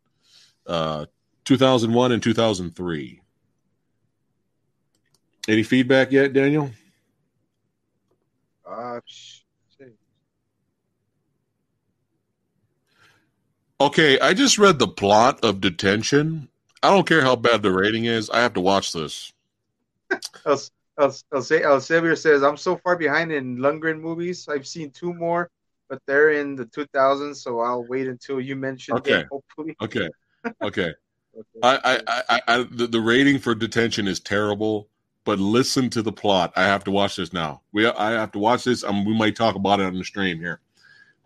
Speaker 1: uh, 2001 and 2003. Any feedback yet, Daniel?
Speaker 2: Uh,
Speaker 1: Okay, I just read the plot of Detention. I don't care how bad the rating is. I have to watch this.
Speaker 2: El, El, El, El Xavier says, I'm so far behind in Lundgren movies. I've seen two more, but they're in the 2000s, so I'll wait until you mention
Speaker 1: Okay.
Speaker 2: it, hopefully.
Speaker 1: Okay, okay.
Speaker 2: Okay.
Speaker 1: I, I, I, I, I the, the rating for Detention is terrible. But listen to the plot. I have to watch this now. We, I have to watch this. Um, we might talk about it on the stream here.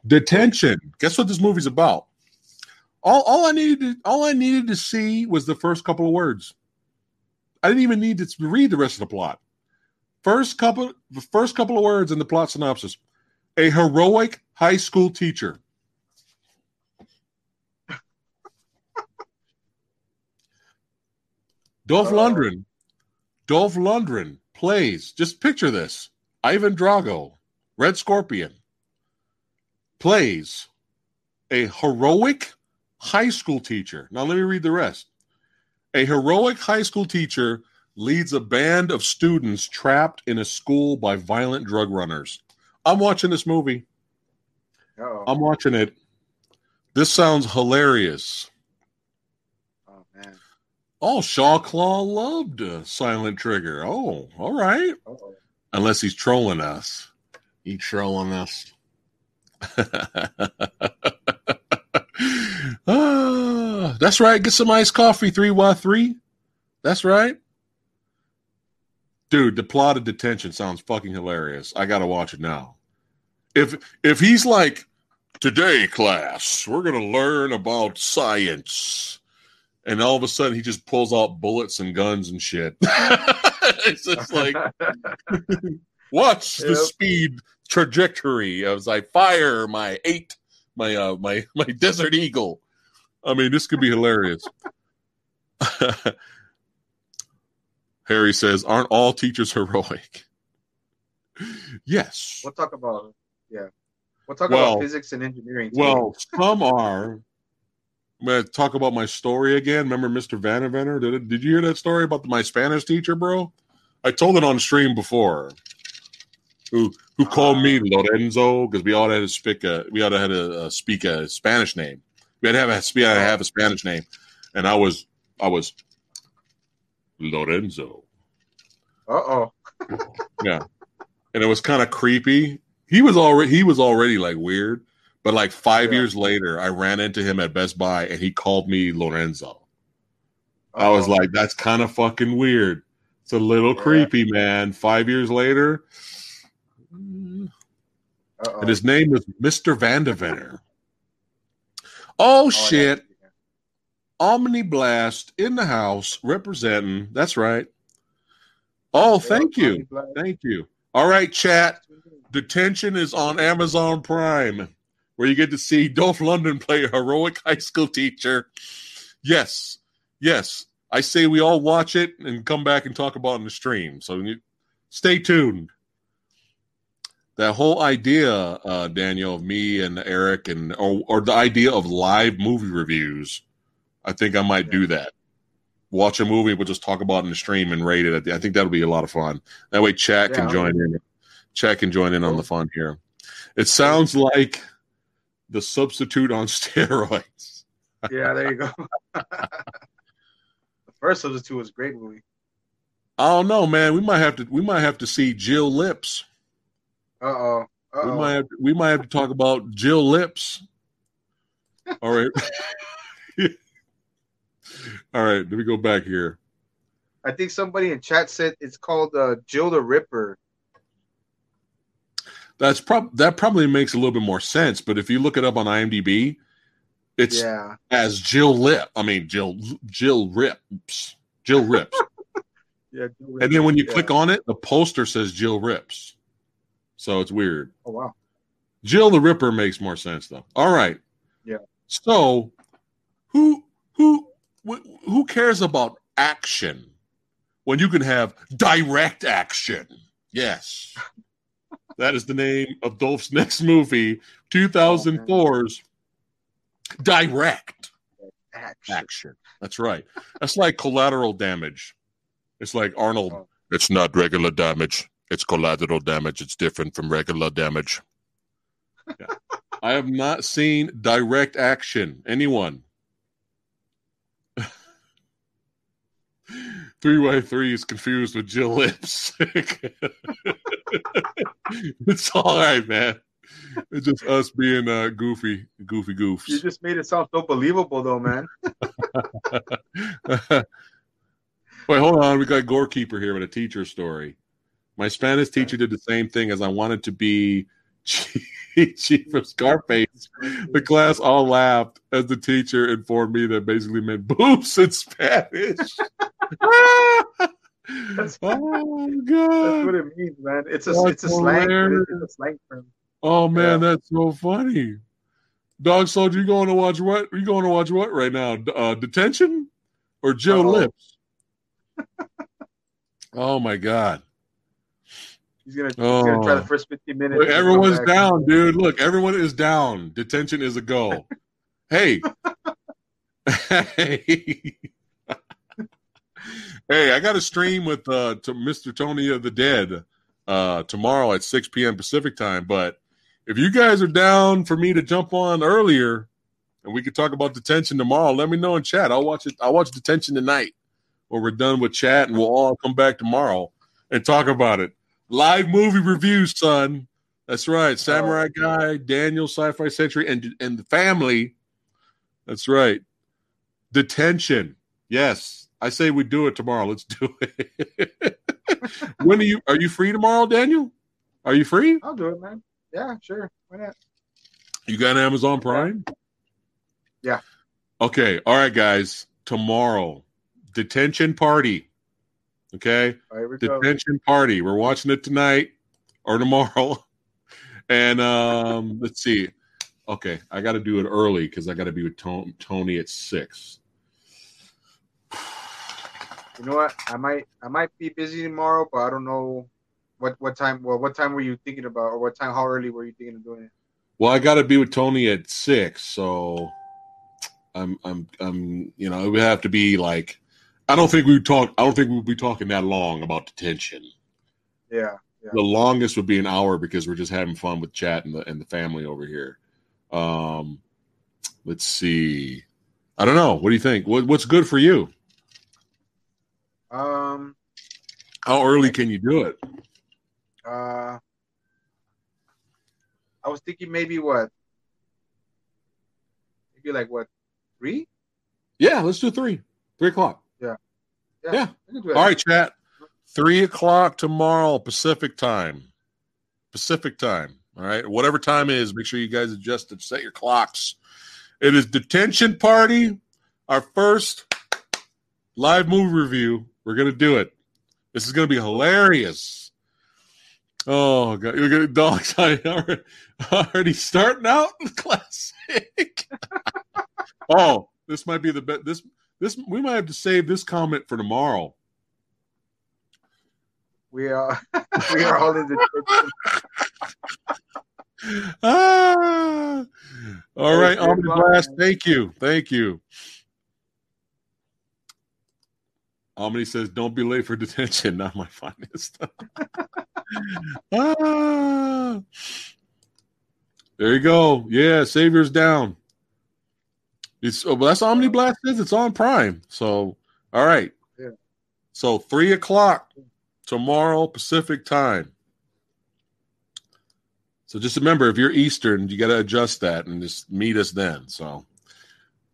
Speaker 1: Detention. Guess what this movie's about? All, all I needed, to, all I needed to see was the first couple of words. I didn't even need to read the rest of the plot. First couple, the first couple of words in the plot synopsis: a heroic high school teacher. Dolph. Lundgren. Dolph Lundgren plays. Just picture this: Ivan Drago, Red Scorpion, plays a heroic high school teacher. Now let me read the rest. A heroic high school teacher leads a band of students trapped in a school by violent drug runners. I'm watching this movie.
Speaker 2: Uh-oh.
Speaker 1: I'm watching it. This sounds hilarious.
Speaker 2: Oh,
Speaker 1: Shaw Claw loved uh, Silent Trigger. Oh, all right.
Speaker 2: Uh-oh.
Speaker 1: Unless he's trolling us. He trolling us. ah, that's right. Get some iced coffee, 3Y3. That's right. Dude, the plot of detention sounds fucking hilarious. I gotta watch it now. If if he's like, today, class, we're gonna learn about science. And all of a sudden he just pulls out bullets and guns and shit. it's just like Watch the speed trajectory as I fire my eight, my uh, my my desert eagle. I mean, this could be hilarious. Harry says, "Aren't all teachers heroic?" yes.
Speaker 2: We'll talk about, yeah. We'll talk
Speaker 1: Well-
Speaker 2: about physics and engineering. too.
Speaker 1: Well, some are. I'm gonna talk about my story again. Remember Mr. Vandeventer? Did did you hear that story about my Spanish teacher, bro? I told it on stream before. Who who called me Lorenzo because we all had to speak a we all had to uh, speak a Spanish name. We had to have a we had to have a Spanish name, and I was I was Lorenzo.
Speaker 2: uh-oh.
Speaker 1: Yeah, and it was kind of creepy. He was already he was already like weird, but like five
Speaker 2: Yeah.
Speaker 1: years later, I ran into him at Best Buy and he called me Lorenzo. I was like, that's kind of fucking weird. It's a little creepy, man. Five years later,
Speaker 2: Uh-oh.
Speaker 1: and his name was Mister Vandeventer. Oh
Speaker 2: Oh,
Speaker 1: shit! Omni Blast in the house representing. That's right. Oh, thank you, thank you. All right, chat. Detention is on Amazon Prime, where you get to see Dolph Lundgren play a heroic high school teacher. Yes, yes. I say we all watch it and come back and talk about it in the stream. So you, stay tuned. That whole idea, uh, Daniel, of me and Eric, and or, or the idea of live movie reviews, I think I might do that. Watch a movie, we'll just talk about it in the stream and rate it. I think that'll be a lot of fun. That way, chat
Speaker 2: Yeah,
Speaker 1: can join in. Chat can join in on the fun here. It sounds like the substitute on steroids.
Speaker 2: Yeah, there you go. the first substitute was a great movie.
Speaker 1: I don't know, man. We might have to. We might have to see Jill Lips.
Speaker 2: Uh oh.
Speaker 1: We might have. We might have to talk about Jill Lips. All right. All right. Let me go back here.
Speaker 2: I think somebody in chat said it's called uh, Jill the Ripper.
Speaker 1: That's prob that probably makes a little bit more sense. But if you look it up on IMDb, it's
Speaker 2: Yeah.
Speaker 1: as Jill Lip. I mean Jill Jill Rips. Jill Rips.
Speaker 2: Yeah. Jill
Speaker 1: and then when you
Speaker 2: Ripper,
Speaker 1: click on it, the poster says Jill Rips. So it's weird.
Speaker 2: Oh wow.
Speaker 1: Jill the Ripper makes more sense though. All right.
Speaker 2: Yeah.
Speaker 1: So who who who cares about action when you can have direct action? Yes. that is the name of Dolph's next movie, 2004's Direct
Speaker 2: Action.
Speaker 1: Action. That's right. That's like collateral damage. It's like Arnold. It's not regular damage. It's collateral damage. It's different from regular damage. Yeah. I have not seen direct action. Anyone? Three by three is confused with Jill Lips. it's all right, man. It's just us being uh, goofy, goofy goofs.
Speaker 2: You just made it sound so believable, though, man.
Speaker 1: Wait, hold on. We got Gorekeeper here with a teacher story. My Spanish teacher did the same thing as I wanted to be Chi Chi of Scarface. The class all laughed as the teacher informed me that basically meant boobs in Spanish. oh, god,
Speaker 2: That's what it means, man. It's a
Speaker 1: That's
Speaker 2: it's a slang. It's a slang term.
Speaker 1: Oh, man,
Speaker 2: Yeah.
Speaker 1: that's so funny. Dog Soldier, you going to watch what? You going to watch what right now? Uh, detention or Joe
Speaker 2: Uh-oh.
Speaker 1: Lips? oh, my God.
Speaker 2: He's gonna, he's gonna try the
Speaker 1: Oh.
Speaker 2: first 15 minutes.
Speaker 1: Look, everyone's down, dude. Look, everyone is down. Detention is a go. hey. hey. Hey, I got a stream with uh to Mr. Tony of the Dead uh tomorrow at 6 p.m. Pacific time. But if you guys are down for me to jump on earlier and we could talk about detention tomorrow, let me know in chat. I'll watch it. I'll watch detention tonight when we're done with chat and we'll all come back tomorrow and talk about it. Live movie reviews, son. That's right. Samurai Guy, Daniel, Sci-Fi Century, and and the family. That's right. Detention. Yes, I say we do it tomorrow. Let's do it. when are you? Are you free tomorrow, Daniel? Are you free?
Speaker 2: I'll do it, man. Yeah, sure. Why not?
Speaker 1: You got Amazon Prime?
Speaker 2: Yeah.
Speaker 1: Okay. All right, guys. Tomorrow, detention party. Okay.
Speaker 2: Right, we go.
Speaker 1: detention party. We're watching it tonight or tomorrow. And um, let's see. Okay, I got to do it early because I got to be with Tony at six.
Speaker 2: You know what? I might I might be busy tomorrow, but I don't know what what time. Well, what time were you thinking about, or what time? How early were you thinking of doing it?
Speaker 1: Well, I got to be with Tony at six, so I'm I'm I'm you know it would have to be like I don't think we talk. I don't think we'll be talking that long about detention.
Speaker 2: Yeah,
Speaker 1: The longest would be an hour because we're just having fun with chat and the and the family over here. Um, let's see. I don't know. What do you think? What, what's good for you?
Speaker 2: Um.
Speaker 1: How early can you do it?
Speaker 2: Uh. I was thinking maybe what? Maybe like what? Three?
Speaker 1: Yeah, let's do three. Three o'clock.
Speaker 2: Yeah.
Speaker 1: Yeah.
Speaker 2: I can do it.
Speaker 1: All right, chat. Three o'clock tomorrow, Pacific time. Pacific time. All right. Whatever time it is, make sure you guys adjust it. Set your clocks. It is detention party. Our first live movie review. We're gonna do it. This is gonna be hilarious. Oh god, you got dogs already, already starting out the classic. oh, this might be the best. This this we might have to save this comment for tomorrow.
Speaker 2: We are we are all in the
Speaker 1: ah, all right,
Speaker 2: Thank you,
Speaker 1: Omni Blast. Thank you, thank you. Omni says, "Don't be late for detention." Not my finest. ah, there you go. Yeah, Savior's down. It's oh, well, that's Omni Blast is. It's on Prime. So, all right.
Speaker 2: Yeah.
Speaker 1: So three o'clock tomorrow Pacific time. So just remember, if you're Eastern, you got to adjust that and just meet us then. So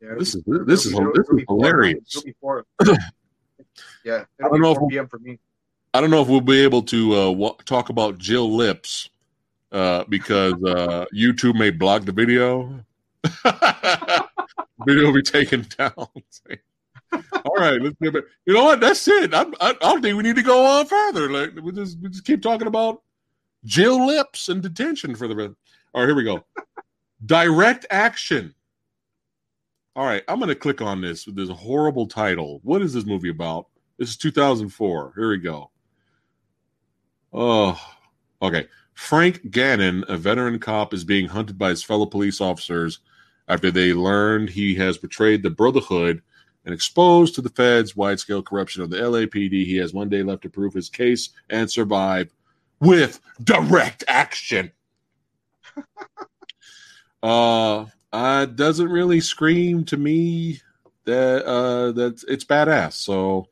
Speaker 2: Yeah,
Speaker 1: this is
Speaker 2: it'll
Speaker 1: this is this is
Speaker 2: be four,
Speaker 1: hilarious.
Speaker 2: be four. Yeah,
Speaker 1: I don't know if
Speaker 2: p.m. for me.
Speaker 1: I don't know if we'll be able to uh, wa- talk about Jill Rips uh, because uh, YouTube may block the video. video will be taken down. All right, let's get back. You know what? That's it. I, I, I don't think we need to go on further. Like we just we just keep talking about Jill Rips and detention for the rest. All right, here we go. Direct action. All right, I'm going to click on this with this horrible title. What is this movie about? This is 2004. Here we go. Oh, okay. Frank Gannon, a veteran cop, is being hunted by his fellow police officers after they learned he has betrayed the Brotherhood and exposed to the feds wide scale corruption of the LAPD. He has one day left to prove his case and survive with direct action. uh, uh, doesn't really scream to me that uh that it's badass. So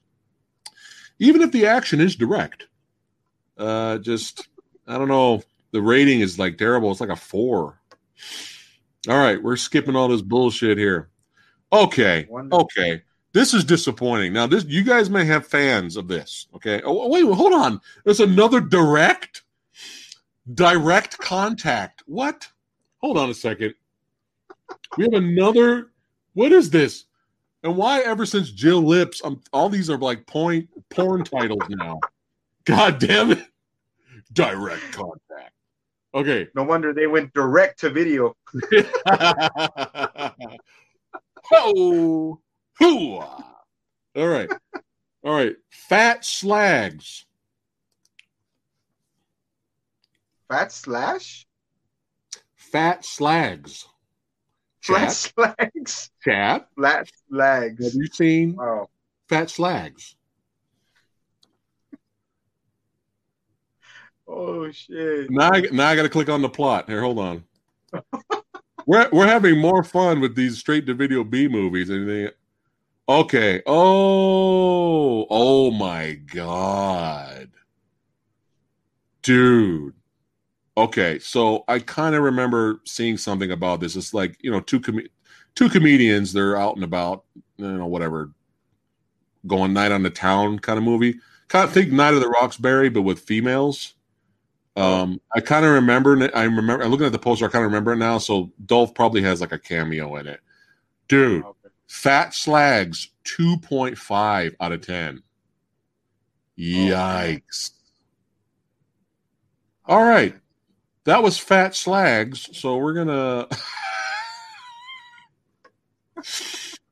Speaker 1: even if the action is direct, uh, just I don't know. The rating is like terrible. It's like a four. All right, we're skipping all this bullshit here. Okay, okay. This is disappointing. Now, this you guys may have fans of this. Okay. Oh wait, hold on. There's another direct, direct contact. What? Hold on a second. We have another. What is this? And why ever since Jill Rips, um, all these are like point porn titles now. God damn it! Direct contact. Okay.
Speaker 2: No wonder they went direct to video.
Speaker 1: Ho! Hoo! All right. All right. Fat slags.
Speaker 2: Fat slash?
Speaker 1: Fat slags.
Speaker 2: Flat
Speaker 1: Chat.
Speaker 2: slags?
Speaker 1: Chat.
Speaker 2: Flat slags.
Speaker 1: Have you seen
Speaker 2: Wow.
Speaker 1: Fat slags?
Speaker 2: Oh shit.
Speaker 1: Now, I, now I got to click on the plot. Here, hold on. we're we're having more fun with these straight to video B movies. anything. Okay. Oh, oh my god, dude. Okay, so I kind of remember seeing something about this. It's like you know, two com- two comedians. They're out and about, you know, whatever, going night on the town kind of movie. Kind of think Night of the Roxbury, but with females. Um, I kind of remember. I remember. I'm looking at the poster. I kind of remember it now. So Dolph probably has like a cameo in it, dude.
Speaker 2: Okay.
Speaker 1: Fat Slags, two point five out of ten. Yikes! All right, that was Fat Slags. So we're gonna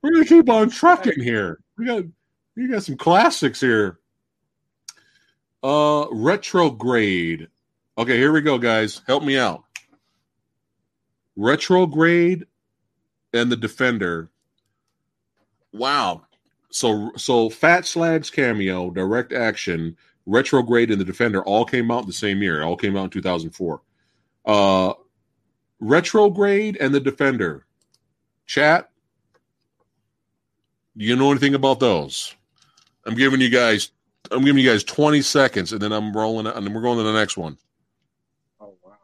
Speaker 1: we're gonna keep on trucking here. We got we got some classics here. Uh, retrograde. Okay, here we go, guys. Help me out. Retrograde and the Defender. Wow. So so Fat Slags cameo, direct action, Retrograde and the Defender all came out the same year. It all came out in 2004. Uh Retrograde and the Defender. Chat. Do you know anything about those? I'm giving you guys I'm giving you guys 20 seconds and then I'm rolling and then we're going to the next one.
Speaker 2: Oh wow.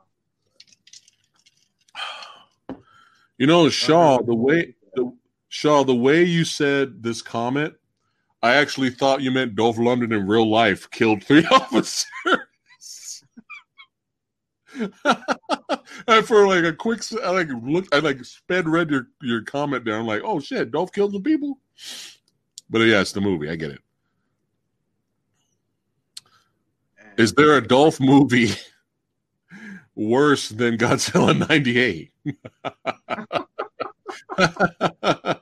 Speaker 1: You know, Shaw, the way the, Shaw, the way you said this comment, I actually thought you meant Dolph Lundgren in real life killed three officers. And for like a quick, I like look, I like sped read your your comment there. I'm like, oh shit, Dolph killed some people. But yeah, it's the movie. I get it. Is there a Dolph movie worse than Godzilla 98. I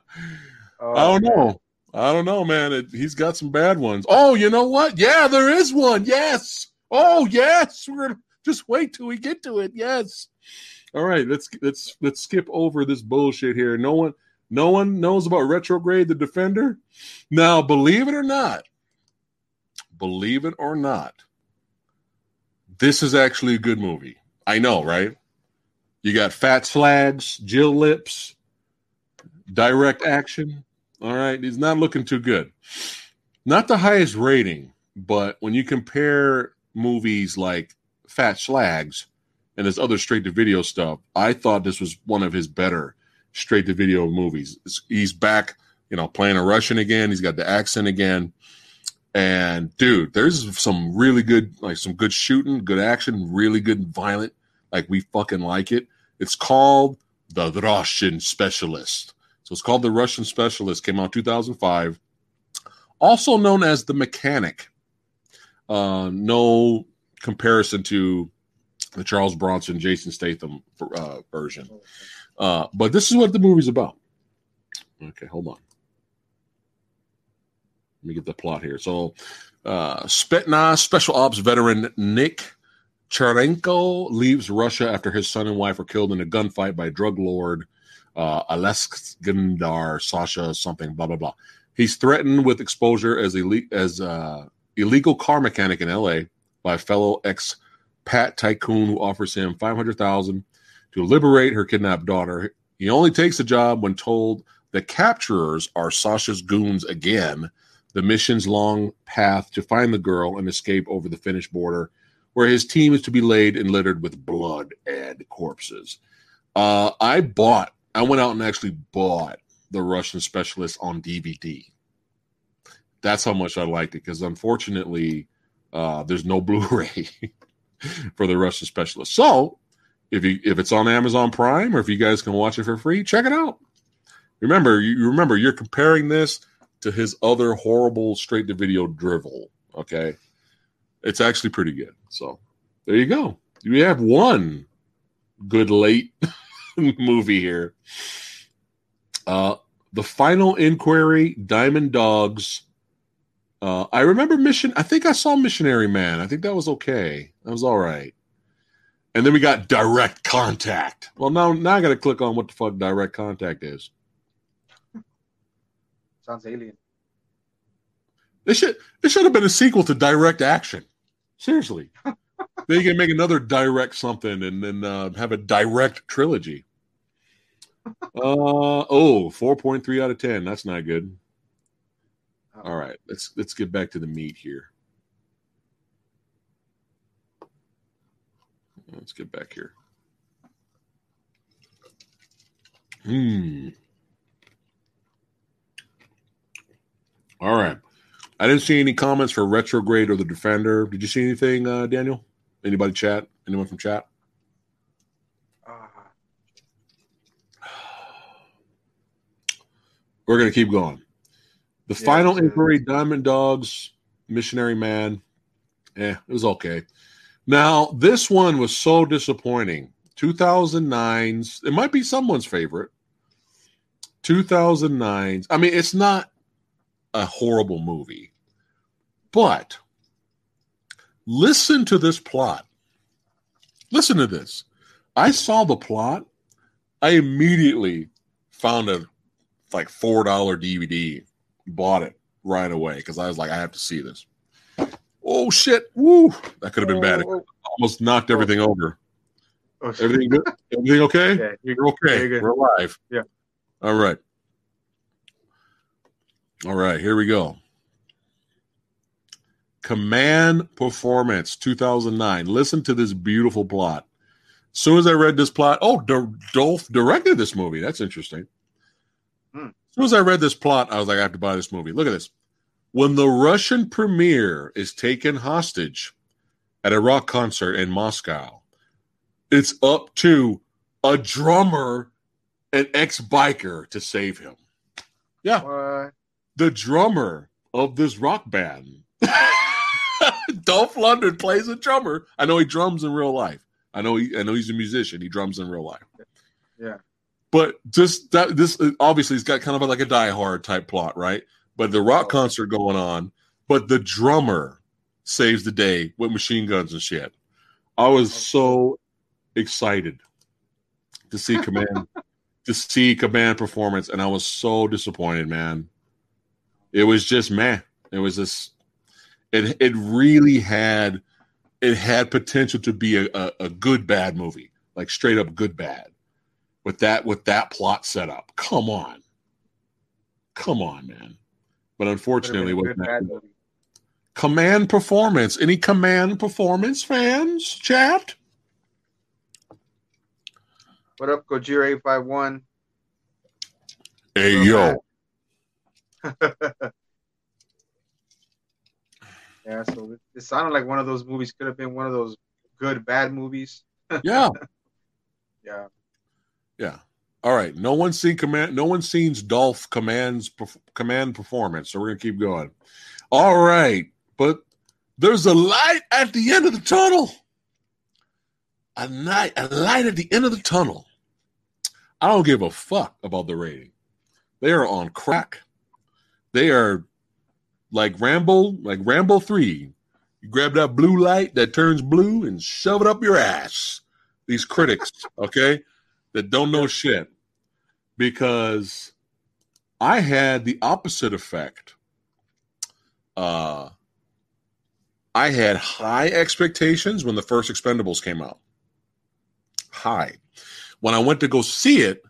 Speaker 2: Oh,
Speaker 1: don't know. I don't know, man. It, he's got some bad ones. Oh, you know what? Yeah, there is one. Yes. Oh, yes. We're gonna just wait till we get to it. Yes. All right. Let's let's let's skip over this bullshit here. No one no one knows about retrograde the defender. Now, believe it or not, believe it or not, this is actually a good movie. I know, right? You got fat flags, Jill Rips, direct action. All right, he's not looking too good. Not the highest rating, but when you compare movies like Fat Slags and his other straight to video stuff, I thought this was one of his better straight to video movies. He's back, you know, playing a Russian again. He's got the accent again. And dude, there's some really good, like some good shooting, good action, really good violent. Like we fucking like it. It's called The Russian Specialist. So it's called The Russian Specialist. Came out 2005. Also known as The Mechanic. Uh, no comparison to the Charles Bronson, Jason Statham uh, version. Uh, but this is what the movie's about. Okay, hold on. Let me get the plot here. So, uh, Special Ops veteran Nick Cherenko leaves Russia after his son and wife are killed in a gunfight by drug lord uh, Alexander Sasha something blah blah blah. He's threatened with exposure as ille- as uh, illegal car mechanic in L.A. by fellow ex Pat tycoon who offers him five hundred thousand to liberate her kidnapped daughter. He only takes the job when told the capturers are Sasha's goons again. The mission's long path to find the girl and escape over the Finnish border, where his team is to be laid and littered with blood and corpses. Uh, I bought, I went out and actually bought the Russian Specialist on DVD. That's how much I liked it because unfortunately, uh, there's no Blu-ray for the Russian Specialist. So if you if it's on Amazon Prime or if you guys can watch it for free, check it out. Remember, you remember you're comparing this to his other horrible straight to video drivel. Okay, it's actually pretty good. So there you go. We have one good late movie here. Uh, the final inquiry, Diamond Dogs. Uh, I remember Mission. I think I saw Missionary Man. I think that was okay. That was all right. And then we got Direct Contact. Well, now now I got to click on what the fuck Direct Contact is.
Speaker 2: Sounds alien.
Speaker 1: It should it should have been a sequel to Direct Action. Seriously, they can make another Direct something and then uh, have a Direct trilogy. Uh oh, 4.3 out of 10. That's not good. All right, let's let's get back to the meat here. Let's get back here. Hmm. All right. I didn't see any comments for retrograde or the defender. Did you see anything, uh, Daniel? Anybody chat? Anyone from chat?
Speaker 2: Ah,
Speaker 1: We're gonna keep going. The
Speaker 2: Yeah,
Speaker 1: final inquiry, Diamond Dogs, Missionary Man. Eh, it was okay. Now, this one was so disappointing. 2009's, it might be someone's favorite. 2009's, I mean, it's not a horrible movie, but listen to this plot. Listen to this. I saw the plot. I immediately found a like four dollar DVD, bought it right away because I was like, I have to see this. Oh shit! Woo! That could have been bad. It
Speaker 2: oh,
Speaker 1: almost knocked everything over.
Speaker 2: oh, oh,
Speaker 1: Everything good? Everything okay?
Speaker 2: Yeah, you're
Speaker 1: You're okay.
Speaker 2: Good.
Speaker 1: We're alive.
Speaker 2: Yeah.
Speaker 1: All right. All right. Here we go. Command Performance 2009. Listen to this beautiful plot. As soon as I read this plot, oh, D- Dolph directed this movie. That's interesting.
Speaker 2: Hmm.
Speaker 1: As soon as I read this plot, I was like, I have to buy this movie. Look at this. When the Russian premier is taken hostage at a rock concert in Moscow, it's up to a drummer, an ex biker, to save him. Yeah,
Speaker 2: What?
Speaker 1: the drummer of this rock band. Dolph Lundgren plays a drummer. I know he drums in real life. I know he, I know he's a musician. He drums in real life.
Speaker 2: Yeah.
Speaker 1: But just that this obviously he's got kind of like a Die Hard type plot, right? But the rock
Speaker 2: Oh.
Speaker 1: concert going on, but the drummer saves the day with machine guns and shit. I was oh. so excited to see command to see command performance, and I was so disappointed, man. It was just man. It was just it it really had it had potential to be a, a, a good bad movie, like straight up good bad. With that with that plot set up. Come on. Come on, man. But unfortunately, with
Speaker 2: been a good bad movie.
Speaker 1: command performance. Any command performance fans? Chat?
Speaker 2: What up, Gojira eight five one?
Speaker 1: Hey yo.
Speaker 2: Yeah, so it, it sounded like one of those movies could have been one of those good bad movies.
Speaker 1: Yeah.
Speaker 2: Yeah.
Speaker 1: Yeah. All right. No one's seen command. No one's seen Dolph commands command performance. So we're gonna keep going. All right, but there's a light at the end of the tunnel. A night, a light at the end of the tunnel. I don't give a fuck about the rating. They are on crack. They are like Rambo, like Rambo three. You grab that blue light that turns blue and shove it up your ass. These critics, okay, that don't know shit, because I had the opposite effect. Uh, I had high expectations when the first Expendables came out. High. When I went to go see it,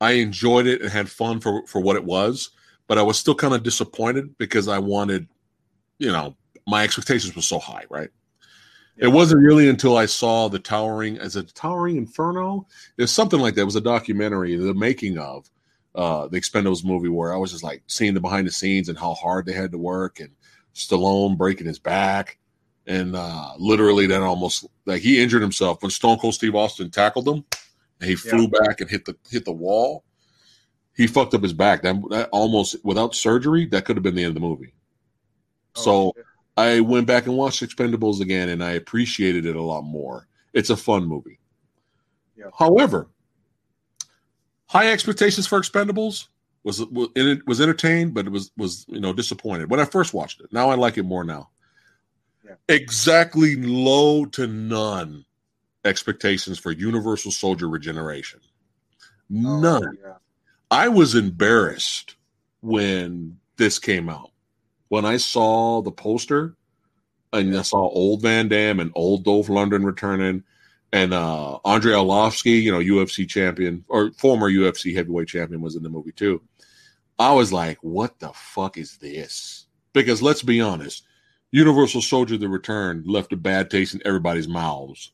Speaker 1: I enjoyed it and had fun for for what it was, but I was still kind of disappointed because I wanted, you know, my expectations were so high, right? It wasn't really until I saw the Towering as a Towering Inferno. It's something like that. It was a documentary, the making of uh, the Expendables movie, where I was just like seeing the behind the scenes and how hard they had to work, and Stallone breaking his back, and uh, literally then almost like he injured himself when Stone Cold Steve Austin tackled him, and he flew back and hit the hit the wall. He fucked up his back. That, that almost without surgery, that could have been the end of the movie. So
Speaker 2: Oh, shit.
Speaker 1: I went back and watched Expendables again, and I appreciated it a lot more. It's a fun movie.
Speaker 2: Yeah.
Speaker 1: However, high expectations for Expendables was was it was entertained, but it was was you know disappointed when I first watched it. Now I like it more now.
Speaker 2: Yeah.
Speaker 1: Exactly low to none expectations for Universal Soldier Regeneration.
Speaker 2: Oh,
Speaker 1: None.
Speaker 2: yeah.
Speaker 1: I was embarrassed when this came out. When I saw the poster and I saw old Van Damme and old Dolph Lundgren returning and uh Andre Arlovsky, you know, UFC champion or former UFC heavyweight champion was in the movie too. I was like, what the fuck is this? Because let's be honest, Universal Soldier the Return left a bad taste in everybody's mouths.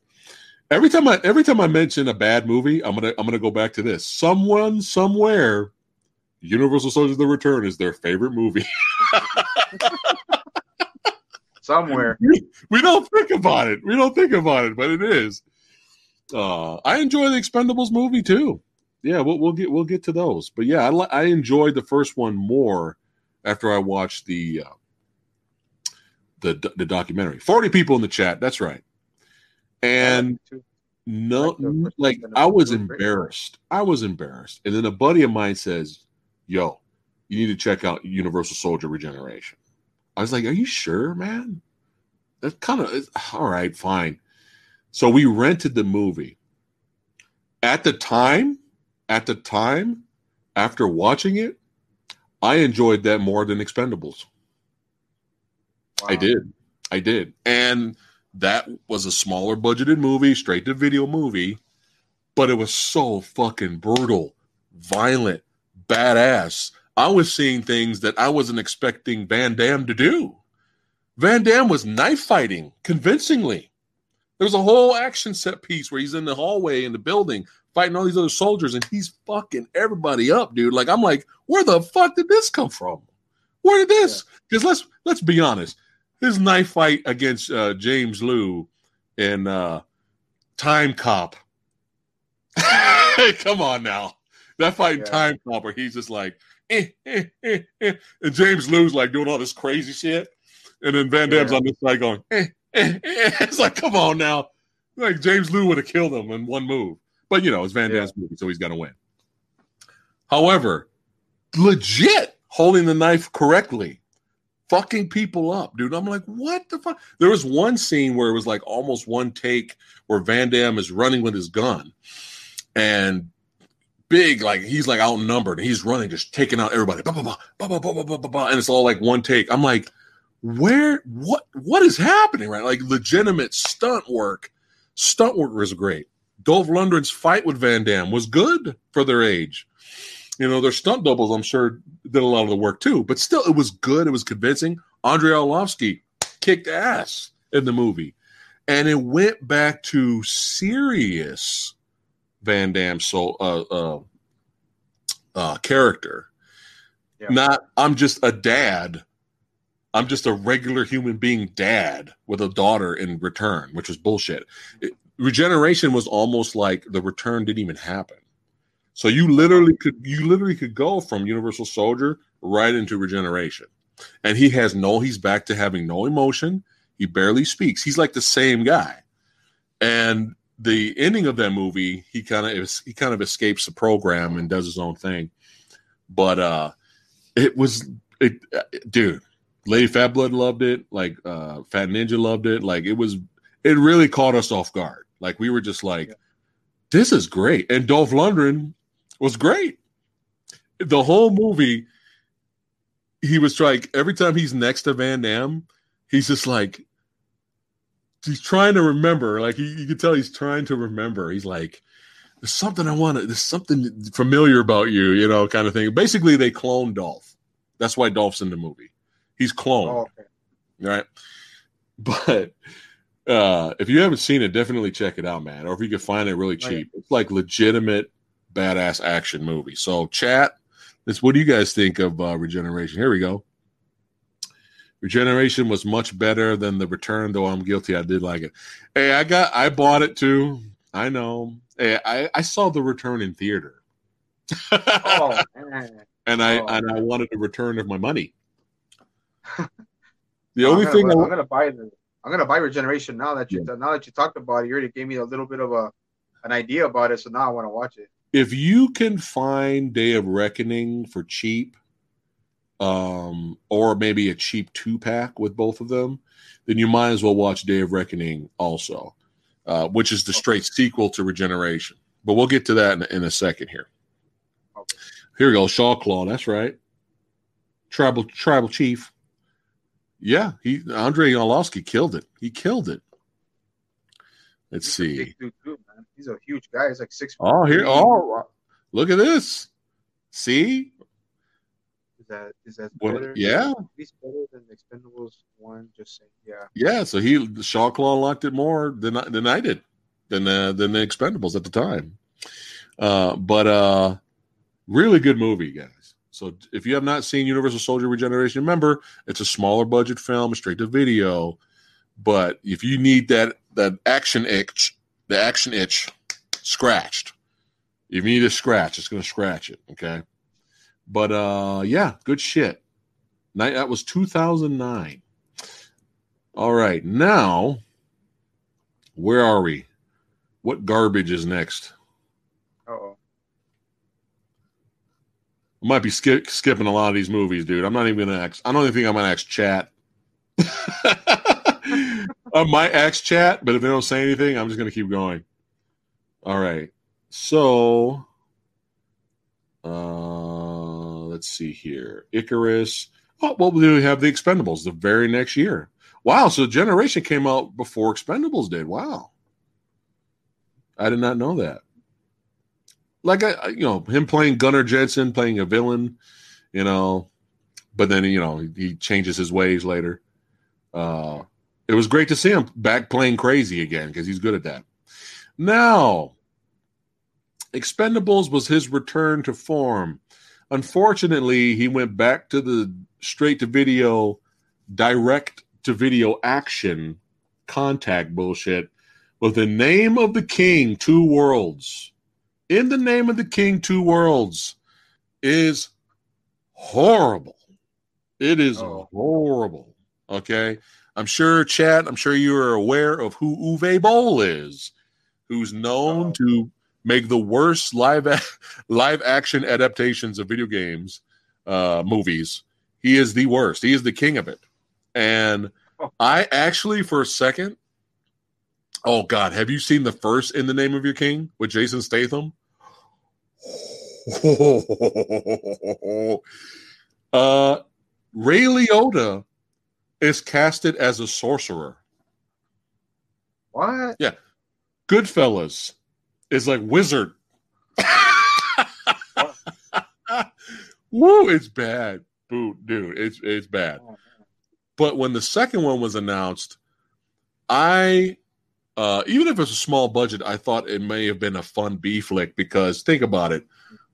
Speaker 1: Every time I every time I mention a bad movie, I'm gonna I'm gonna go back to this. Someone somewhere, Universal Soldier the Return is their favorite movie.
Speaker 2: Somewhere.
Speaker 1: we don't think about it. We don't think about it, but it is. Uh, I enjoy the Expendables movie too. Yeah, we'll, we'll get we'll get to those. But yeah, I, li- I enjoyed the first one more after I watched the uh, the the documentary. Forty people in the chat. That's right. And no,
Speaker 2: Like the first
Speaker 1: like
Speaker 2: one,
Speaker 1: I was
Speaker 2: it was great.
Speaker 1: embarrassed. I was embarrassed. And then a buddy of mine says, "Yo, you need to check out Universal Soldier Regeneration." I was like, "Are you sure, man?" That's kind of all right, fine. So we rented the movie. At the time, at the time, after watching it, I enjoyed that more than Expendables. I did. I did. And that was a smaller budgeted movie, straight to video movie, but it was so fucking brutal, violent, badass. I was seeing things that I wasn't expecting Van Damme to do. Van Damme was knife fighting convincingly. There was a whole action set piece where he's in the hallway in the building fighting all these other soldiers and he's fucking everybody up, dude. Like I'm like, where the fuck did this come from? Where did this? Because let's let's be honest, his knife fight against uh, James Lew in uh, Time Cop. Hey, come on now, that fighting
Speaker 2: Yeah.
Speaker 1: Time Cop where he's just like, eh, eh, eh, eh, and James Lew's like doing all this crazy shit, and then Van Damme's
Speaker 2: Yeah.
Speaker 1: on this side going, eh, eh, eh. it's like, come on now, like James Lew would have killed him in one move. But you know, it's Van
Speaker 2: Yeah.
Speaker 1: Movie, so he's gonna win. However, legit holding the knife correctly, fucking people up, dude. I'm like, what the fuck? There was one scene where it was like almost one take where Van Damme is running with his gun, and big like he's like outnumbered, and he's running, just taking out everybody, Bah, bah, bah, bah, bah, bah, bah, bah, bah, and it's all like one take. I'm like, where? What? What is happening? Right? Like legitimate stunt work. Stunt work was great. Dolph Lundgren's fight with Van Damme was good for their age. You know, their stunt doubles, I'm sure, did a lot of the work too, but still, it was good. It was convincing. Andrei Arlovsky kicked ass in the movie. And it went back to serious Van Damme so, uh, uh, uh, character.
Speaker 2: Yeah.
Speaker 1: Not, I'm just a dad. I'm just a regular human being dad with a daughter in return, which was bullshit. It- regeneration was almost like the return didn't even happen. So you literally could you literally could go from Universal Soldier right into regeneration. And he has no he's back to having no emotion. He barely speaks. He's like the same guy. And the ending of that movie, he kind of he kind of escapes the program and does his own thing. But uh it was it dude, Lady Fat Blood loved it, like uh Fat Ninja loved it. Like it was it really caught us off guard. Like we were just like
Speaker 2: Yeah.
Speaker 1: this is great. And Dolph Lundgren was great. The whole movie, he was like every time he's next to Van Damme, he's just like he's trying to remember. Like you can tell he's trying to remember. He's like, "There's something I want to. There's something familiar about you," you know, kind of thing. Basically, they cloned Dolph. That's why Dolph's in the movie. He's cloned
Speaker 2: Oh, okay.
Speaker 1: right? But uh, if you haven't seen it, definitely check it out, man. Or if you can find it really
Speaker 2: Oh,
Speaker 1: cheap, it's like legitimate badass action movie. So, chat, this what do you guys think of uh, Regeneration? Here we go. Regeneration was much better than the Return, though I'm guilty. I did like it. Hey, I got, I bought it too. I know. Hey, I, I saw the Return in theater,
Speaker 2: Oh
Speaker 1: and I
Speaker 2: oh.
Speaker 1: and I wanted a return of my money. The
Speaker 2: I'm
Speaker 1: only
Speaker 2: gonna,
Speaker 1: thing I,
Speaker 2: I'm gonna buy the I'm gonna buy Regeneration now that you now that you talked about it. You already gave me a little bit of a an idea about it, so now I want to watch it.
Speaker 1: if you can find Day of Reckoning for cheap, um, or maybe a cheap two pack with both of them, then you might as well watch Day of Reckoning also, uh, which is the straight sequel to Regeneration. But we'll get to that in, in a second here.
Speaker 2: Okay.
Speaker 1: Here we go, Shaw Claw. That's right, tribal tribal chief. Yeah, he Andre Arlovsky killed it. He killed it. Let's
Speaker 2: He's
Speaker 1: see.
Speaker 2: big dude too, man. He's a huge guy. He's like six.
Speaker 1: Oh, here. Oh, look at this. See,
Speaker 2: that is that better?
Speaker 1: yeah.
Speaker 2: He's better than Expendables one. Just saying. Yeah.
Speaker 1: Yeah, so he Shaw Claw liked it more than I, than I did than uh, than the Expendables at the time. Uh, but uh, really good movie, guys. So if you have not seen Universal Soldier Regeneration, remember it's a smaller budget film, straight to video. But if you need that that action itch, the action itch scratched. If you need a scratch, it's going to scratch it. Okay. But uh, yeah, good shit. Night that was 2009. All right, now where are we? What garbage is next?
Speaker 2: Uh oh.
Speaker 1: I might be skip, skipping a lot of these movies, dude. I'm not even gonna ask. I don't even think I'm gonna ask chat. I might ask chat, but if they don't say anything, I'm just gonna keep going. All right. So, uh, let's see here. Icarus. Oh, well, we have the Expendables the very next year. Wow. So Generation came out before Expendables did. Wow. I did not know that. Like I, you know, him playing Gunnar Jensen, playing a villain, you know, but then you know he changes his ways later. Uh, it was great to see him back playing crazy again because he's good at that. Now, Expendables was his return to form. Unfortunately, he went back to the straight to video, direct to video action contact bullshit with the name of the king, two worlds. In the name of the king, two worlds is horrible. It is
Speaker 2: Oh.
Speaker 1: horrible. Okay. I'm sure, Chad, I'm sure you are aware of who Uwe Boll is, who's known
Speaker 2: Oh.
Speaker 1: to make the worst live a- live action adaptations of video games, uh, movies. He is the worst. He is the king of it. And
Speaker 2: Oh.
Speaker 1: I actually, for a second, oh God, have you seen the first In the Name of Your King with Jason Statham? uh, Ray Liotta is casted as a sorcerer.
Speaker 2: What? Yeah.
Speaker 1: Goodfellas is like wizard. Woo, it's bad. Boo, dude, it's it's bad. But when the second one was announced, I uh even if it's a small budget, I thought it may have been a fun B flick because think about it.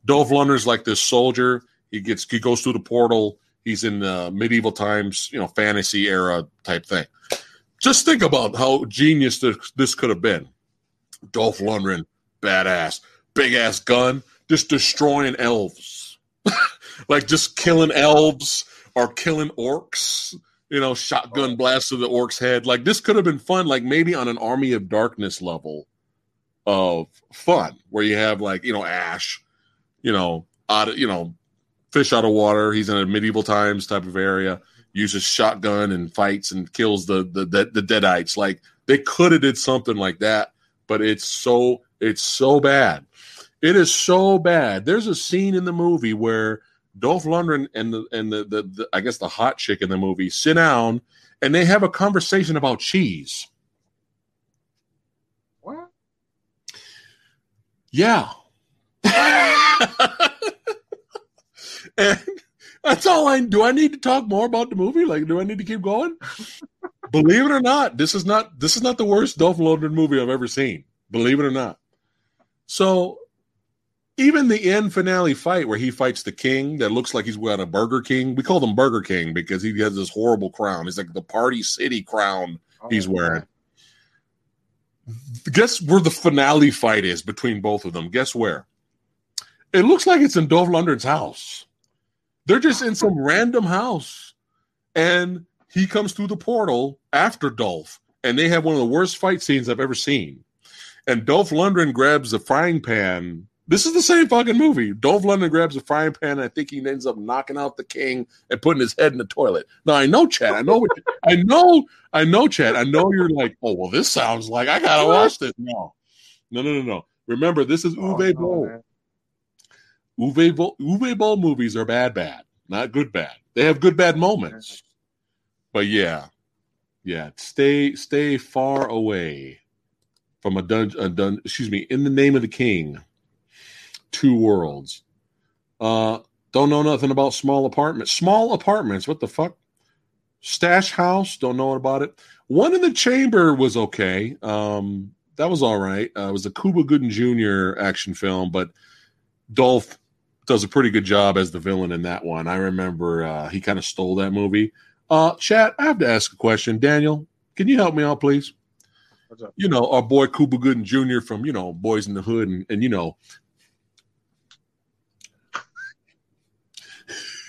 Speaker 1: Dolph Lundgren's like this soldier. He gets he goes through the portal. He's in uh, medieval times, you know, fantasy era type thing. Just think about how genius this, this could have been. Dolph Lundgren, badass, big ass gun, just destroying elves, like just killing elves or killing orcs. You know, shotgun oh. blast to the orc's head. Like this could have been fun. Like maybe on an Army of Darkness level of fun, where you have like you know Ash, you know, out of, you know, fish out of water. He's in a medieval times type of area. Uses shotgun and fights and kills the the the, the deadites. Like they could have did something like that, but it's so it's so bad. It is so bad. There's a scene in the movie where Dolph Lundgren and the and the, the, the I guess the hot chick in the movie sit down and they have a conversation about cheese.
Speaker 2: What?
Speaker 1: Yeah. and that's all I do. I need to talk more about the movie. Like, do I need to keep going? Believe it or not, this is not this is not the worst Dolph Lundgren movie I've ever seen. Believe it or not. So, even the end finale fight where he fights the king that looks like he's got a Burger King. We call him Burger King because he has this horrible crown. He's like the Party City crown
Speaker 2: Oh,
Speaker 1: he's wearing. Guess where the finale fight is between both of them? Guess where? It looks like it's in Dolph Lundgren's house. They're just in some random house, and he comes through the portal after Dolph, and they have one of the worst fight scenes I've ever seen. And Dolph Lundgren grabs a frying pan. This is the same fucking movie. Dolph Lundgren grabs a frying pan, and I think he ends up knocking out the king and putting his head in the toilet. Now I know, Chad. I know. What, I know. I know, Chad. I know you're like, oh well, this sounds like I gotta watch this. No, no, no, no, no. Remember, this is
Speaker 2: Oh,
Speaker 1: Uwe
Speaker 2: no,
Speaker 1: Boll.
Speaker 2: man.
Speaker 1: Uwe Boll, Uwe Boll movies are bad, bad, not good, bad. They have good, bad moments, but yeah, yeah. Stay, stay far away from a dungeon. A dun- excuse me. In the name of the king, two worlds. Uh, don't know nothing about small apartments. Small apartments. What the fuck? Stash House. Don't know about it. One in the Chamber was okay. Um, that was all right. Uh, it was a Cuba Gooding Jr. action film, but Dolph does a pretty good job as the villain in that one. I remember uh, he kind of stole that movie. Uh, chat, I have to ask a question. Daniel, can you help me out, please?
Speaker 2: What's up?
Speaker 1: You know, our boy Cuba Gooding Jr. from, you know, Boys in the Hood and, and you know,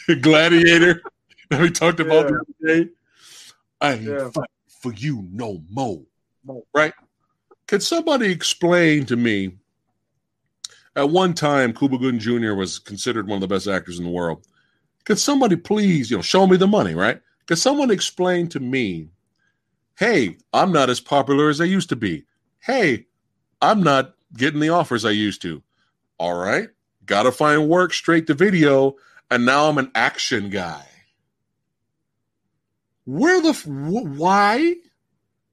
Speaker 1: Gladiator that we talked about the other day. I ain't
Speaker 2: Yeah.
Speaker 1: fight for you no more.
Speaker 2: More.
Speaker 1: Right? Could somebody explain to me? At one time, Cuba Gooding Jr. was considered one of the best actors in the world. Could somebody please, you know, show me the money, right? Could someone explain to me, hey, I'm not as popular as I used to be. Hey, I'm not getting the offers I used to. All right, got to find work straight to video, and now I'm an action guy. Where the wh- why?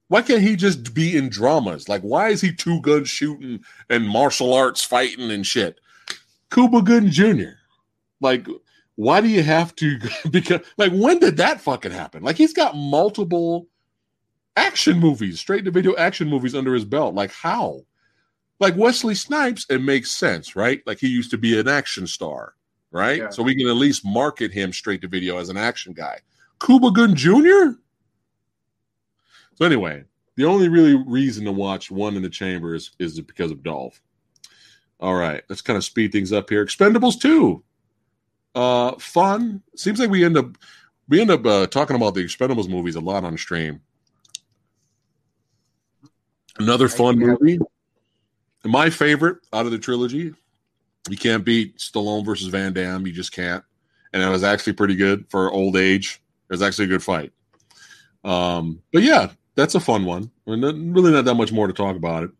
Speaker 1: Why can't he just be in dramas? Like, why is he two gun shooting and martial arts fighting and shit? Cuba Gooding Jr. Like, why do you have to? Because, like, when did that fucking happen? Like, he's got multiple action movies, straight to video action movies under his belt. Like, how? Like Wesley Snipes, it makes sense, right? Like, he used to be an action star, right?
Speaker 2: Yeah.
Speaker 1: So we can at least market him straight to video as an action guy. Cuba Gooding Jr. So anyway, the only really reason to watch One in the Chamber is, is because of Dolph. All right, let's kind of speed things up here. Expendables 2. Uh fun. Seems like we end up we end up uh, talking about the Expendables movies a lot on stream. Another fun movie. My favorite out of the trilogy. You can't beat Stallone versus Van Damme. You just can't. And it was actually pretty good for old age. It was actually a good fight. Um, but yeah, that's a fun one. Not- really not that much more to talk about it.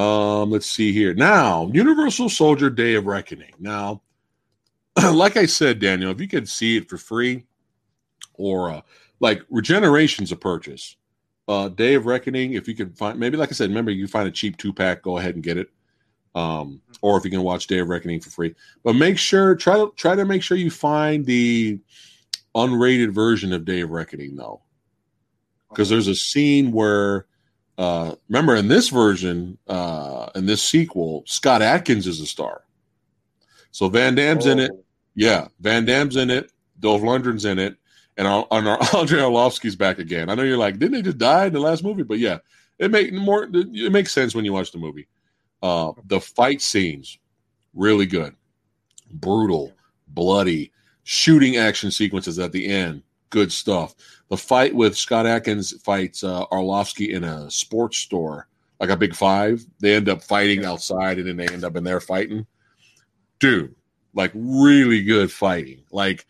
Speaker 1: Um, let's see here. Now, Universal Soldier Day of Reckoning. Now, like I said, Daniel, if you could see it for free or uh, like Regeneration's a purchase. Uh, Day of Reckoning, if you can find, maybe like I said, remember you find a cheap two pack, go ahead and get it. Um, or if you can watch Day of Reckoning for free, but make sure try to try to make sure you find the unrated version of Day of Reckoning though, because there's a scene where uh, remember in this version, uh, in this sequel, Scott Adkins is a star. So Van Damme's in it.
Speaker 2: Oh,
Speaker 1: Yeah, Van Damme's in it. Dolph Lundgren's in it, and our, and our Andre Arlovsky's back again. I know you're like, didn't they just die in the last movie? But yeah, it make more. It makes sense when you watch the movie. Uh, the fight scenes, really good, brutal, bloody, shooting action sequences at the end, good stuff. The fight with Scott Adkins fights uh, Arlovsky in a sports store, like a big five. They end up fighting outside, and then they end up in there fighting. Dude, like really good fighting. Like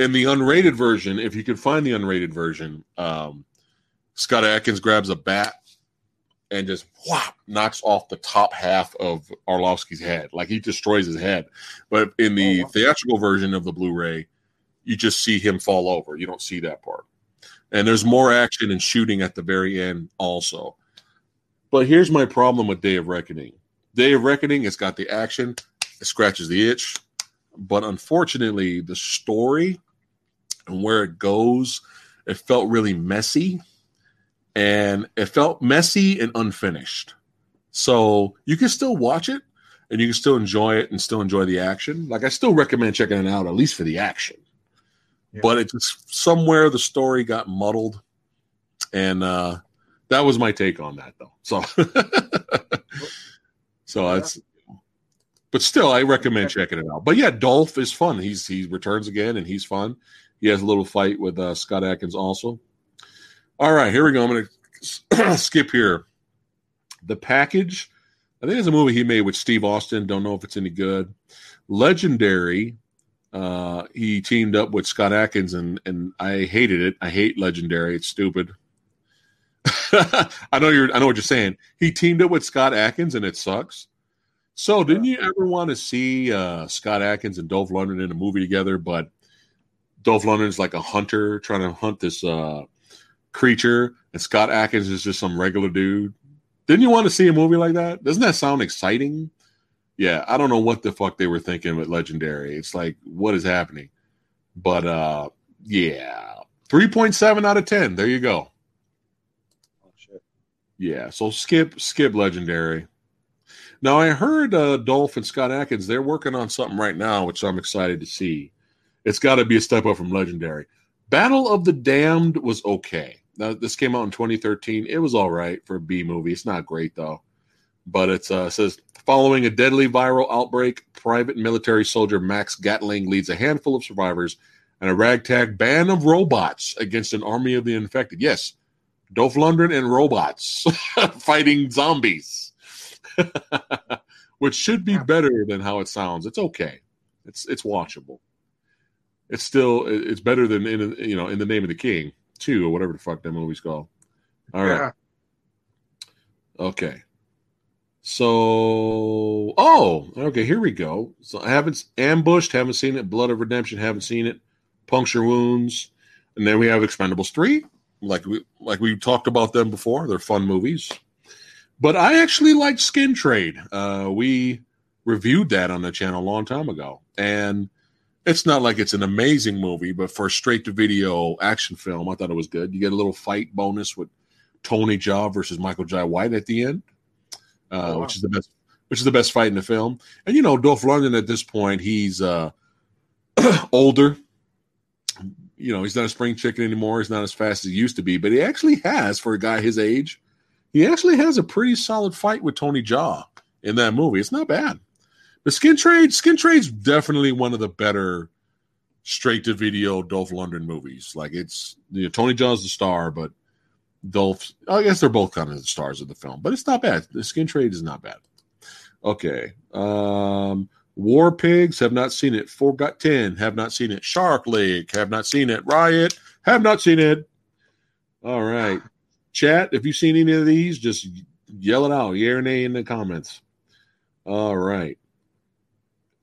Speaker 1: in the unrated version, if you could find the unrated version, um, Scott Adkins grabs a bat and just whop knocks off the top half of Arlovsky's head. Like he destroys his head. But in the
Speaker 2: Oh, wow.
Speaker 1: theatrical version of the Blu-ray, you just see him fall over. You don't see that part. And there's more action and shooting at the very end also. But here's my problem with Day of Reckoning. Day of Reckoning, it's got the action, it scratches the itch, but unfortunately, the story and where it goes, it felt really messy, and it felt messy and unfinished. So you can still watch it, and you can still enjoy it, and still enjoy the action. Like I still recommend checking it out, at least for the action.
Speaker 2: Yeah.
Speaker 1: But it just somewhere the story got muddled, and uh, that was my take on that, though. So, so
Speaker 2: Yeah.
Speaker 1: it's but still, I recommend checking it out. But yeah, Dolph is fun. He's he returns again, and he's fun. He has a little fight with uh, Scott Adkins also. All right, here we go. I'm going to skip here. The package. I think it's a movie he made with Steve Austin. Don't know if it's any good. Legendary. Uh, he teamed up with Scott Adkins, and and I hated it. I hate Legendary. It's stupid. I know you're. I know what you're saying. He teamed up with Scott Adkins, and it sucks. So, didn't you ever want to see uh, Scott Adkins and Dolph Lundgren in a movie together? But Dolph Lundgren's like a hunter trying to hunt this uh, creature, and Scott Adkins is just some regular dude. Didn't you want to see a movie like that? Doesn't that sound exciting? Yeah, I don't know what the fuck they were thinking with Legendary. It's like, what is happening? But uh, yeah, three point seven out of ten. There you go.
Speaker 2: oh, shit.
Speaker 1: Yeah, so skip skip legendary. Now I heard uh, Dolph and Scott Adkins they're working on something right now, which I'm excited to see. It's got to be a step up from legendary. Battle of the Damned was okay. Now this came out in 2013. It was all right for a B movie. It's not great though, but it's uh, says following a deadly viral outbreak, private military soldier Max Gatling leads a handful of survivors and a ragtag band of robots against an army of the infected. Yes, Dolph Lundgren and robots fighting zombies, which should be better than how it sounds. It's okay. It's it's watchable. It's still it's better than in you know in the name of the king two or whatever the fuck that movie's called. All right.
Speaker 2: Yeah.
Speaker 1: Okay. So, oh, okay, here we go. So I haven't ambushed, haven't seen it. Blood of Redemption, haven't seen it. Puncture wounds, and then we have Expendables three. Like we like we talked about them before. They're fun movies. But I actually like Skin Trade. Uh, we reviewed that on the channel a long time ago, and it's not like it's an amazing movie, but for a straight to video action film, I thought it was good. You get a little fight bonus with Tony Jaa versus Michael Jai White at the end, uh,
Speaker 2: Oh, wow.
Speaker 1: which is the best, which is the best fight in the film. And you know, Dolph Lundgren at this point, he's uh, older. You know, he's not a spring chicken anymore. He's not as fast as he used to be, but he actually has, for a guy his age, he actually has a pretty solid fight with Tony Jaa in that movie. It's not bad. The Skin Trade, Skin Trade's definitely one of the better straight to video Dolph Lundgren movies. Like it's you know, Tony Jaa's the star, but Dolph. I guess they're both kind of the stars of the film, but it's not bad. The skin trade is not bad. Okay. Um, War Pigs have not seen it. Four got ten have not seen it. Shark Lake have not seen it. Riot have not seen it. All right, chat. If you've seen any of these, just yell it out, yeah or nay in the comments. All right.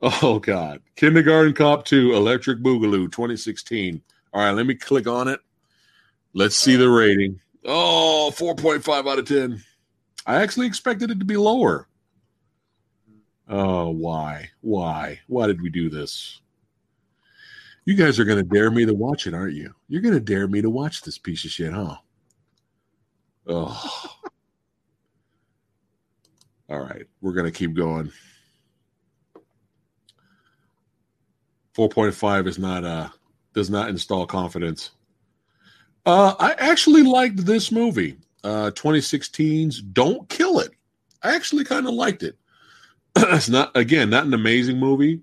Speaker 1: Oh God, Kindergarten Cop Two, Electric Boogaloo, 2016. All right, let me click on it. Let's see the rating. Oh, 4.5 out of 10. I actually expected it to be lower. Oh, why? Why? Why did we do this? You guys are going to dare me to watch it, aren't you? You're going to dare me to watch this piece of shit, huh? Oh. All right, we're going to keep going. 4.5 is not uh does not install confidence. Uh I actually liked this movie. Uh 2016's Don't Kill It. I actually kind of liked it. it's not again, not an amazing movie.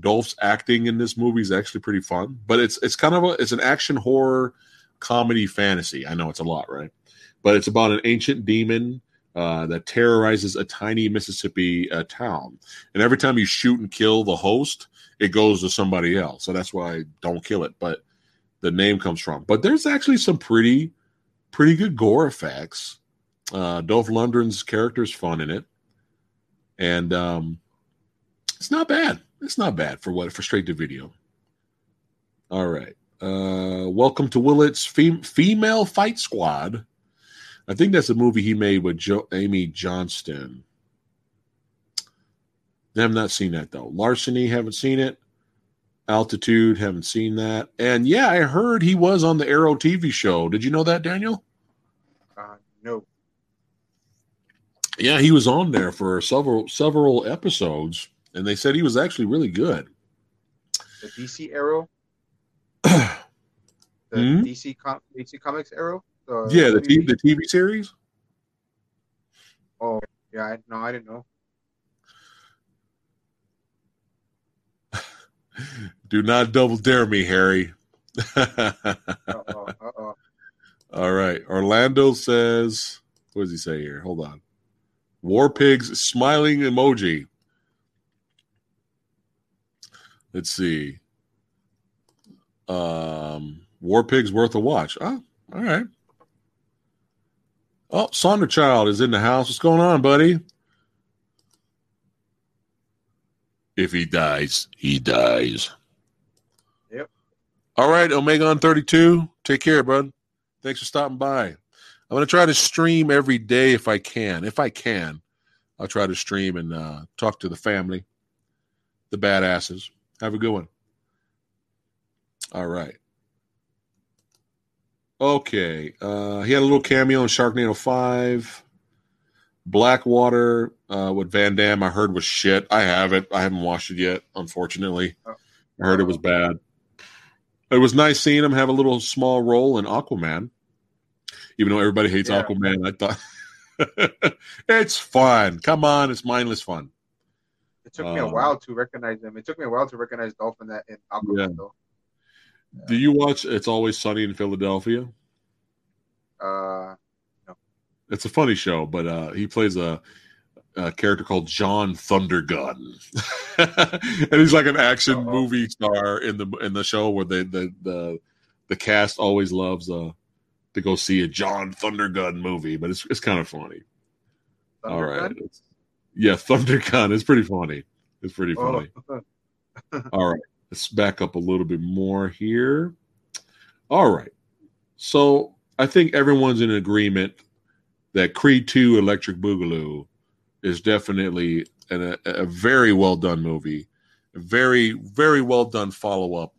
Speaker 1: Dolph's acting in this movie is actually pretty fun, but it's it's kind of a it's an action horror comedy fantasy. I know it's a lot, right? But it's about an ancient demon uh, that terrorizes a tiny Mississippi uh, town, and every time you shoot and kill the host, it goes to somebody else. So that's why I don't kill it. But the name comes from. But there's actually some pretty, pretty good gore effects. Uh, Dolph Lundgren's character is fun in it, and um, it's not bad. It's not bad for what for straight to video. All right. Uh, welcome to Willits fem- female fight squad. I think that's a movie he made with jo- Amy Johnston. I have not seen that though. Larceny, haven't seen it. Altitude, haven't seen that. And yeah, I heard he was on the Arrow TV show. Did you know that, Daniel?
Speaker 2: Uh, no.
Speaker 1: Yeah, he was on there for several several episodes, and they said he was actually really good.
Speaker 2: The DC Arrow. the
Speaker 1: Hmm?
Speaker 2: DC com- DC Comics Arrow. The
Speaker 1: yeah, the t- the TV series.
Speaker 2: Oh, yeah. I, no, I didn't know.
Speaker 1: Do not double dare me, Harry.
Speaker 2: Uh oh. Uh oh.
Speaker 1: All right. Orlando says, what does he say here? Hold on. War Pigs smiling emoji. Let's see. Um, War Pigs worth a watch. Oh, all right. Oh, Sonderchild is in the house. What's going on, buddy? If he dies, he dies.
Speaker 2: Yep.
Speaker 1: All right, Omega on 32. Take care, bud. Thanks for stopping by. I'm going to try to stream every day if I can. If I can, I'll try to stream and uh, talk to the family, the badasses. Have a good one. All right. Okay. Uh, he had a little cameo in Sharknado 5. Blackwater uh, with Van Damme, I heard was shit. I have it. I haven't watched it yet, unfortunately. I heard it was bad. It was nice seeing him have a little small role in Aquaman. Even though everybody hates
Speaker 2: Yeah.
Speaker 1: Aquaman, I thought it's fun. Come on, it's mindless fun.
Speaker 2: It took me a
Speaker 1: Um,
Speaker 2: while to recognize him. It took me a while to recognize Dolphin that in Aquaman,
Speaker 1: Yeah.
Speaker 2: though.
Speaker 1: Do you watch It's Always Sunny in Philadelphia?
Speaker 2: Uh,
Speaker 1: It's a funny show, but uh, he plays a, a character called John Thundergun, and he's like an action
Speaker 2: Uh-oh.
Speaker 1: movie star in the in the show where they, the the the cast always loves uh, to go see a John Thundergun movie, but it's it's kind of funny. All right? It's- yeah, Thundergun is pretty funny. It's pretty funny.
Speaker 2: Oh,
Speaker 1: All right, let's back up a little bit more here. All right, so I think everyone's in agreement that Creed 2 Electric Boogaloo is definitely an, a, a very well done movie, a very, very well done follow up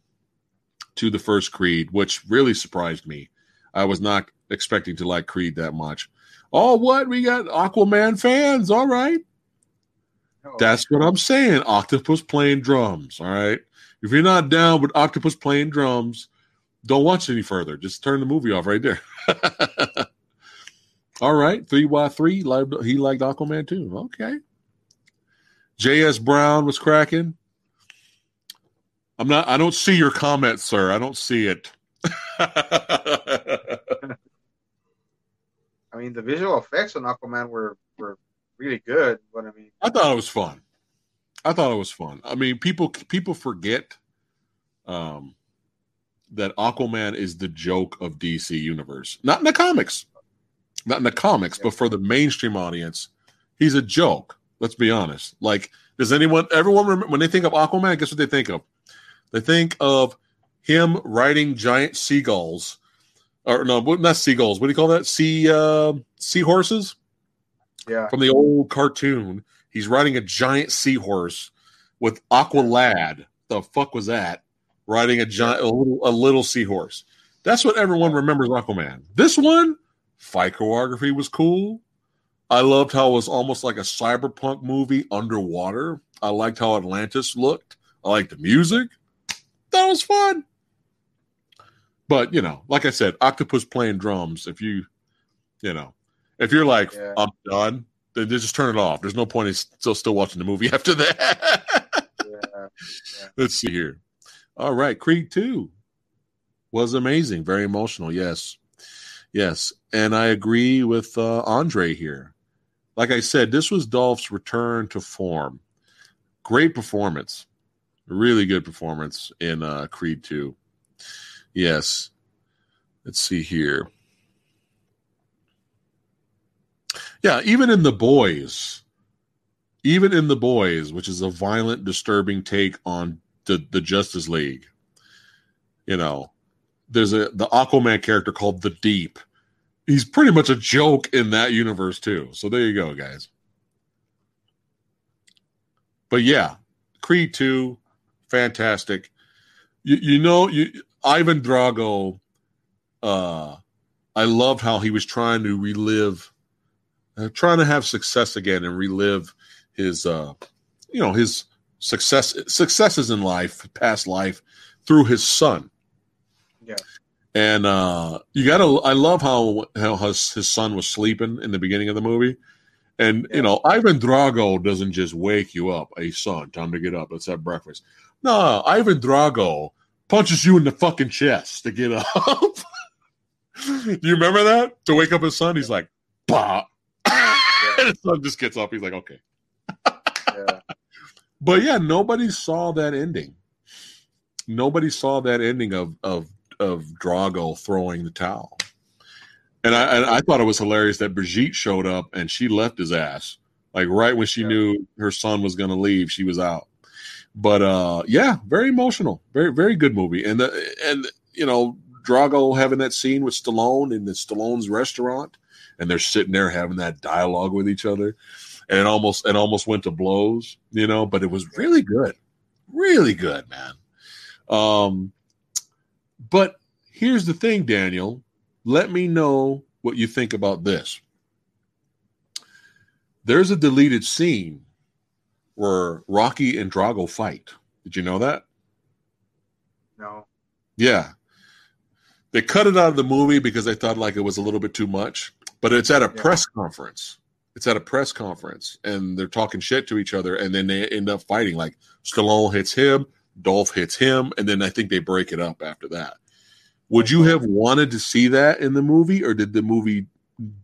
Speaker 1: to the first Creed, which really surprised me. I was not expecting to like Creed that much. Oh, what? We got Aquaman fans. All right. That's what I'm saying. Octopus playing drums. All right. If you're not down with Octopus playing drums, don't watch any further. Just turn the movie off right there. All right. 3Y3, he liked Aquaman too. Okay. JS Brown was cracking. I'm not, I don't see your comment, sir. I don't see it.
Speaker 2: I mean, the visual effects on Aquaman were were really good. But I mean,
Speaker 1: I thought it was fun. I thought it was fun. I mean, people people forget um, that Aquaman is the joke of DC Universe, not in the comics, not in the comics,
Speaker 2: Yeah.
Speaker 1: but for the mainstream audience, he's a joke. Let's be honest. Like, does anyone, everyone, remember, when they think of Aquaman, guess what they think of? They think of him riding giant seagulls, or no, not seagulls. What do you call that? Sea uh, seahorses
Speaker 2: yeah,
Speaker 1: from the old cartoon. He's riding a giant seahorse with Aqualad. The fuck was that? Riding a giant, a little, a little seahorse. That's what everyone remembers Aquaman. This one, fight choreography was cool. I loved how it was almost like a cyberpunk movie underwater. I liked how Atlantis looked. I liked the music. That was fun. But you know, like I said, octopus playing drums. If you, you know, if you're like,
Speaker 2: Yeah.
Speaker 1: I'm done, then just turn it off. There's no point in still still watching the movie after that.
Speaker 2: yeah.
Speaker 1: Let's see here. All right, Creed 2 was amazing, very emotional. Yes. Yes, and I agree with uh, Andre here. Like I said, this was Dolph's return to form. Great performance. Really good performance in uh, Creed 2. Yes. Let's see here. Yeah, even in The Boys, even in The Boys, which is a violent, disturbing take on the, the Justice League, you know, there's a the Aquaman character called the Deep. He's pretty much a joke in that universe too. So there you go, guys. But yeah, Creed 2, fantastic. You, you know, you Ivan Drago, uh, I loved how he was trying to relive, uh, trying to have success again and relive his, uh, you know, his success successes in life, past life, through his son.
Speaker 2: Yeah.
Speaker 1: And uh, you gotta, I love how how his, his son was sleeping in the beginning of the movie. And you know, Ivan Drago doesn't just wake you up, hey son, time to get up, let's have breakfast. No, Ivan Drago punches you in the fucking chest to get up. Do you remember that? To wake up his son, he's like, bah. And his son just gets up. He's like, okay.
Speaker 2: yeah.
Speaker 1: But yeah, nobody saw that ending. Nobody saw that ending of of of Drago throwing the towel. And I and I thought it was hilarious that Brigitte showed up and she left his ass. Like right when she
Speaker 2: Yeah.
Speaker 1: knew her son was going to leave, she was out. But uh yeah, very emotional. Very very good movie. And the, and you know, Drago having that scene with Stallone in the Stallone's restaurant and they're sitting there having that dialogue with each other and it almost it almost went to blows, you know, but it was really good. Really good, man. Um but here's the thing, Daniel. Let me know what you think about this. There's a deleted scene where Rocky and Drago fight. Did you know that?
Speaker 2: No.
Speaker 1: Yeah. They cut it out of the movie because they thought like it was a little bit too much, but it's at a
Speaker 2: Yeah.
Speaker 1: press conference. It's at a press conference and they're talking shit to each other and then they end up fighting. Like Stallone hits him, Dolph hits him, and then I think they break it up after that. Would you have wanted to see that in the movie or did the movie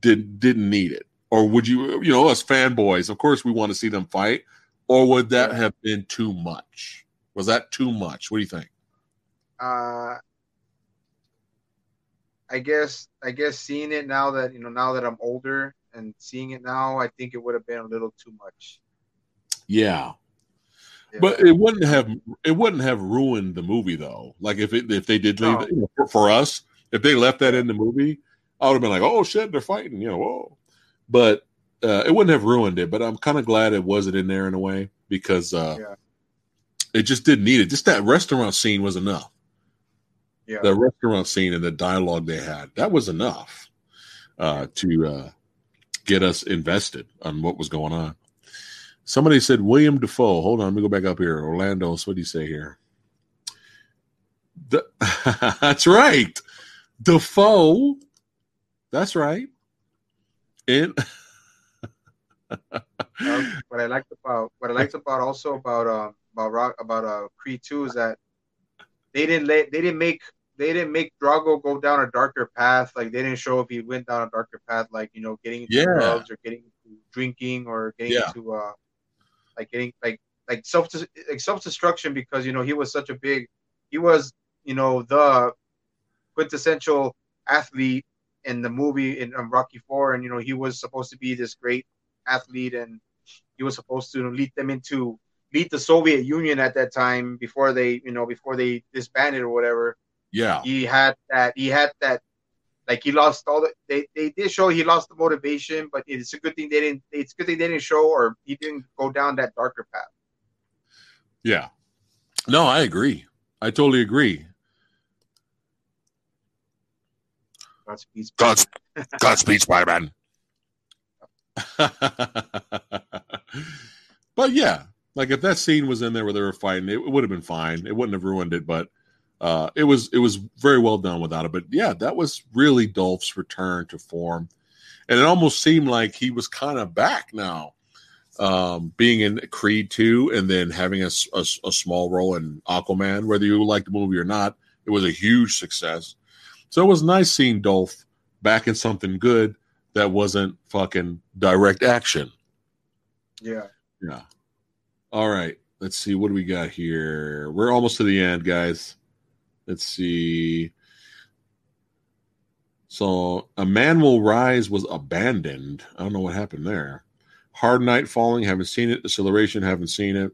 Speaker 1: did didn't need it? Or would you you know, us fanboys, of course we want to see them fight, or would that
Speaker 2: Yeah.
Speaker 1: have been too much? Was that too much? What do you think?
Speaker 2: Uh, I guess I guess seeing it now that you know now that I'm older and seeing it now, I think it would have been a little too much.
Speaker 1: Yeah.
Speaker 2: Yeah.
Speaker 1: But it wouldn't have it wouldn't have ruined the movie though. Like if it if they did leave
Speaker 2: No.
Speaker 1: it, you know, for, for us, if they left that in the movie, I would have been like, oh shit, they're fighting, you know. Whoa. But uh, it wouldn't have ruined it. But I'm kind of glad it wasn't in there in a way because uh,
Speaker 2: Yeah.
Speaker 1: it just didn't need it. Just that restaurant scene was enough.
Speaker 2: Yeah,
Speaker 1: The restaurant scene and the dialogue they had that was enough uh, to uh, get us invested on what was going on. Somebody said William Dafoe. Hold on, let me go back up here. Orlando, what do you say here? The- that's right, Dafoe. That's right.
Speaker 2: Um, what I liked about what I liked about also about um about rock about uh Creed two is that they didn't let they didn't make they didn't make Drago go down a darker path. Like they didn't show if he went down a darker path, like you know, getting into
Speaker 1: Yeah.
Speaker 2: drugs or getting into drinking or getting
Speaker 1: Yeah.
Speaker 2: into uh, like getting like like self like self destruction because you know he was such a big, he was you know the quintessential athlete in the movie in um, Rocky Four, and you know he was supposed to be this great athlete, and he was supposed to lead them into lead the Soviet Union at that time before they you know before they disbanded or whatever.
Speaker 1: Yeah.
Speaker 2: He had that. He had that. Like he lost all the. They, they did show he lost the motivation, but it's a good thing they didn't. It's a good thing they didn't show or he didn't go down that darker path.
Speaker 1: Yeah. No, I agree. I totally agree.
Speaker 2: Godspeed.
Speaker 1: God's Godspeed, Spider Man. but yeah, like if that scene was in there where they were fighting, it would have been fine. It wouldn't have ruined it, but uh, it was it was very well done without it. But yeah, that was really Dolph's return to form, and it almost seemed like he was kind of back now, um, being in Creed two, and then having a a small role in Aquaman. Whether you like the movie or not, it was a huge success. So it was nice seeing Dolph back in something good that wasn't fucking direct action.
Speaker 2: Yeah.
Speaker 1: Yeah. All right. Let's see. What do we got here? We're almost to the end, guys. Let's see. So, A Man Will Rise was abandoned. I don't know what happened there. Hard Night Falling, haven't seen it. Acceleration, haven't seen it.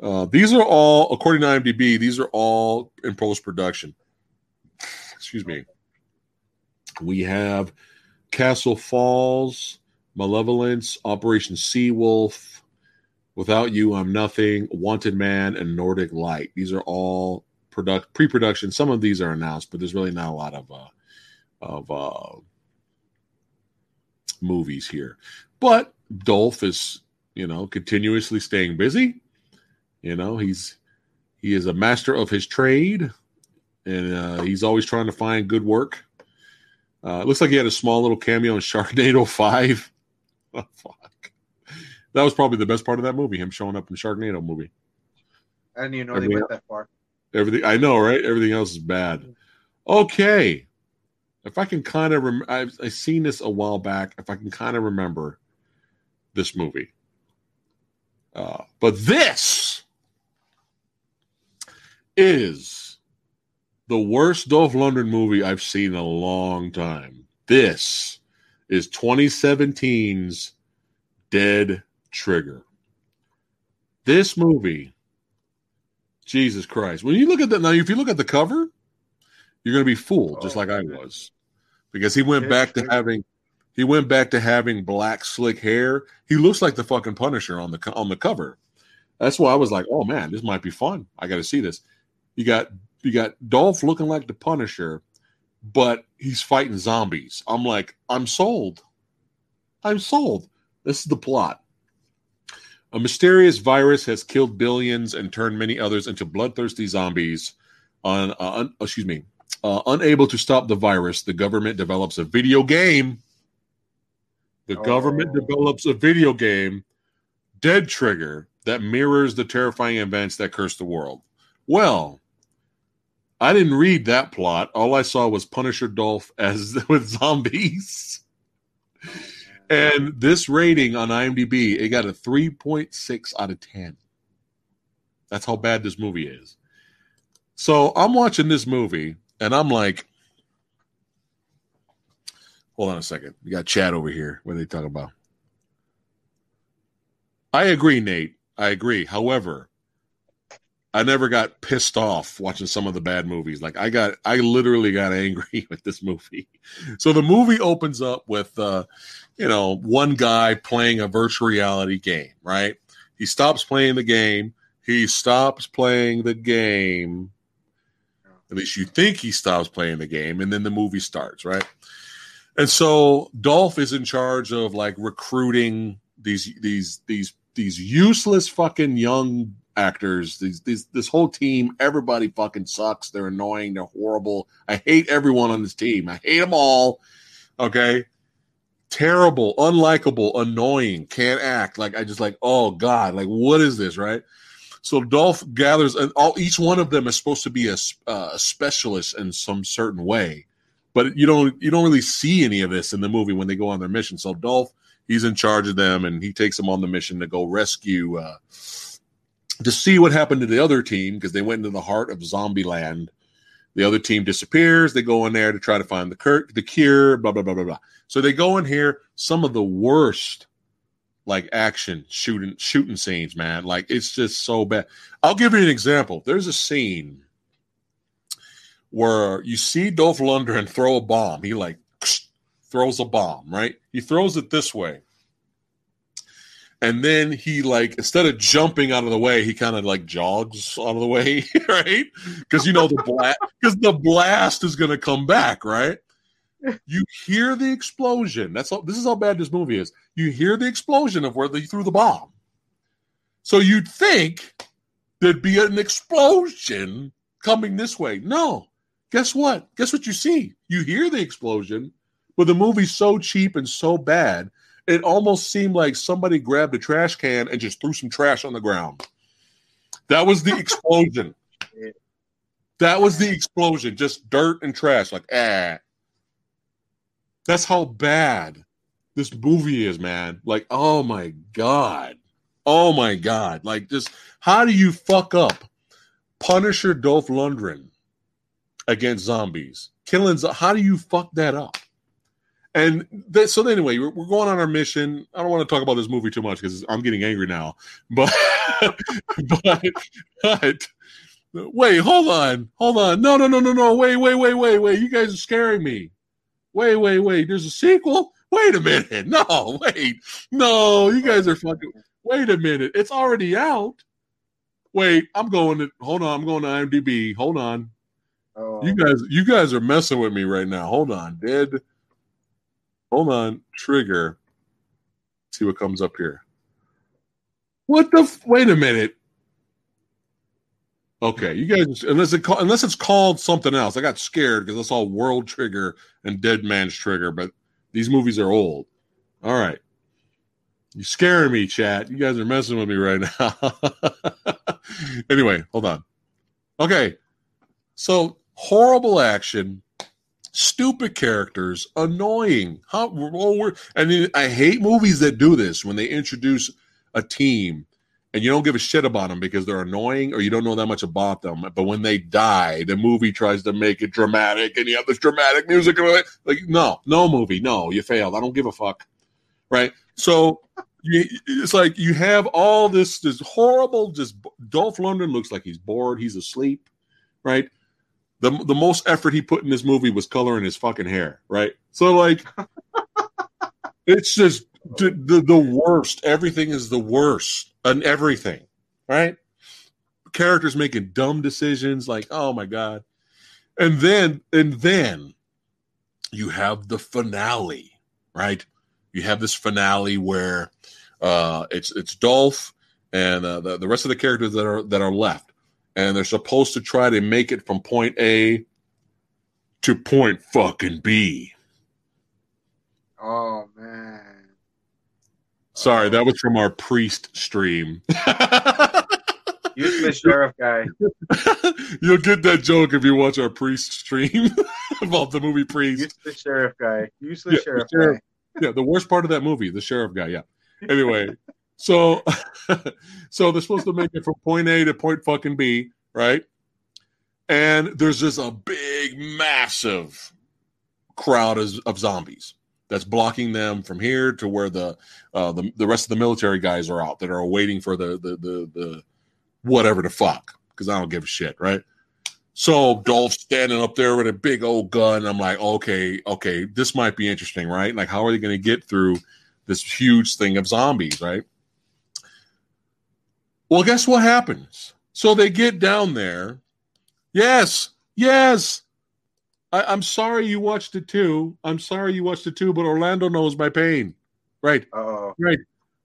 Speaker 1: Uh, these are all, according to IMDb, these are all in post production. Excuse me. We have Castle Falls, Malevolence, Operation Seawolf, Without You, I'm Nothing, Wanted Man, and Nordic Light. These are all product pre-production. Some of these are announced, but there's really not a lot of uh, of uh, movies here. But Dolph is, you know, continuously staying busy. You know, he's he is a master of his trade, and uh, he's always trying to find good work. Uh, it looks like he had a small little cameo in Sharknado Five. That was probably the best part of that movie, him showing up in the Sharknado movie.
Speaker 2: I didn't even know
Speaker 1: Everything
Speaker 2: they went that far.
Speaker 1: Everything I know, right? Everything else is bad. Okay. If I can kind of rem- I've, I've seen this a while back. If I can kind of remember this movie. Uh, but this is the worst Dolph Lundgren movie I've seen in a long time. This is 2017's Dead Trigger. This movie, Jesus Christ. When you look at that now, if you look at the cover, you're going to be fooled, just
Speaker 2: Oh,
Speaker 1: like I was, because he went back to having he went back to having black slick hair. He looks like the fucking Punisher on the on the cover. That's why I was like, oh man, this might be fun. I got to see this. You got you got Dolph looking like the Punisher, but he's fighting zombies. I'm like, I'm sold. I'm sold. This is the plot. A mysterious virus has killed billions and turned many others into bloodthirsty zombies. On, uh, un- excuse me, uh, unable to stop the virus, the government develops a video game. The government
Speaker 2: Oh.
Speaker 1: develops a video game, Dead Trigger, that mirrors the terrifying events that cursed the world. Well, I didn't read that plot. All I saw was Punisher Dolph as with zombies. And this rating on IMDb, it got a 3.6 out of 10. That's how bad this movie is. So I'm watching this movie and I'm like, hold on a second. We got Chad over here. What are they talking about? I agree, Nate. I agree. However, I never got pissed off watching some of the bad movies. Like I got, I literally got angry with this movie. So the movie opens up with, uh, you know, one guy playing a virtual reality game. Right? He stops playing the game. He stops playing the game. At least you think he stops playing the game, and then the movie starts. Right? And so Dolph is in charge of like recruiting these these these these useless fucking young actors. These these this whole team, everybody fucking sucks. They're annoying. They're horrible. I hate everyone on this team. I hate them all. Okay. Terrible, unlikable, annoying, can't act. Like I just like, oh God, like what is this, right? so Dolph gathers, and all each one of them is supposed to be a, uh, specialist in some certain way, but you don't you don't really see any of this in the movie when they go on their mission. So Dolph, he's in charge of them, and he takes them on the mission to go rescue, uh, to see what happened to the other team because they went into the heart of zombie land. The other team disappears. They go in there to try to find the Kirk, the cure, blah blah blah blah blah. So they go in here. Some of the worst like action shooting shooting scenes, man. Like it's just so bad. I'll give you an example. There's a scene where you see Dolph Lundgren throw a bomb. He like throws a bomb, right? He throws it this way. And then he like instead of jumping out of the way, he kind of like jogs out of the way, right? Because you know the blast because the blast is gonna come back, right? You hear the explosion. That's how, this is how bad this movie is. You hear the explosion of where they threw the bomb. So you'd think there'd be an explosion coming this way. No. Guess what? Guess what you see? You hear the explosion, but the movie's so cheap and so bad, it almost seemed like somebody grabbed a trash can and just threw some trash on the ground. That was the explosion. That was the explosion. Just dirt and trash. Like, ah. That's how bad this movie is, man. Like, oh my God. Oh my God. Like, just how do you fuck up Punisher Dolph Lundgren against zombies? Killing, how do you fuck that up? And so anyway, we're, we're going on our mission. I don't want to talk about this movie too much because I'm getting angry now. But, but, but, wait, hold on, hold on. No, no, no, no, no. Wait, wait, wait, wait, wait. You guys are scaring me. Wait, wait, wait. There's a sequel. Wait a minute. No, wait. No, you guys are fucking. Wait a minute. It's already out. Wait, I'm going to. Hold on. I'm going to IMDb. Hold on.
Speaker 2: Oh,
Speaker 1: You um, guys, you guys are messing with me right now. Hold on, dead. Hold on, trigger. See what comes up here. What the? F- wait a minute. Okay, you guys, unless it unless it's called something else, I got scared because I saw World Trigger and Dead Man's Trigger, but these movies are old. All right, you're scaring me, chat. You guys are messing with me right now. anyway, hold on. Okay, so horrible action, stupid characters, annoying. How I hate movies that do this when they introduce a team and you don't give a shit about them because they're annoying or you don't know that much about them. But when they die, the movie tries to make it dramatic and you have this dramatic music. Like, no, no movie, no, you failed. I don't give a fuck. Right. So you, it's like you have all this this horrible. Just Dolph Lundgren looks like he's bored. He's asleep. Right. The the most effort he put in this movie was coloring his fucking hair. Right. So like, it's just the, the the worst. Everything is the worst and everything, right? Characters making dumb decisions, like oh my god, and then and then you have the finale, right? You have this finale where uh, it's it's Dolph and uh, the the rest of the characters that are that are left, and they're supposed to try to make it from point A to point fucking B.
Speaker 2: oh man.
Speaker 1: Sorry, that was from our priest stream.
Speaker 2: Useless sheriff guy.
Speaker 1: You'll get that joke if you watch our priest stream about the movie Priest.
Speaker 2: Useless sheriff guy. Useless
Speaker 1: Yeah, the
Speaker 2: sheriff
Speaker 1: sheriff.
Speaker 2: guy.
Speaker 1: Yeah, the worst part of that movie, the sheriff guy. Yeah. Anyway, so so they're supposed to make it from point A to point fucking B, right? And there's just a big, massive crowd of, of zombies that's blocking them from here to where the uh, the the rest of the military guys are out that are waiting for the the the, the whatever the fuck because I don't give a shit, right? So Dolph standing up there with a big old gun. I'm like, okay, okay, this might be interesting, right? Like, how are they going to get through this huge thing of zombies, right? Well, guess what happens? So they get down there. Yes, yes. I, I'm sorry you watched it too. I'm sorry you watched it too, but Orlando knows my pain. Right.
Speaker 2: Oh,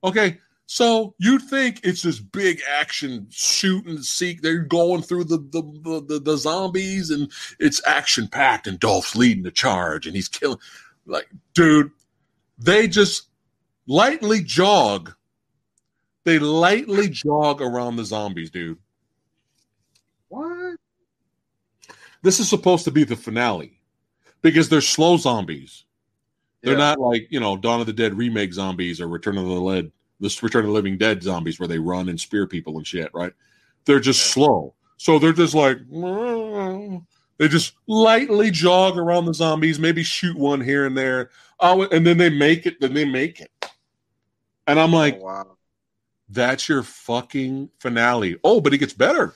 Speaker 1: Okay. So you think it's this big action shoot and seek they're going through the the, the, the, the zombies and it's action packed and Dolph's leading the charge and he's killing like dude they just lightly jog They lightly jog around the zombies, dude.
Speaker 2: What?
Speaker 1: This is supposed to be the finale because they're slow zombies. They're
Speaker 2: Yeah.
Speaker 1: not like you know Dawn of the Dead remake zombies or Return of the Lead, this Return of the Living Dead zombies where they run and spear people and shit. Right? They're just
Speaker 2: Yeah.
Speaker 1: slow, so they're just like they just lightly jog around the zombies, maybe shoot one here and there. Oh, and then they make it. Then they make it, and I'm oh, like,
Speaker 2: oh, wow.
Speaker 1: That's your fucking finale. Oh, but it gets better.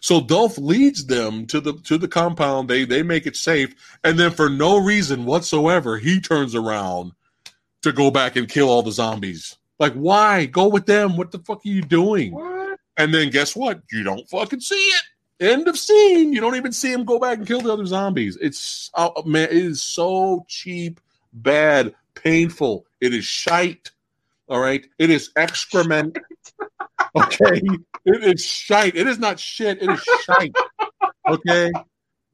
Speaker 1: So Dolph leads them to the to the compound. They they make it safe, and then for no reason whatsoever, he turns around to go back and kill all the zombies. Like, why? Go with them. What the fuck are you doing?
Speaker 2: What?
Speaker 1: And then guess what? You don't fucking see it. End of scene. You don't even see him go back and kill the other zombies. It's oh, man, it is so cheap, bad, painful. It is shite. All right, it is excrement. Okay, it is shite. It is not shit. It is shite. Okay,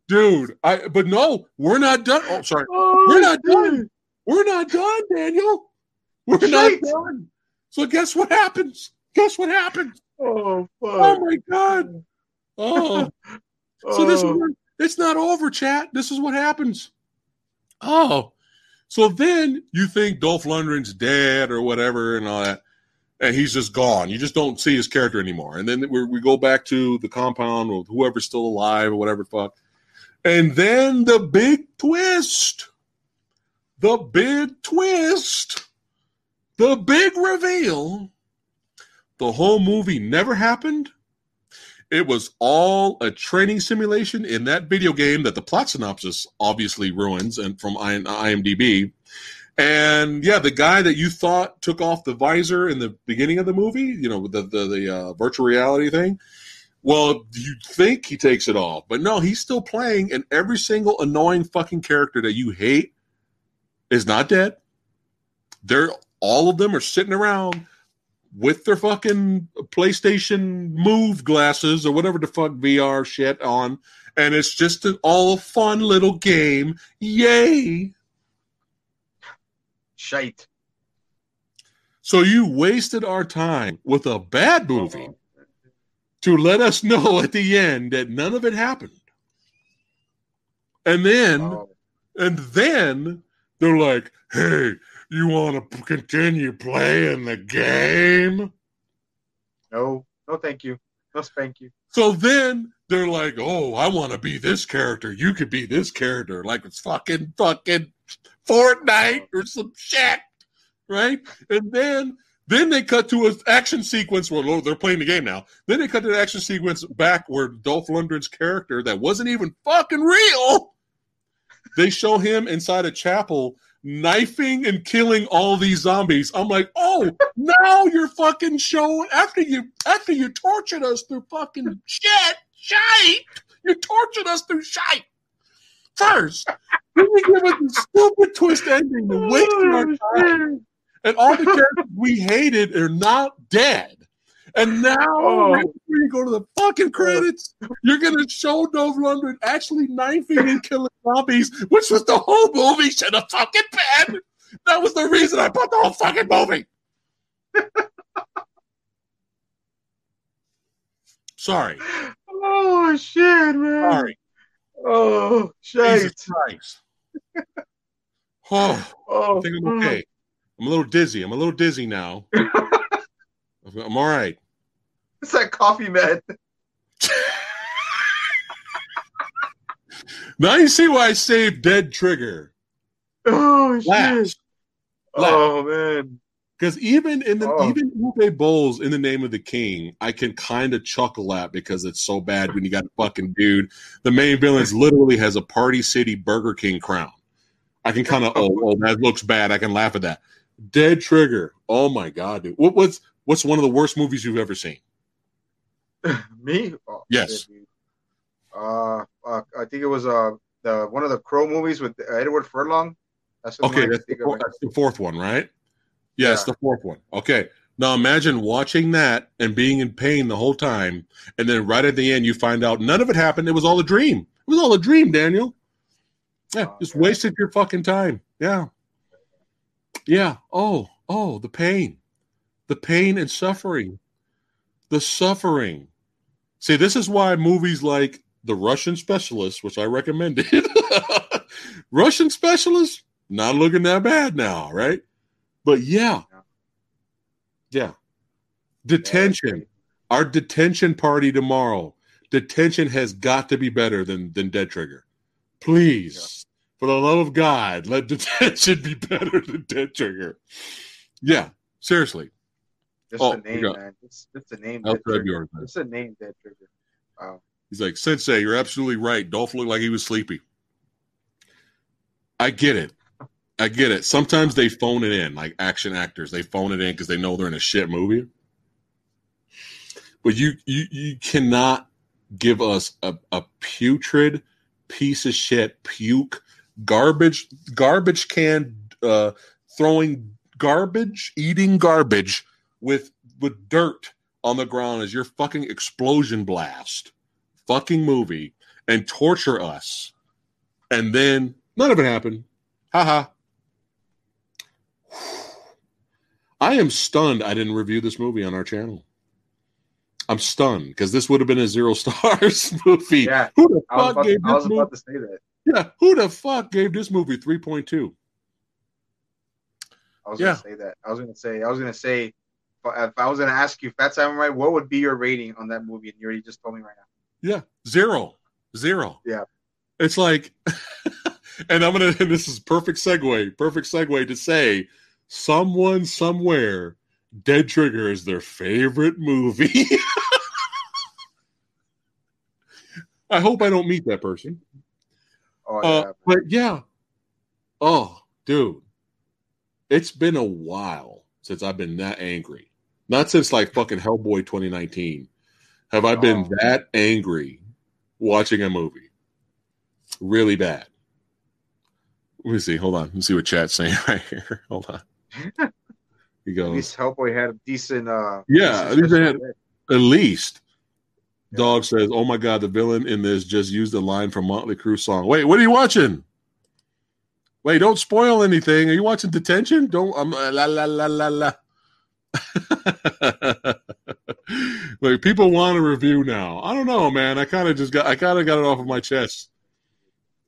Speaker 1: dude. I but no, we're not done. Oh, sorry,
Speaker 2: Oh,
Speaker 1: we're not done. We're not done, Daniel. We're
Speaker 2: Shite.
Speaker 1: not done. So guess what happens? Guess what happens?
Speaker 2: Oh, fuck.
Speaker 1: Oh my god. Oh. So this oh. is
Speaker 2: Oh.
Speaker 1: where, it's not over, chat. This is what happens. Oh, so then you think Dolph Lundgren's dead or whatever and all that, and he's just gone. You just don't see his character anymore. And then we go back to the compound with whoever's still alive or whatever fuck. And then the big twist, the big twist, the big reveal. The whole movie never happened. It was all a training simulation in that video game that the plot synopsis obviously ruins and from IMDb. And yeah, the guy that you thought took off the visor in the beginning of the movie, you know, the the, the uh, virtual reality thing. Well, you think he takes it off, but no, he's still playing, and every single annoying fucking character that you hate is not dead. They're all of them are sitting around with their fucking PlayStation Move glasses or whatever the fuck VR shit on, and it's just an all fun little game. Yay!
Speaker 2: Shite.
Speaker 1: So you wasted our time with a bad movie to let us know at the end that none of it happened. And then,
Speaker 2: Oh,
Speaker 1: and then they're like, "Hey, you want to continue playing the game?"
Speaker 2: no, no, thank you. No, spank you.
Speaker 1: So then they're like, "Oh, I want to be this character. You could be this character, like it's fucking fucking Fortnite or some shit, right?" And then then they cut to an action sequence where oh, they're playing the game now. Then they cut to the action sequence back where Dolph Lundgren's character that wasn't even fucking real. They show him inside a chapel knifing and killing all these zombies. I'm like, oh, now you're fucking showing after you after you tortured us through fucking shit, shite. You tortured us through shite. First, then you give us a stupid twist ending to wasting our time. And all the characters we hated are not dead. And now,
Speaker 2: Oh.
Speaker 1: right before you go to the fucking oh. credits, you're gonna show Dolph Lundgren actually knifing and killing zombies, which was the whole movie should have fucking been. That was the reason I bought the whole fucking movie. Sorry,
Speaker 2: Oh shit, man.
Speaker 1: sorry.
Speaker 2: Oh shit.
Speaker 1: Oh,
Speaker 2: Oh,
Speaker 1: I oh, think I'm okay. I'm a little dizzy. I'm a little dizzy now. I'm all right.
Speaker 2: It's that coffee man.
Speaker 1: Now you see why I saved Dead Trigger
Speaker 2: Oh shit.
Speaker 1: last.
Speaker 2: Oh man.
Speaker 1: Because even in the
Speaker 2: Oh.
Speaker 1: even Uwe Boll's in the name of the king, I can kind of chuckle at because it's so bad when you got a fucking dude. The main villain's literally has a Party City Burger King crown. I can kind of oh, oh that looks bad. I can laugh at that. Dead Trigger. Oh my god, dude. What, what's what's one of the worst movies you've ever seen?
Speaker 2: Me? Oh,
Speaker 1: Yes.
Speaker 2: shit. Uh, uh, I think it was uh the one of the Crow movies with Edward Furlong. That's the
Speaker 1: Okay, that's the, four- that's the fourth one, right? Yes,
Speaker 2: Yeah.
Speaker 1: the fourth one. Okay. Now imagine watching that and being in pain the whole time, and then right at the end you find out none of it happened. It was all a dream. It was all a dream, Daniel. Yeah,
Speaker 2: Oh,
Speaker 1: just
Speaker 2: God.
Speaker 1: wasted your fucking time. Yeah. Yeah. Oh, oh, the pain. the pain and suffering, the suffering. See, this is why movies like The Russian Specialist, which I recommended, Russian Specialist, not looking that bad now, right? But yeah, yeah, detention. Our detention party tomorrow. Detention has got to be better than than Dead Trigger. Please, for the love of God, let detention be better than Dead Trigger. Yeah, seriously.
Speaker 2: Just
Speaker 1: Oh,
Speaker 2: the name, man. It's just the name.
Speaker 1: Grab
Speaker 2: Trigger.
Speaker 1: yours, man.
Speaker 2: It's a name, Dead Trigger. Wow.
Speaker 1: He's like, Sensei, you're absolutely right. Dolph looked like he was sleepy. I get it. I get it. Sometimes they phone it in, like action actors. They phone it in because they know they're in a shit movie. But you you you cannot give us a, a putrid piece of shit, puke, garbage, garbage can uh throwing garbage, eating garbage with with dirt on the ground as your fucking explosion blast fucking movie and torture us. And then none of it happened. Haha. I am stunned I didn't review this movie on our channel. I'm stunned because this would have been a zero stars movie.
Speaker 2: Yeah,
Speaker 1: Who the fuck
Speaker 2: about,
Speaker 1: gave
Speaker 2: I was
Speaker 1: this movie?
Speaker 2: about to say that.
Speaker 1: Yeah, who the fuck gave this movie 3.2?
Speaker 2: I was
Speaker 1: Yeah.
Speaker 2: gonna say that. I was gonna say. I was gonna say. If I was gonna ask you, Phat Samurai, what would be your rating on that movie? And you already just told me right now.
Speaker 1: Yeah, zero, zero.
Speaker 2: Yeah.
Speaker 1: It's like, and I'm gonna. And this is perfect segue. Perfect segue to say, someone somewhere, Dead Trigger is their favorite movie. I hope I don't meet that person.
Speaker 2: Oh
Speaker 1: Uh,
Speaker 2: yeah,
Speaker 1: but yeah. Oh, dude. It's been a while since I've been that angry. Not since like fucking Hellboy 2019. Have I been
Speaker 2: Oh.
Speaker 1: that angry watching a movie. Really bad. Let me see. Hold on. Let me see what chat's saying right here. Hold on. He goes.
Speaker 2: at least Hellboy had a decent. uh
Speaker 1: Yeah, at least had- at least.
Speaker 2: Yeah.
Speaker 1: Dog says, "Oh my god, the villain in this just used a line from Motley Crue song." Wait, what are you watching? Wait, don't spoil anything. Are you watching Detention? Don't. I'm uh, la la la la la. Wait, people want a review now. I don't know, man. I kind of just got. I kind of got it off of my chest.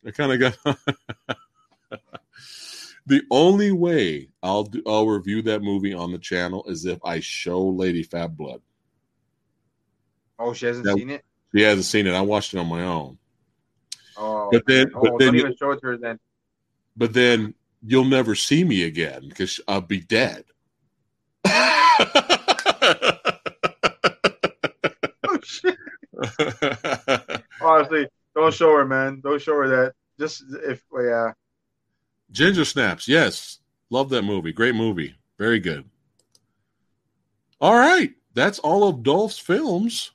Speaker 1: I kind of got. the only way I'll do, I'll review that movie on the channel is if I show Lady Fab Blood.
Speaker 2: Oh, she hasn't
Speaker 1: Yeah.
Speaker 2: seen it.
Speaker 1: She hasn't seen it. I watched it on my own.
Speaker 2: Oh,
Speaker 1: But then-
Speaker 2: oh,
Speaker 1: but then
Speaker 2: don't
Speaker 1: you-
Speaker 2: even show it to her then.
Speaker 1: But then you'll never see me again because I'll be dead.
Speaker 2: Oh shit! Honestly, don't show her, man. Don't show her that. Just if, well, yeah.
Speaker 1: Ginger Snaps, yes. Love that movie. Great movie. Very good. All right. That's all of Dolph's films.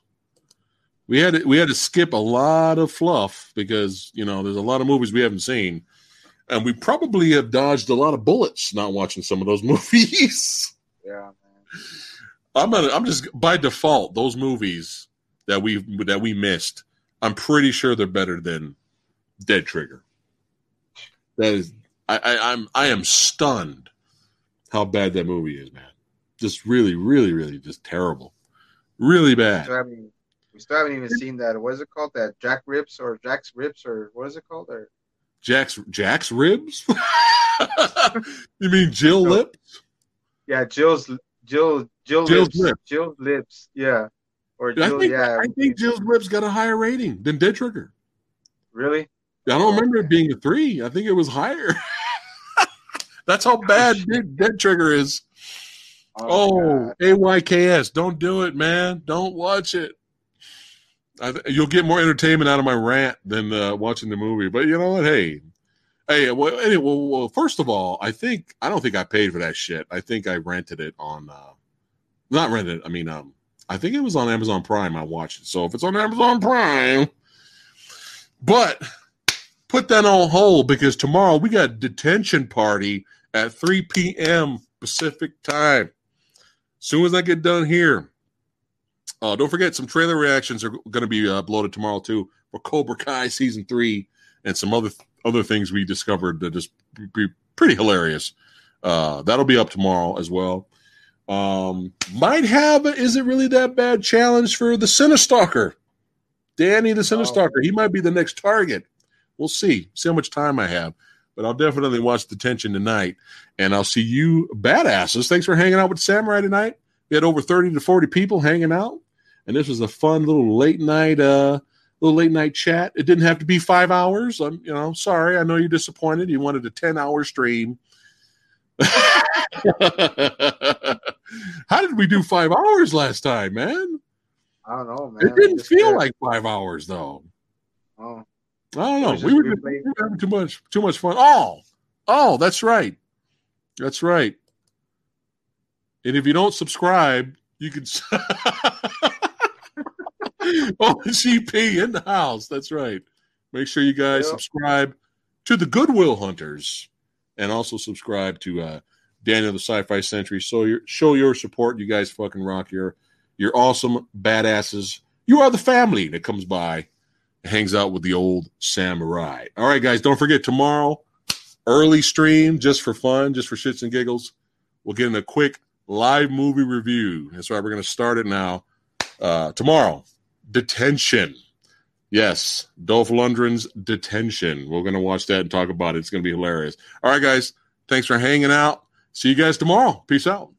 Speaker 1: We had to, we had to skip a lot of fluff because, you know, there's a lot of movies we haven't seen. And we probably have dodged a lot of bullets not watching some of those movies.
Speaker 2: Yeah.
Speaker 1: I'm gonna, I'm just by default those movies that we that we missed. I'm pretty sure they're better than Dead Trigger. That is, I, I I'm I am stunned how bad that movie is, man. Just really, really, really, just terrible, really bad.
Speaker 2: we still haven't even seen that. What is it called? That Jack Rips or Jack's Rips or what is it called? Or
Speaker 1: Jack's Jack's ribs. you mean Jill. Lips?
Speaker 2: yeah, Jill's Jill Jill
Speaker 1: Jill's
Speaker 2: lips.
Speaker 1: Lips.
Speaker 2: Jill's lips. Yeah, or
Speaker 1: I
Speaker 2: Jill.
Speaker 1: think
Speaker 2: yeah,
Speaker 1: I think Jill's Lips got a higher rating than Dead Trigger.
Speaker 2: really.
Speaker 1: I don't remember it being a three. I think it was higher. That's how bad Dead, Dead Trigger is. Oh,
Speaker 2: God.
Speaker 1: AYKS. Don't do it, man. Don't watch it. I th- you'll get more entertainment out of my rant than uh, watching the movie. But you know what? Hey, hey. Well, anyway, well, well, first of all, I think I don't think I paid for that shit. I think I rented it on, uh, not rented. I mean, um, I think it was on Amazon Prime. I watched it. So if it's on Amazon Prime, but put that on hold because tomorrow we got detention party at 3 p.m. Pacific time. Soon as I get done here, uh, don't forget some trailer reactions are going to be uh, uploaded tomorrow too for Cobra Kai season three and some other other things we discovered that just be pretty hilarious. Uh, that'll be up tomorrow as well. Um, might have a is it really that bad challenge for the Cinestalker. Danny the Cinestalker. He might be the next target. We'll see. See how much time I have. But I'll definitely watch the tension tonight. And I'll see you badasses. Thanks for hanging out with Samurai tonight. We had over 30 to 40 people hanging out. And this was a fun little late night uh little late night chat. It didn't have to be five hours. I'm you know, sorry. I know you're disappointed. You wanted a 10 hour stream. How did we do five hours last time, man?
Speaker 2: I don't know, man.
Speaker 1: It didn't feel like five hours though.
Speaker 2: oh,
Speaker 1: I don't know. We were, we were having too much too much fun. Oh, oh, that's right. That's right. And if you don't subscribe, you can Oh, CP in the house. That's right. Make sure you guys
Speaker 2: Yep.
Speaker 1: subscribe to the Goodwill Hunters and also subscribe to uh Daniel the Sci-Fi Century. So your show your support. You guys fucking rock. You're you're awesome badasses. You are the family that comes by and hangs out with the old samurai. All right, guys, don't forget tomorrow, early stream just for fun, just for shits and giggles. We'll get in a quick live movie review. That's right. We're going to start it now. Uh, tomorrow, Detention. Yes, Dolph Lundgren's Detention. We're going to watch that and talk about it. It's going to be hilarious. All right, guys. Thanks for hanging out. See you guys tomorrow. Peace out.